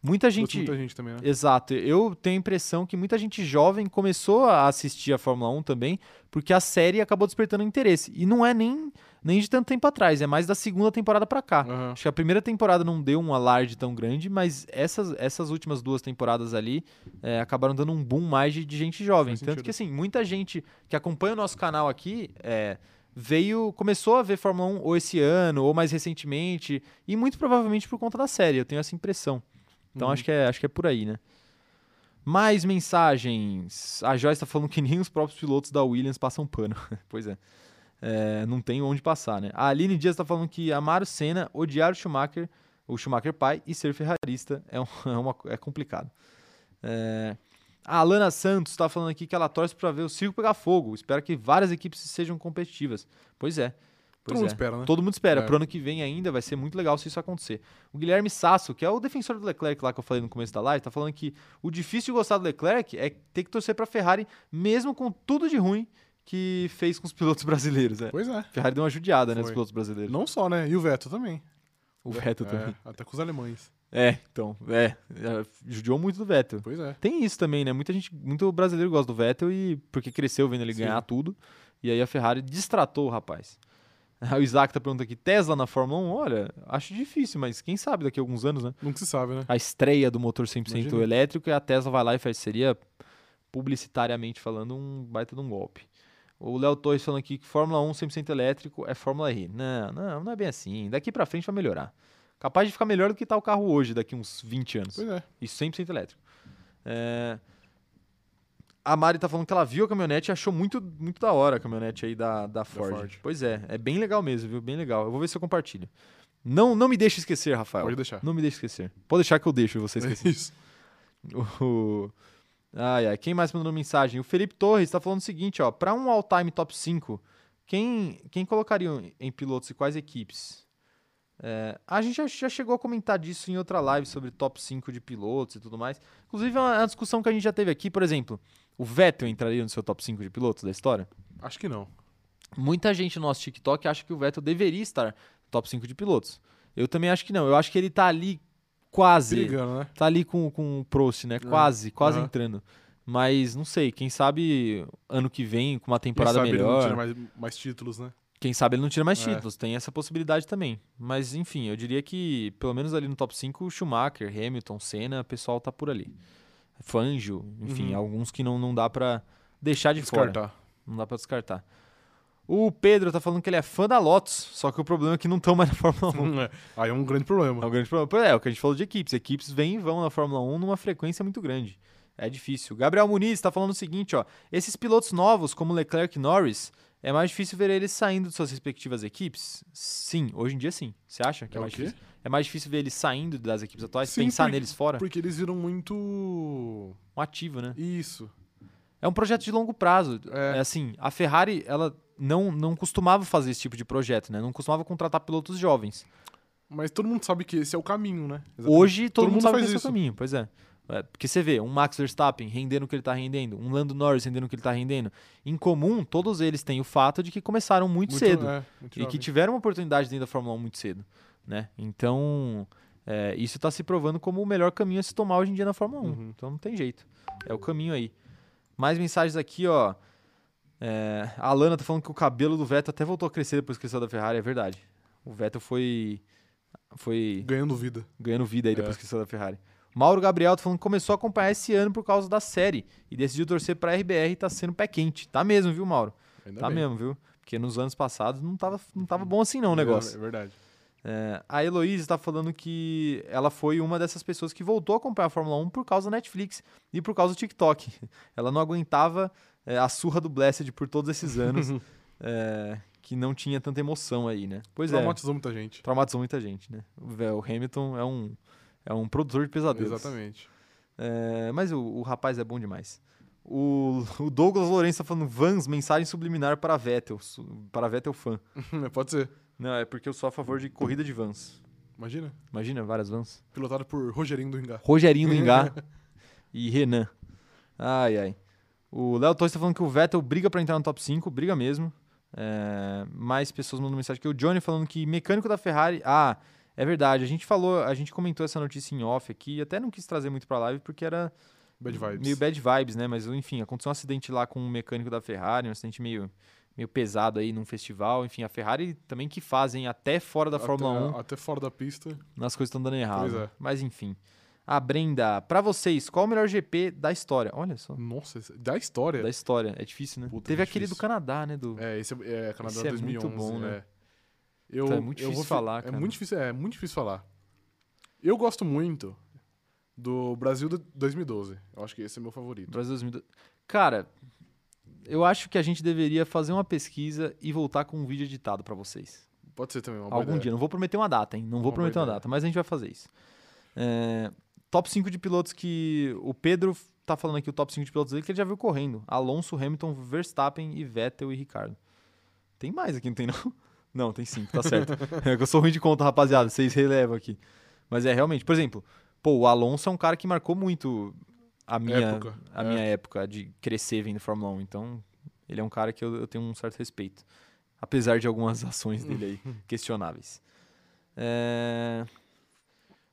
Muita gente. Muita gente também, né? Exato. Eu tenho a impressão que muita gente jovem começou a assistir a Fórmula 1 também, porque a série acabou despertando interesse. E não é nem, nem de tanto tempo atrás, é mais da segunda temporada pra cá. Aham. Acho que a primeira temporada não deu um alarde tão grande, mas essas, essas últimas duas temporadas ali é, acabaram dando um boom mais de, de gente jovem. Faz Tanto sentido. que, assim, muita gente que acompanha o nosso canal aqui é, veio, começou a ver Fórmula 1 ou esse ano, ou mais recentemente, e muito provavelmente por conta da série, eu tenho essa impressão. Então Uhum. acho, que é, acho que é por aí, né? Mais mensagens. A Joyce tá falando que nem os próprios pilotos da Williams passam pano. pois é. É, não tem onde passar, né? A Aline Dias tá falando que amar o Senna, odiar o Schumacher, o Schumacher pai e ser ferrarista é, um- é uma, é complicado. É, a Alana Santos tá falando aqui que ela torce pra ver o circo pegar fogo. Espera que várias equipes sejam competitivas. Pois é. Pois Todo mundo é. espera, né? Todo mundo espera. É. Pro ano que vem ainda vai ser muito legal se isso acontecer. O Guilherme Sasso, que é o defensor do Leclerc lá que eu falei no começo da live, tá falando que o difícil de gostar do Leclerc é ter que torcer pra Ferrari, mesmo com tudo de ruim que fez com os pilotos brasileiros. É. Pois é. Ferrari deu uma judiada, né, nos pilotos brasileiros. Não só, né? E o Vettel também. O Vettel É, também. Até com os alemães. É, então, é, é, judiou muito do Vettel. Pois é. Tem isso também, né? Muita gente, muito brasileiro gosta do Vettel e porque cresceu vendo ele Sim. ganhar tudo. E aí a Ferrari distratou o rapaz. O Isaac tá perguntando aqui, Tesla na Fórmula 1? Olha, acho difícil, mas quem sabe daqui a alguns anos, né? Nunca se sabe, né? A estreia do motor 100% Imagina. elétrico e a Tesla vai lá e faz. Seria, publicitariamente falando, um baita de um golpe. O Léo Torres falando aqui que Fórmula 1 100% elétrico é Fórmula E. Não, não, não é bem assim. Daqui pra frente vai melhorar. Capaz de ficar melhor do que tá o carro hoje, daqui uns 20 anos. Pois é. Isso 100% elétrico. É, A Mari tá falando que ela viu a caminhonete e achou muito, muito da hora a caminhonete aí da, da, Ford. Ford. Pois é, é bem legal mesmo, viu? Bem legal. Eu vou ver se eu compartilho. Não, não me deixe esquecer, Rafael. Pode deixar. Não me deixe esquecer. Pode deixar que eu deixo você esquecer. É isso. O- Ai, ai. Quem mais mandou mensagem? O Felipe Torres tá falando o seguinte, ó. Pra um all-time top 5, quem, quem colocaria em pilotos e quais equipes? É, a gente já, já chegou a comentar disso em outra live sobre top 5 de pilotos e tudo mais. Inclusive, é uma, uma discussão que a gente já teve aqui, por exemplo. O Vettel entraria no seu top 5 de pilotos da história? Acho que não. Muita gente no nosso TikTok acha que o Vettel deveria estar no top 5 de pilotos. Eu também acho que não. Eu acho que ele tá ali quase. Brigando, né? Tá ali com, com o Prost, né? Quase, quase aham. entrando. Mas não sei, quem sabe ano que vem, com uma temporada Quem sabe ele não melhor. tira mais, mais títulos, né? Quem sabe ele não tira mais É. títulos, tem essa possibilidade também. Mas enfim, eu diria que pelo menos ali no top 5, Schumacher, Hamilton, Senna, o pessoal tá por ali. Fangio, enfim, Uhum. alguns que não, não dá pra deixar de fora. Descartar. Não dá pra descartar. O Pedro tá falando que ele é fã da Lotus, só que o problema é que não estão mais na Fórmula 1. É. Aí é um grande É problema. um grande problema. Pois É, o que a gente falou de equipes. Equipes vêm e vão na Fórmula 1 numa frequência muito grande. É difícil. Gabriel Muniz tá falando o seguinte, ó. Esses pilotos novos, como Leclerc e Norris, é mais difícil ver eles saindo de suas respectivas equipes? Sim, hoje em dia sim. Você acha que é, É mais difícil? É mais difícil ver eles saindo das equipes atuais, Sim, pensar porque- neles fora? Porque eles viram muito. Um ativo, né? Isso. É um projeto de longo prazo. É. É assim, a Ferrari, ela não, não costumava fazer esse tipo de projeto, né? Não costumava contratar pilotos jovens. Mas todo mundo sabe que esse é o caminho, né? Exatamente. Hoje todo, Todo mundo, mundo sabe faz que esse é o caminho, pois é. É, Porque você vê um Max Verstappen rendendo o que ele tá rendendo, um Lando Norris rendendo o que ele tá rendendo. Em comum, todos eles têm o fato de que começaram muito, cedo é, muito e que tiveram uma oportunidade dentro da Fórmula 1 muito cedo, né? Então, é, isso tá se provando como o melhor caminho a se tomar hoje em dia na Fórmula 1. Uhum. Então não tem jeito. É o caminho aí. Mais mensagens aqui, ó. É, a Alana tá falando que o cabelo do Vettel até voltou a crescer depois que ele saiu da Ferrari, é verdade. O Vettel foi foi Ganhando vida. ganhando vida aí depois É. que saiu da Ferrari. Mauro Gabriel tá falando que começou a acompanhar esse ano por causa da série e decidiu torcer pra RBR e tá sendo pé quente. Tá mesmo, viu, Mauro? Ainda tá bem. mesmo, viu? Porque nos anos passados não tava, não tava bom assim não o É, negócio. É verdade. É, a Heloísa tá falando que ela foi uma dessas pessoas que voltou a acompanhar a Fórmula 1 por causa da Netflix e por causa do TikTok. Ela não aguentava é, a surra do Blessed por todos esses anos, é, que não tinha tanta emoção aí, né? Pois é, Traumatizou muita gente. traumatizou muita gente, né? O Hamilton é um, é um produtor de pesadelos. Exatamente. É, mas o, o rapaz é bom demais. O, o Douglas Lourenço tá falando Vans, mensagem subliminar para Vettel, para Vettel fã. Pode ser. Não, é porque eu sou a favor de corrida de Vans. Imagina. Imagina, várias Vans. Pilotado por Rogerinho do Engar. Rogerinho do Ingá e Renan. Ai, ai. O Léo Torres tá falando que o Vettel briga pra entrar no top 5, briga mesmo. É, mais pessoas mandando mensagem aqui. O Johnny falando que mecânico da Ferrari. Ah, é verdade. A gente falou, a gente comentou essa notícia em off aqui. Até não quis trazer muito pra live porque era Bad vibes. meio bad vibes, né? Mas enfim, aconteceu um acidente lá com um mecânico da Ferrari, um acidente meio, meio pesado aí num festival. Enfim, a Ferrari também que fazem até fora da até, Fórmula 1 Até fora da pista. as coisas estão dando errado. Pois é. Mas enfim. A Brenda, pra vocês, qual o melhor GP da história? Olha só. Nossa, da história. Da história. É difícil, né? Puta, Teve é aquele do difícil. Canadá, né? Do... É, esse é, é Canadá Esse é muito 2011. bom, né? é. Eu, Então, é muito eu difícil falar, é cara. muito difícil, é muito difícil falar. Eu gosto muito do Brasil de 2012. Eu acho que esse é meu favorito. Brasil 2012. Cara, eu acho que a gente deveria fazer uma pesquisa e voltar com um vídeo editado pra vocês. Pode ser também uma boa Algum ideia. dia. Não vou prometer uma data, hein? Não vou Uma boa prometer uma data, mas a gente vai fazer isso. É, top 5 de pilotos que o Pedro tá falando aqui, o top 5 de pilotos dele, que ele já viu correndo. Alonso, Hamilton, Verstappen e Vettel e Ricardo. Tem mais aqui, não tem não? Não, tem 5, tá certo. é que eu sou ruim de conta, rapaziada, vocês relevam aqui. Mas é, realmente, por exemplo, pô, o Alonso é um cara que marcou muito a minha Época, a é. minha época de crescer vendo Fórmula 1. Então, ele é um cara que eu, eu tenho um certo respeito. Apesar de algumas ações dele aí questionáveis. É,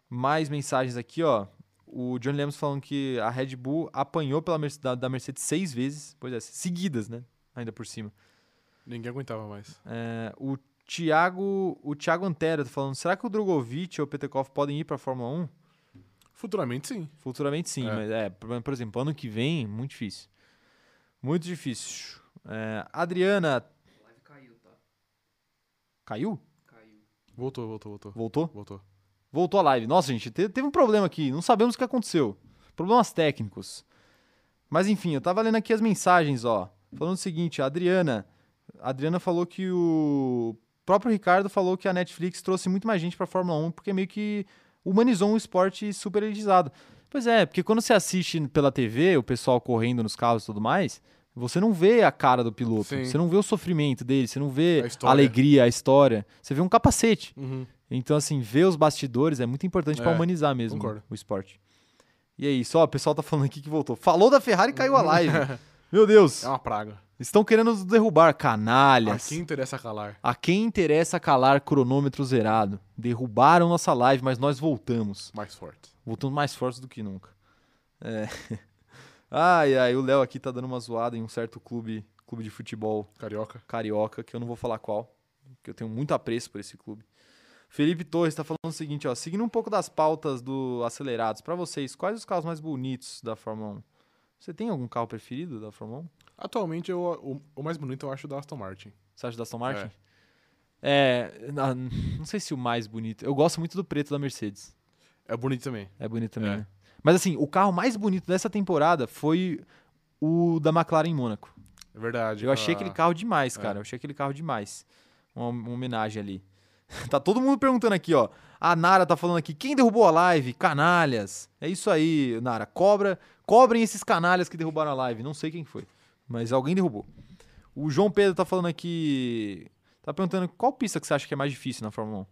Mais mensagens aqui, ó. O John Lemos falando que a Red Bull apanhou pela da, da Mercedes seis vezes, pois é, seguidas, né? Ainda por cima. Ninguém aguentava mais. É, o Thiago, o Thiago Antero tá falando, será que o Drogovic ou o Petekov podem ir pra Fórmula 1? Futuramente, sim. Futuramente sim, É. mas é, por, exemplo, ano que vem, muito difícil. Muito difícil. É, Adriana, A live caiu, tá? caiu? Caiu. Voltou, voltou, voltou. Voltou? Voltou. Voltou a live. Nossa, gente, te- teve um problema aqui, não sabemos o que aconteceu. Problemas técnicos. Mas enfim, eu tava lendo aqui as mensagens, ó. Falando o seguinte, a Adriana. A Adriana falou que o próprio Ricardo falou que a Netflix trouxe muito mais gente pra Fórmula 1 porque meio que humanizou um esporte super elitizado. Pois é, porque quando você assiste pela TV, o pessoal correndo nos carros e tudo mais, você não vê a cara do piloto, Sim. você não vê o sofrimento dele, você não vê A a, alegria, a história, você vê um capacete. Uhum. Então, assim, ver os bastidores é muito importante pra É, humanizar mesmo concordo. o esporte. E é isso, ó, o pessoal tá falando aqui que voltou. Falou da Ferrari e caiu a live. Meu Deus, É uma praga. Estão querendo nos derrubar, canalhas. A quem interessa calar. A quem interessa calar cronômetro zerado. Derrubaram nossa live, mas nós voltamos. Mais forte. Voltamos mais fortes do que nunca. É. Ai, ai, o Léo aqui tá dando uma zoada em um certo clube, clube de futebol Carioca. carioca, que eu não vou falar qual, que eu tenho muito apreço por esse clube. Felipe Torres está falando o seguinte, ó, seguindo um pouco das pautas do Acelerados, para vocês, quais os carros mais bonitos da Fórmula 1? Você tem algum carro preferido da Fórmula 1? Atualmente, eu, o, o mais bonito eu acho o da Aston Martin. Você acha da Aston Martin? É, na- não sei se o mais bonito. Eu gosto muito do preto da Mercedes. É bonito também. É bonito também, É. né? Mas assim, o carro mais bonito dessa temporada foi o da McLaren em Mônaco. É verdade. Eu achei Ah, aquele carro demais, cara. É. Eu achei aquele carro demais. Uma, uma homenagem ali. tá todo mundo perguntando aqui, ó. A Nara tá falando aqui, quem derrubou a live? Canalhas. É isso aí, Nara. Cobra, cobrem esses canalhas que derrubaram a live. Não sei quem foi, mas alguém derrubou. O João Pedro tá falando aqui, tá perguntando qual pista que você acha que é mais difícil na Fórmula 1?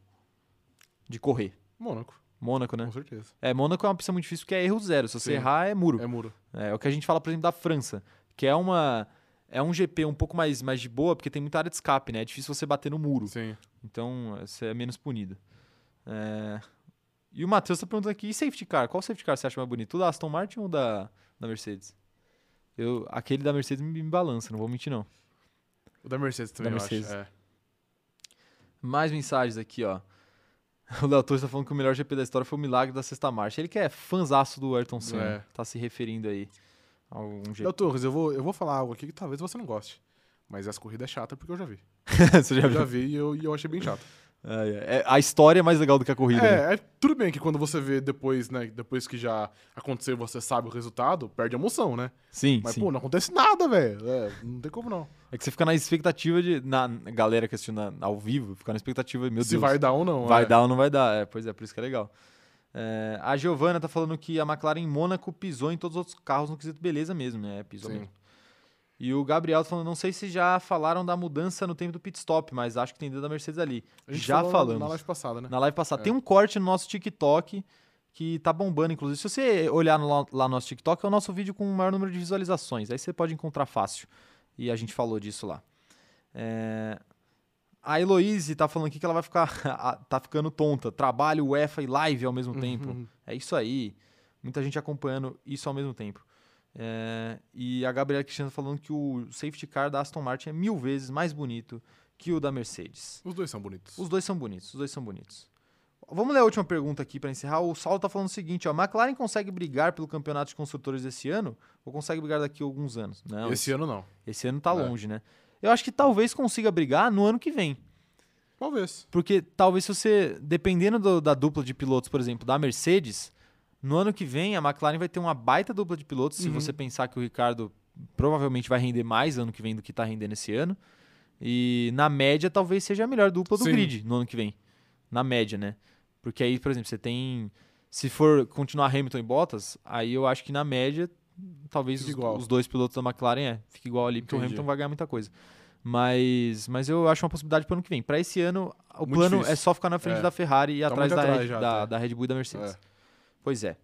De correr. Mônaco, Mônaco, né? com certeza. É, Mônaco é uma pista muito difícil porque é erro zero. Se você Sim. errar, é muro. É muro. É, o que a gente fala, por exemplo, da França, que é uma é um GP um pouco mais, mais de boa, porque tem muita área de escape, né? É difícil você bater no muro. Sim. Então, você é menos punido. É, E o Matheus tá perguntando aqui, e safety car? Qual safety car você acha mais bonito? O da Aston Martin ou da, da Mercedes? Eu, aquele da Mercedes me, me balança, não vou mentir não. O da Mercedes também, Da eu Mercedes. acho. É. Mais mensagens aqui, ó. O Léo Torres tá falando que o melhor GP da história foi o milagre da sexta marcha. Ele que é fanzaço do Ayrton Senna. É. Tá se referindo aí a algum GP. Léo Torres, eu vou, eu vou falar algo aqui que talvez você não goste. Mas essa corrida é chata porque eu já vi. você já Eu viu? já vi e eu, e eu achei bem chato. É, é. É, a história é mais legal do que a corrida. né? É, é, tudo bem que quando você vê depois, né? Depois que já aconteceu, você sabe o resultado, perde a emoção, né? Sim, Mas, sim. pô, não acontece nada, velho. É, não tem como não. É que você fica na expectativa de. Na galera que assistiu na- ao vivo, fica na expectativa, meu Se Deus. vai dar ou não. vai é. dar ou não vai dar. É, pois é, por isso que é legal. É, a Giovana tá falando que a McLaren em Mônaco pisou em todos os outros carros no quesito beleza mesmo, né? Pisou Sim. mesmo. E o Gabriel tá falando, não sei se já falaram da mudança no tempo do pit stop, mas acho que tem dedo da Mercedes ali. Já falou falamos. Na live passada, né? Na live passada. É. Tem um corte no nosso TikTok que tá bombando, inclusive. Se você olhar no, lá no nosso TikTok, é o nosso vídeo com o maior número de visualizações. Aí você pode encontrar fácil. E a gente falou disso lá. É, A Heloise tá falando aqui que ela vai ficar. tá ficando tonta. Trabalho, UEFA e live ao mesmo tempo. Uhum. É isso aí. Muita gente acompanhando isso ao mesmo tempo. É, E a Gabriela Cristiano falando que o safety car da Aston Martin é mil vezes mais bonito que o da Mercedes. Os dois são bonitos. Os dois são bonitos, os dois são bonitos. Vamos ler a última pergunta aqui para encerrar. O Saulo tá falando o seguinte, ó, McLaren consegue brigar pelo campeonato de construtores esse ano ou consegue brigar daqui a alguns anos? Não, Esse ano não. esse ano tá É. longe, né? Eu acho que talvez consiga brigar no ano que vem. Talvez. Porque talvez se você, dependendo do- da dupla de pilotos, por exemplo, da Mercedes, no ano que vem a McLaren vai ter uma baita dupla de pilotos, se Uhum. você pensar que o Ricardo provavelmente vai render mais ano que vem do que tá rendendo esse ano. E na média talvez seja a melhor dupla do Sim. grid no ano que vem. Na média, né? Porque aí, por exemplo, você tem. Se for continuar Hamilton e Bottas, aí eu acho que na média, talvez os, os dois pilotos da McLaren é, fica igual ali, porque o Entendi. Hamilton vai ganhar muita coisa. Mas, mas eu acho uma possibilidade para ano que vem. Para esse ano, o Muito plano difícil. é só ficar na frente É. da Ferrari e Tá atrás da, atrás Red, já, da, tá. da Red Bull e da Mercedes. É. Pois é.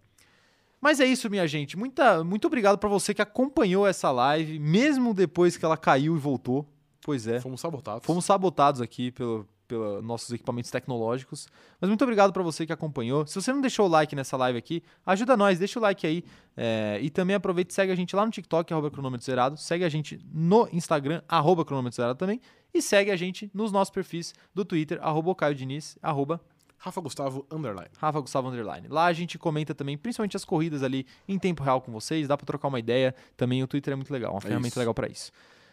Mas é isso, minha gente. Muita, muito obrigado para você que acompanhou essa live, mesmo depois que ela caiu e voltou. Pois é. Fomos sabotados. Fomos sabotados aqui pelo, pelos nossos equipamentos tecnológicos. Mas muito obrigado para você que acompanhou. Se você não deixou o like nessa live aqui, ajuda nós, deixa o like aí. É, e também aproveita e segue a gente lá no TikTok, arroba cronômetro zerado. Segue a gente no Instagram, arroba cronômetro zerado também. E segue a gente nos nossos perfis do Twitter, arroba Caio Diniz, arroba Rafa Gustavo, underline. Rafa Gustavo Underline. Lá a gente comenta também, principalmente as corridas ali em tempo real com vocês, dá pra trocar uma ideia. Também o Twitter é muito legal, uma ferramenta isso. legal pra isso.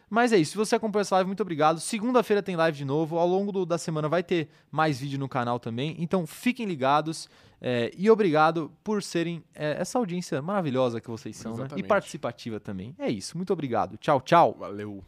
Mas é isso, se você acompanhou essa live, muito obrigado. Segunda-feira tem live de novo, ao longo do- da semana vai ter mais vídeo no canal também, então fiquem ligados é, e obrigado por serem é, essa audiência maravilhosa que vocês são né? e participativa também. É isso, muito obrigado. Tchau, tchau. Valeu.